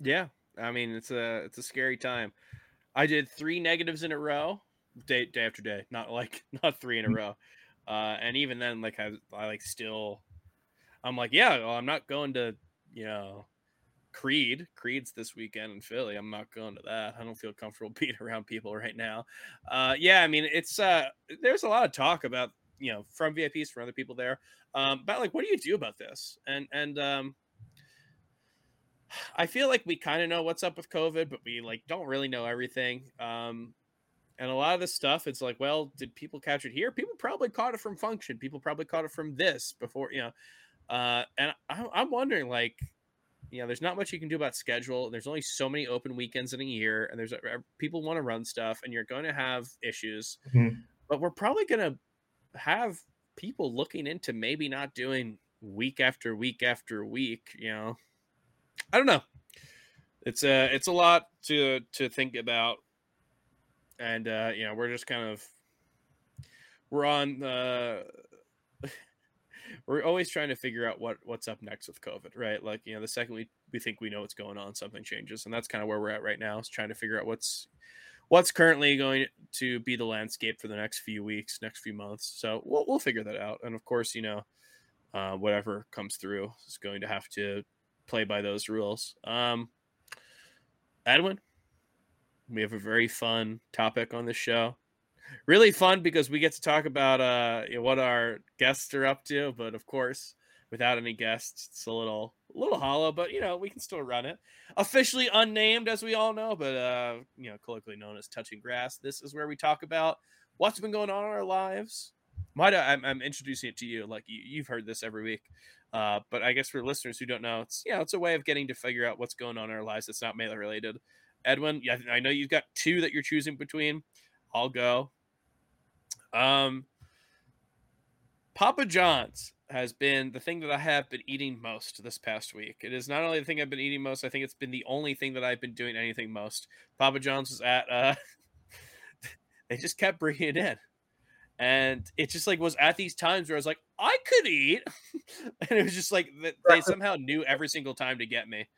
Yeah, I mean it's a it's a scary time. I did three negatives in a row, day day after day. Not like not three in a row, uh, and even then, like I I like still, I'm like yeah, well, I'm not going to you know Creed. Creed's this weekend in Philly. I'm not going to that. I don't feel comfortable being around people right now. Uh, yeah, I mean, it's uh, there's a lot of talk about you know from VIPs from other people there um, about like what do you do about this? And and um, I feel like we kind of know what's up with COVID, but we like don't really know everything. Um, and a lot of this stuff, it's like, well, did people catch it here? People probably caught it from function. People probably caught it from this before, you know. Uh, and I, I'm wondering, like, you know, there's not much you can do about schedule. There's only so many open weekends in a year, and there's uh, people want to run stuff, and you're going to have issues.
Mhm.
But we're probably going to have people looking into maybe not doing week after week after week. You know, I don't know. It's a it's a lot to to think about, and uh, you know, we're just kind of we're on uh we're always trying to figure out what what's up next with COVID, right? Like, you know, the second we we think we know what's going on, something changes, and that's kind of where we're at right now. Is trying to figure out what's what's currently going to be the landscape for the next few weeks, next few months. So we'll we'll figure that out, and of course, you know, uh, whatever comes through is going to have to play by those rules. Um, Edwin, we have a very fun topic on this show really fun because we get to talk about uh you know, what our guests are up to but of course without any guests it's a little a little hollow but you know we can still run it. Officially unnamed as we all know but uh you know colloquially known as touching grass this is where we talk about what's been going on in our lives. Might I, I'm, I'm introducing it to you like you, you've heard this every week uh but i guess for listeners who don't know it's yeah it's a way of getting to figure out what's going on in our lives that's not melee related. Edwin i know you've got two that you're choosing between. I'll go um, Papa John's has been the thing that I have been eating most this past week. It is not only the thing I've been eating most, I think it's been the only thing that I've been doing anything most. Papa John's was at, uh, they just kept bringing it in. And it just like was at these times where I was like, I could eat. and it was just like they somehow knew every single time to get me.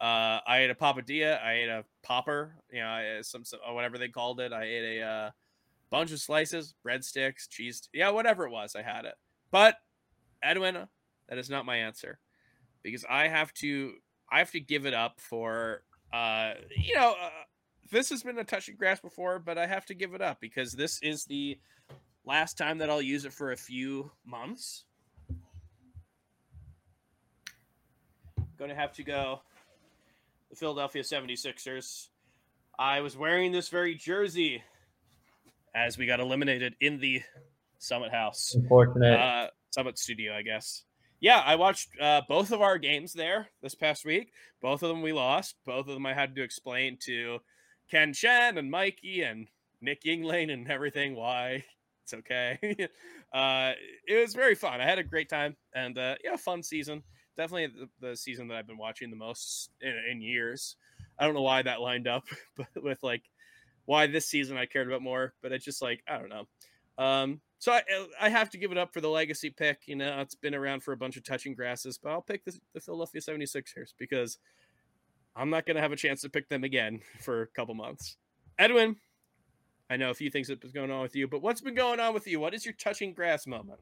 Uh, I ate a papadilla. I ate a popper, you know, I- some, some whatever they called it. I ate a, uh, bunch of slices, breadsticks, cheese, yeah, whatever it was, I had it. But Edwin, that is not my answer because I have to I have to give it up for uh you know uh, this has been a touching grass before, but I have to give it up because this is the last time that I'll use it for a few months. Going to have to go the Philadelphia 76ers. I was wearing this very jersey as we got eliminated in the Summit House,
Unfortunate.
uh, Summit Studio, I guess. Yeah, I watched uh, both of our games there this past week. Both of them we lost. Both of them I had to explain to Ken Chen and Mikey and Nick Yingling and everything why it's okay. uh, it was very fun. I had a great time and uh, yeah, fun season. Definitely the, the season that I've been watching the most in, in years. I don't know why that lined up, but with like why this season I cared about more, but it's just like I don't know. Um, so I I have to give it up for the legacy pick. You know, it's been around for a bunch of touching grasses, but I'll pick the, the Philadelphia 76ers because I'm not going to have a chance to pick them again for a couple months. Edwin, I know a few things that been going on with you, but what's been going on with you? What is your touching grass moment?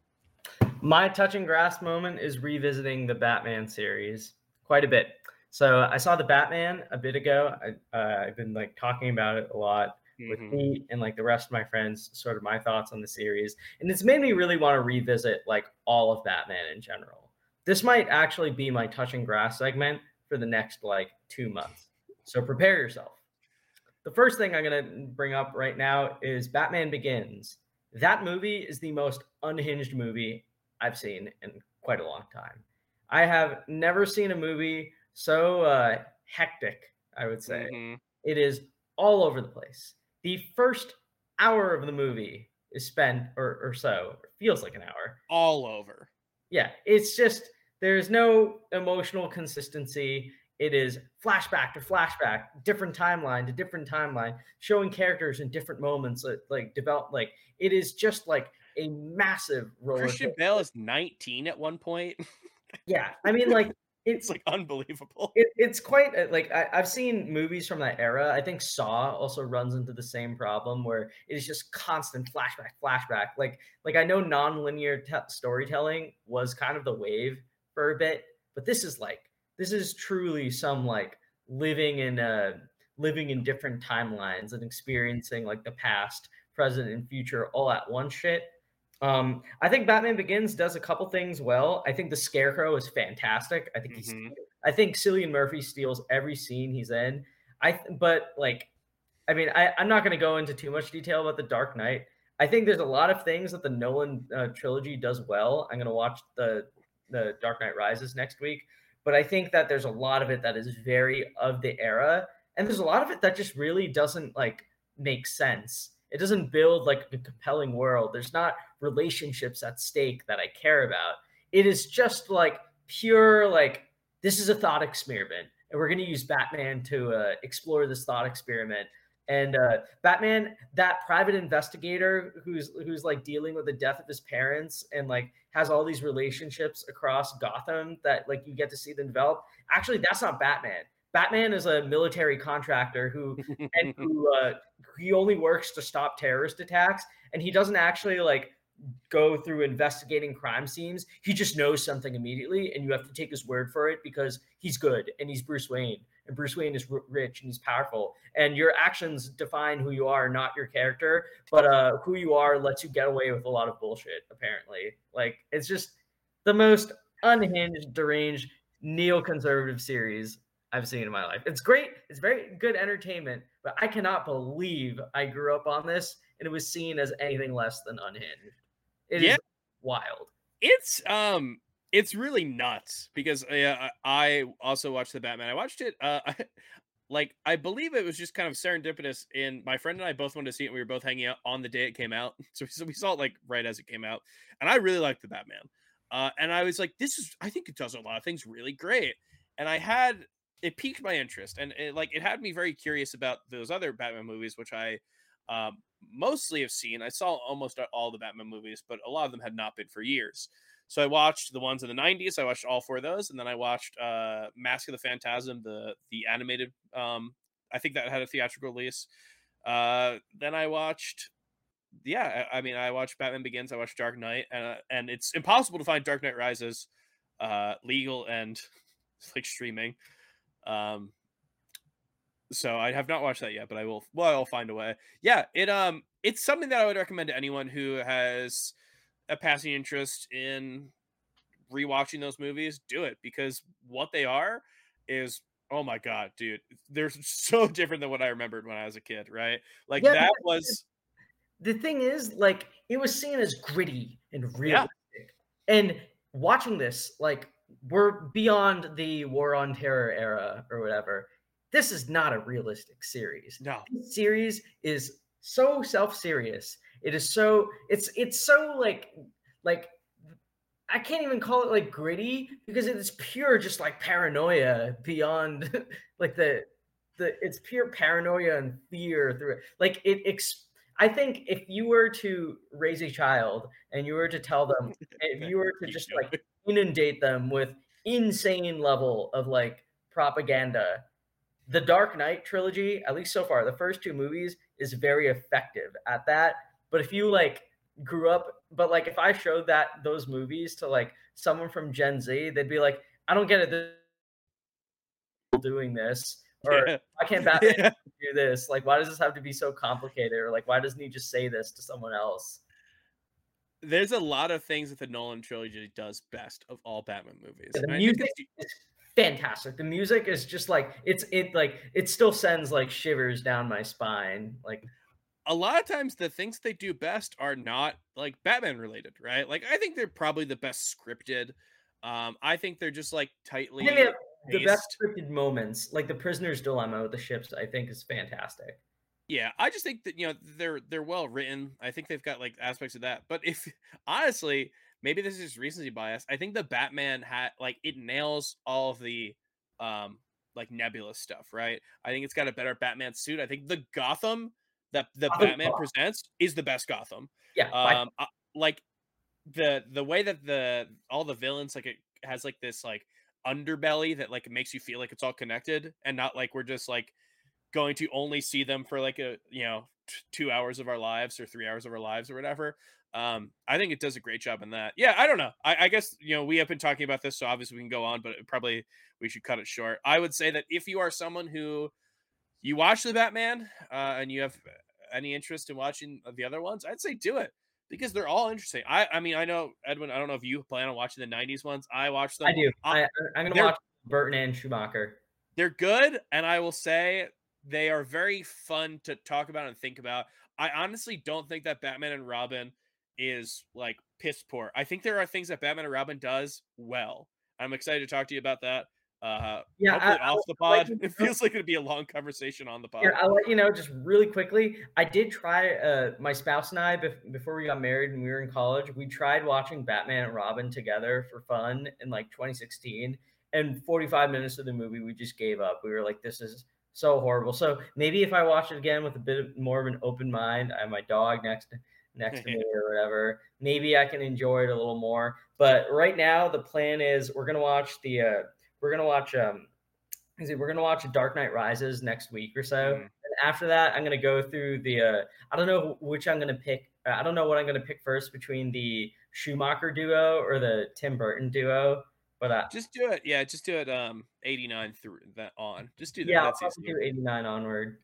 My touching grass moment is revisiting the Batman series quite a bit. So I saw the Batman a bit ago. I, uh, I've been like talking about it a lot with
Mhm.
me and like the rest of my friends, sort of my thoughts on the series, and it's made me really want to revisit like all of Batman in general. This might actually be my touching grass segment for the next like two months. So prepare yourself. The first thing I'm gonna bring up right now is Batman Begins. That movie is the most unhinged movie I've seen in quite a long time. I have never seen a movie so uh, hectic. I would say
Mhm.
it is all over the place. The first hour of the movie is spent, or, or so, it feels like an hour.
all over.
Yeah, it's just there's no emotional consistency. it is flashback to flashback, different timeline to different timeline, showing characters in different moments, uh, like develop. Like it is just like a massive roller.
Christian. Bale is 19 at one point.
Yeah, I mean, like
It's like unbelievable.
it, it's quite uh, like I, I've seen movies from that era. I think Saw also runs into the same problem where it is just constant flashback, flashback. Like like I know non-linear te- storytelling was kind of the wave for a bit, but this is like this is truly some like living in uh living in different timelines and experiencing like the past, present, and future all at once shit. Um, I think Batman Begins does a couple things well. I think the Scarecrow is fantastic. I think he's
Mhm.
I think Cillian Murphy steals every scene he's in. I but like, I mean, I, I'm not going to go into too much detail about the Dark Knight. I think there's a lot of things that the Nolan uh, trilogy does well. I'm going to watch the the Dark Knight Rises next week, but I think that there's a lot of it that is very of the era, and there's a lot of it that just really doesn't like make sense. It doesn't build like a compelling world. There's not relationships at stake that I care about. It is just like pure like this is a thought experiment and we're going to use batman to uh, explore this thought experiment and uh, batman that private investigator who's who's like dealing with the death of his parents and like has all these relationships across gotham that like you get to see them develop actually that's not batman batman is a military contractor who and who uh, he only works to stop terrorist attacks and he doesn't actually like go through investigating crime scenes. He just knows something immediately, and you have to take his word for it because he's good and he's Bruce Wayne, and Bruce Wayne is r- rich and he's powerful. And your actions define who you are, not your character. But uh, who you are lets you get away with a lot of bullshit. Apparently, like it's just the most unhinged, deranged, neoconservative series I've seen in my life. It's great. It's very good entertainment, but I cannot believe I grew up on this and it was seen as anything less than unhinged. It is
Yeah.
wild.
it's um it's really nuts because uh, I also watched the Batman. I watched it uh I, like I believe it was just kind of serendipitous in my friend and I both wanted to see it. We were both hanging out on the day it came out. So, so we saw it like right as it came out. And I really liked the Batman. Uh and I was like this is I think it does a lot of things really great. And I had it piqued my interest and it, like it had me very curious about those other Batman movies which I um mostly have seen. I saw almost all the Batman movies, but a lot of them had not been for years. So I watched the ones in the 90s. I watched all four of those, and then I watched uh, Mask of the Phantasm, the the animated. Um, I think that had a theatrical release. Uh, then I watched, yeah, I, I mean, I watched Batman Begins. I watched Dark Knight, and uh, and it's impossible to find Dark Knight Rises uh, legal and like streaming. Um, so I have not watched that yet, but I will. Well, I'll find a way. Yeah, it um, it's something that I would recommend to anyone who has a passing interest in rewatching those movies. Do it because what they are is oh my god, dude, they're so different than what I remembered when I was a kid. Right? Like
Yeah,
that was
The thing is, like, it was seen as gritty and
Yeah.
realistic. And watching this, like, we're beyond the War on Terror era or whatever. This is not a realistic series.
no.
This series is so self-serious. It is so it's it's so like like I can't even call it like gritty because it's pure just like paranoia beyond like the the it's pure paranoia and fear through it. Like it ex- I think if you were to raise a child and you were to tell them if you were to just like inundate them with insane level of like propaganda. The dark knight trilogy at least so far the first two movies is very effective at that. But if you like grew up but like if i showed that those movies to like someone from gen z they'd be like i don't get it. Doing this or
Yeah.
why can't batman
Yeah.
do this? Like why does this have to be so complicated? Or like why doesn't he just say this to someone else
There's a lot of things that the Nolan trilogy does best of all Batman movies.
The
I think
music is fantastic. The music is just like it's it like it still sends like shivers down my spine. Like
a lot of times the things they do best are not like Batman related, right? Like I think they're probably the best scripted. Um, I think they're just like tightly.
The best scripted moments, like the prisoner's dilemma with the ships, I think is fantastic.
Yeah, I just think that you know they're they're well written. I think they've got like aspects of that. But if honestly, maybe this is just recency bias. I think the Batman hat like it nails all of the um like nebulous stuff, right? I think it's got a better Batman suit. I think the Gotham that the
Gotham
Batman
Gotham.
presents is the best Gotham.
Yeah,
Um, uh, like the the way that the all the villains like it has like this like underbelly that like makes you feel like it's all connected and not like we're just like going to only see them for like a you know two hours of our lives or three hours of our lives or whatever um i think it does a great job in that. Yeah i don't know. I, I guess you know we have been talking about this so obviously we can go on but it probably we should cut it short. I would say that if you are someone who you watch the batman uh, and you have any interest in watching the other ones i'd say do it because they're all interesting. I i mean i know edwin i don't know if you plan on watching the 90s ones. I watched them
I do.
I-
I, I'm gonna watch Burton and Schumacher.
they're good and i will say they are very fun to talk about and think about i honestly don't think that batman and robin is like piss poor i think there are things that batman and robin does well i'm excited to talk to you about that uh
Yeah, I- I
off the pod
to
it feels like it'd be a long conversation on the pod
Here, I'll let you know just really quickly. I did try. Uh, my spouse and I, before we got married and we were in college, we tried watching Batman and Robin together for fun in like 2016. And 45 minutes of the movie, we just gave up. We were like, "This is so horrible." So maybe if I watch it again with a bit of, more of an open mind, I have my dog next to next to me or whatever. Maybe I can enjoy it a little more. But right now, the plan is we're gonna watch the. Uh, we're gonna watch. Um, we're gonna watch Dark Knight Rises next week or so.
Mhm.
And after that, I'm gonna go through the. Uh, I don't know which I'm gonna pick. uh, I don't know what I'm gonna pick first between the Schumacher duo or the Tim Burton duo. But uh,
just do it yeah just do it um 89 through that on just do that
yeah, I'll
that's easy.
do 89 onward.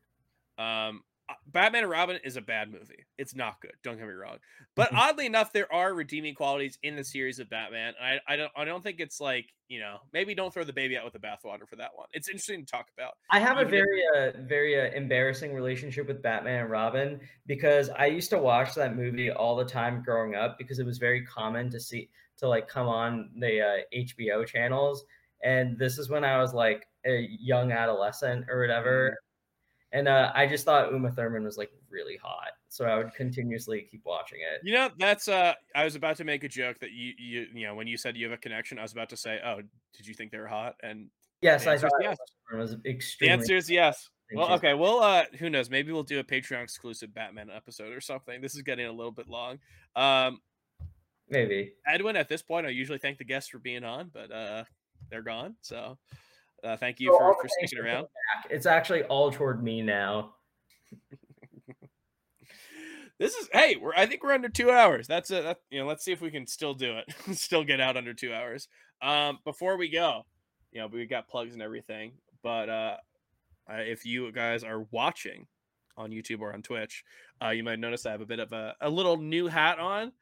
Um, uh, Batman and Robin is a bad movie. It's not good. Don't get me wrong. But oddly enough, there are redeeming qualities in the series of Batman. I, I don't I don't think it's like you know maybe don't throw the baby out with the bathwater for that one. It's interesting to talk about.
I have a
Even if-
very, uh, very uh, embarrassing relationship with Batman and Robin because I used to watch that movie all the time growing up because it was very common to see to like come on the uh, HBO channels, and this is when I was like a young adolescent or whatever, and uh, I just thought Uma Thurman was like really hot, so I would continuously keep watching it.
You know that's uh I was about to make a joke that you you you know when you said you have a connection I was about to say oh did you think they were hot and
Yes, I thought
yes.
Was
the
extremely.
answer is yes. Well, okay. Well, uh, who knows? Maybe we'll do a Patreon exclusive Batman episode or something. This is getting a little bit long. Um,
maybe.
Edwin, at this point, I usually thank the guests for being on, but uh, they're gone. So uh, thank you
So
for, for sticking around.
It's actually all toward me now.
This is hey, we're I think we're under two hours. That's a that, you know. Let's see if we can still do it. still get out under two hours. Um, before we go, you know, we got plugs and everything. But uh, uh, if you guys are watching on YouTube or on Twitch, uh, you might notice I have a bit of a, a little new hat on.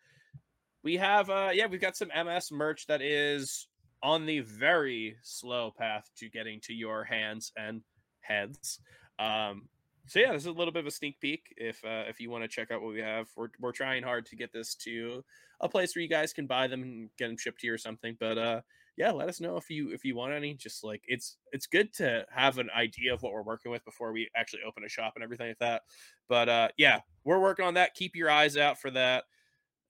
We have uh, yeah, we've got some MS merch that is on the very slow path to getting to your hands and heads. Um, so yeah, this is a little bit of a sneak peek. If uh, if you want to check out what we have, we're we're trying hard to get this to a place where you guys can buy them and get them shipped to you or something. But uh, yeah, let us know if you if you want any. Just like it's it's good to have an idea of what we're working with before we actually open a shop and everything like that. But uh, yeah, we're working on that. Keep your eyes out for that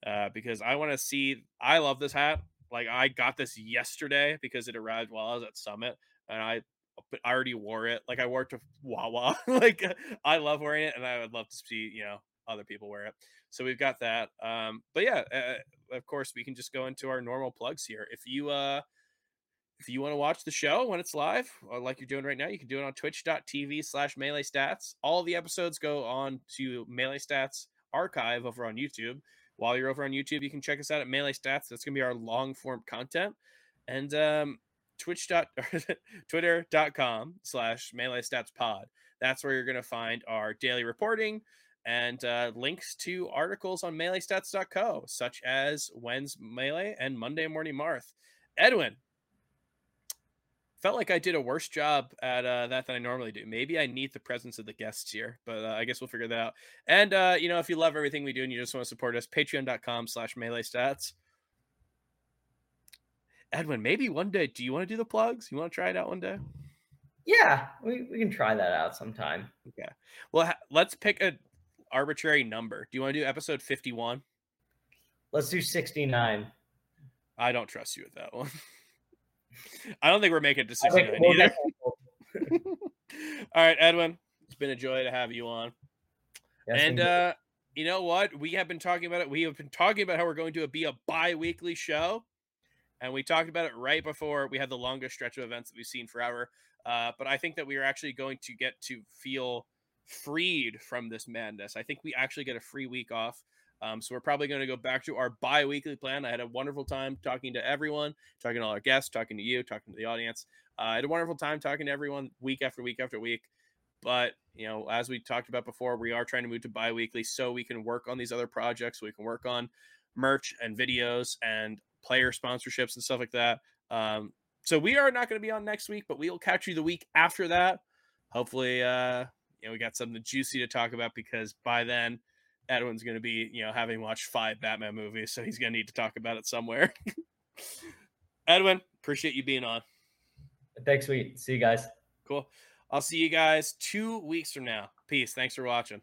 uh, because I want to see. I love this hat. Like I got this yesterday because it arrived while I was at Summit, and I I already wore it. Like I wore it to Wawa. like I love wearing it, and I would love to see you know other people wear it. So we've got that. Um, but yeah, uh, of course we can just go into our normal plugs here. If you uh if you want to watch the show when it's live, uh, like you're doing right now, you can do it on twitch.tv slash melee stats. All the episodes go on to melee stats archive over on YouTube. While you're over on YouTube, you can check us out at melee stats. That's gonna be our long form content. And um twitch dot twitter.com slash melee stats pod that's where you're going to find our daily reporting and uh, links to articles on meleestats.co such as when's melee and monday morning marth edwin felt like i did a worse job at uh, that than i normally do maybe i need the presence of the guests here but uh, i guess we'll figure that out and uh, you know if you love everything we do and you just want to support us patreon.com slash melee stats Edwin, maybe one day. Do you want to do the plugs? You want to try it out one day?
Yeah, we, we can try that out sometime. Okay.
Well, ha- let's pick a arbitrary number. Do you want to do episode fifty-one?
Let's do 69.
I don't trust you with that one. I don't think we're making it to
I
sixty-nine either. All right, Edwin, it's been a joy to have you on.
Yes,
and uh, you know what? We have been talking about it. We have been talking about how we're going to be a bi-weekly show. And we talked about it right before we had the longest stretch of events that we've seen forever. Uh, but I think that we are actually going to get to feel freed from this madness. I think we actually get a free week off. Um, so we're probably going to go back to our bi-weekly plan. I had a wonderful time talking to everyone, talking to all our guests, talking to you, talking to the audience. Uh, I had a wonderful time talking to everyone week after week after week. But you know, as we talked about before, we are trying to move to bi-weekly so we can work on these other projects. We can work on merch and videos and player sponsorships and stuff like that. Um, so we are not going to be on next week, but we will catch you the week after that. Hopefully, uh, you know, we got something juicy to talk about because by then Edwin's going to be, you know, having watched five Batman movies, so he's going to need to talk about it somewhere. Edwin, appreciate you being on.
Thanks, sweet. See you guys.
Cool. I'll see you guys two weeks from now. Peace. Thanks for watching.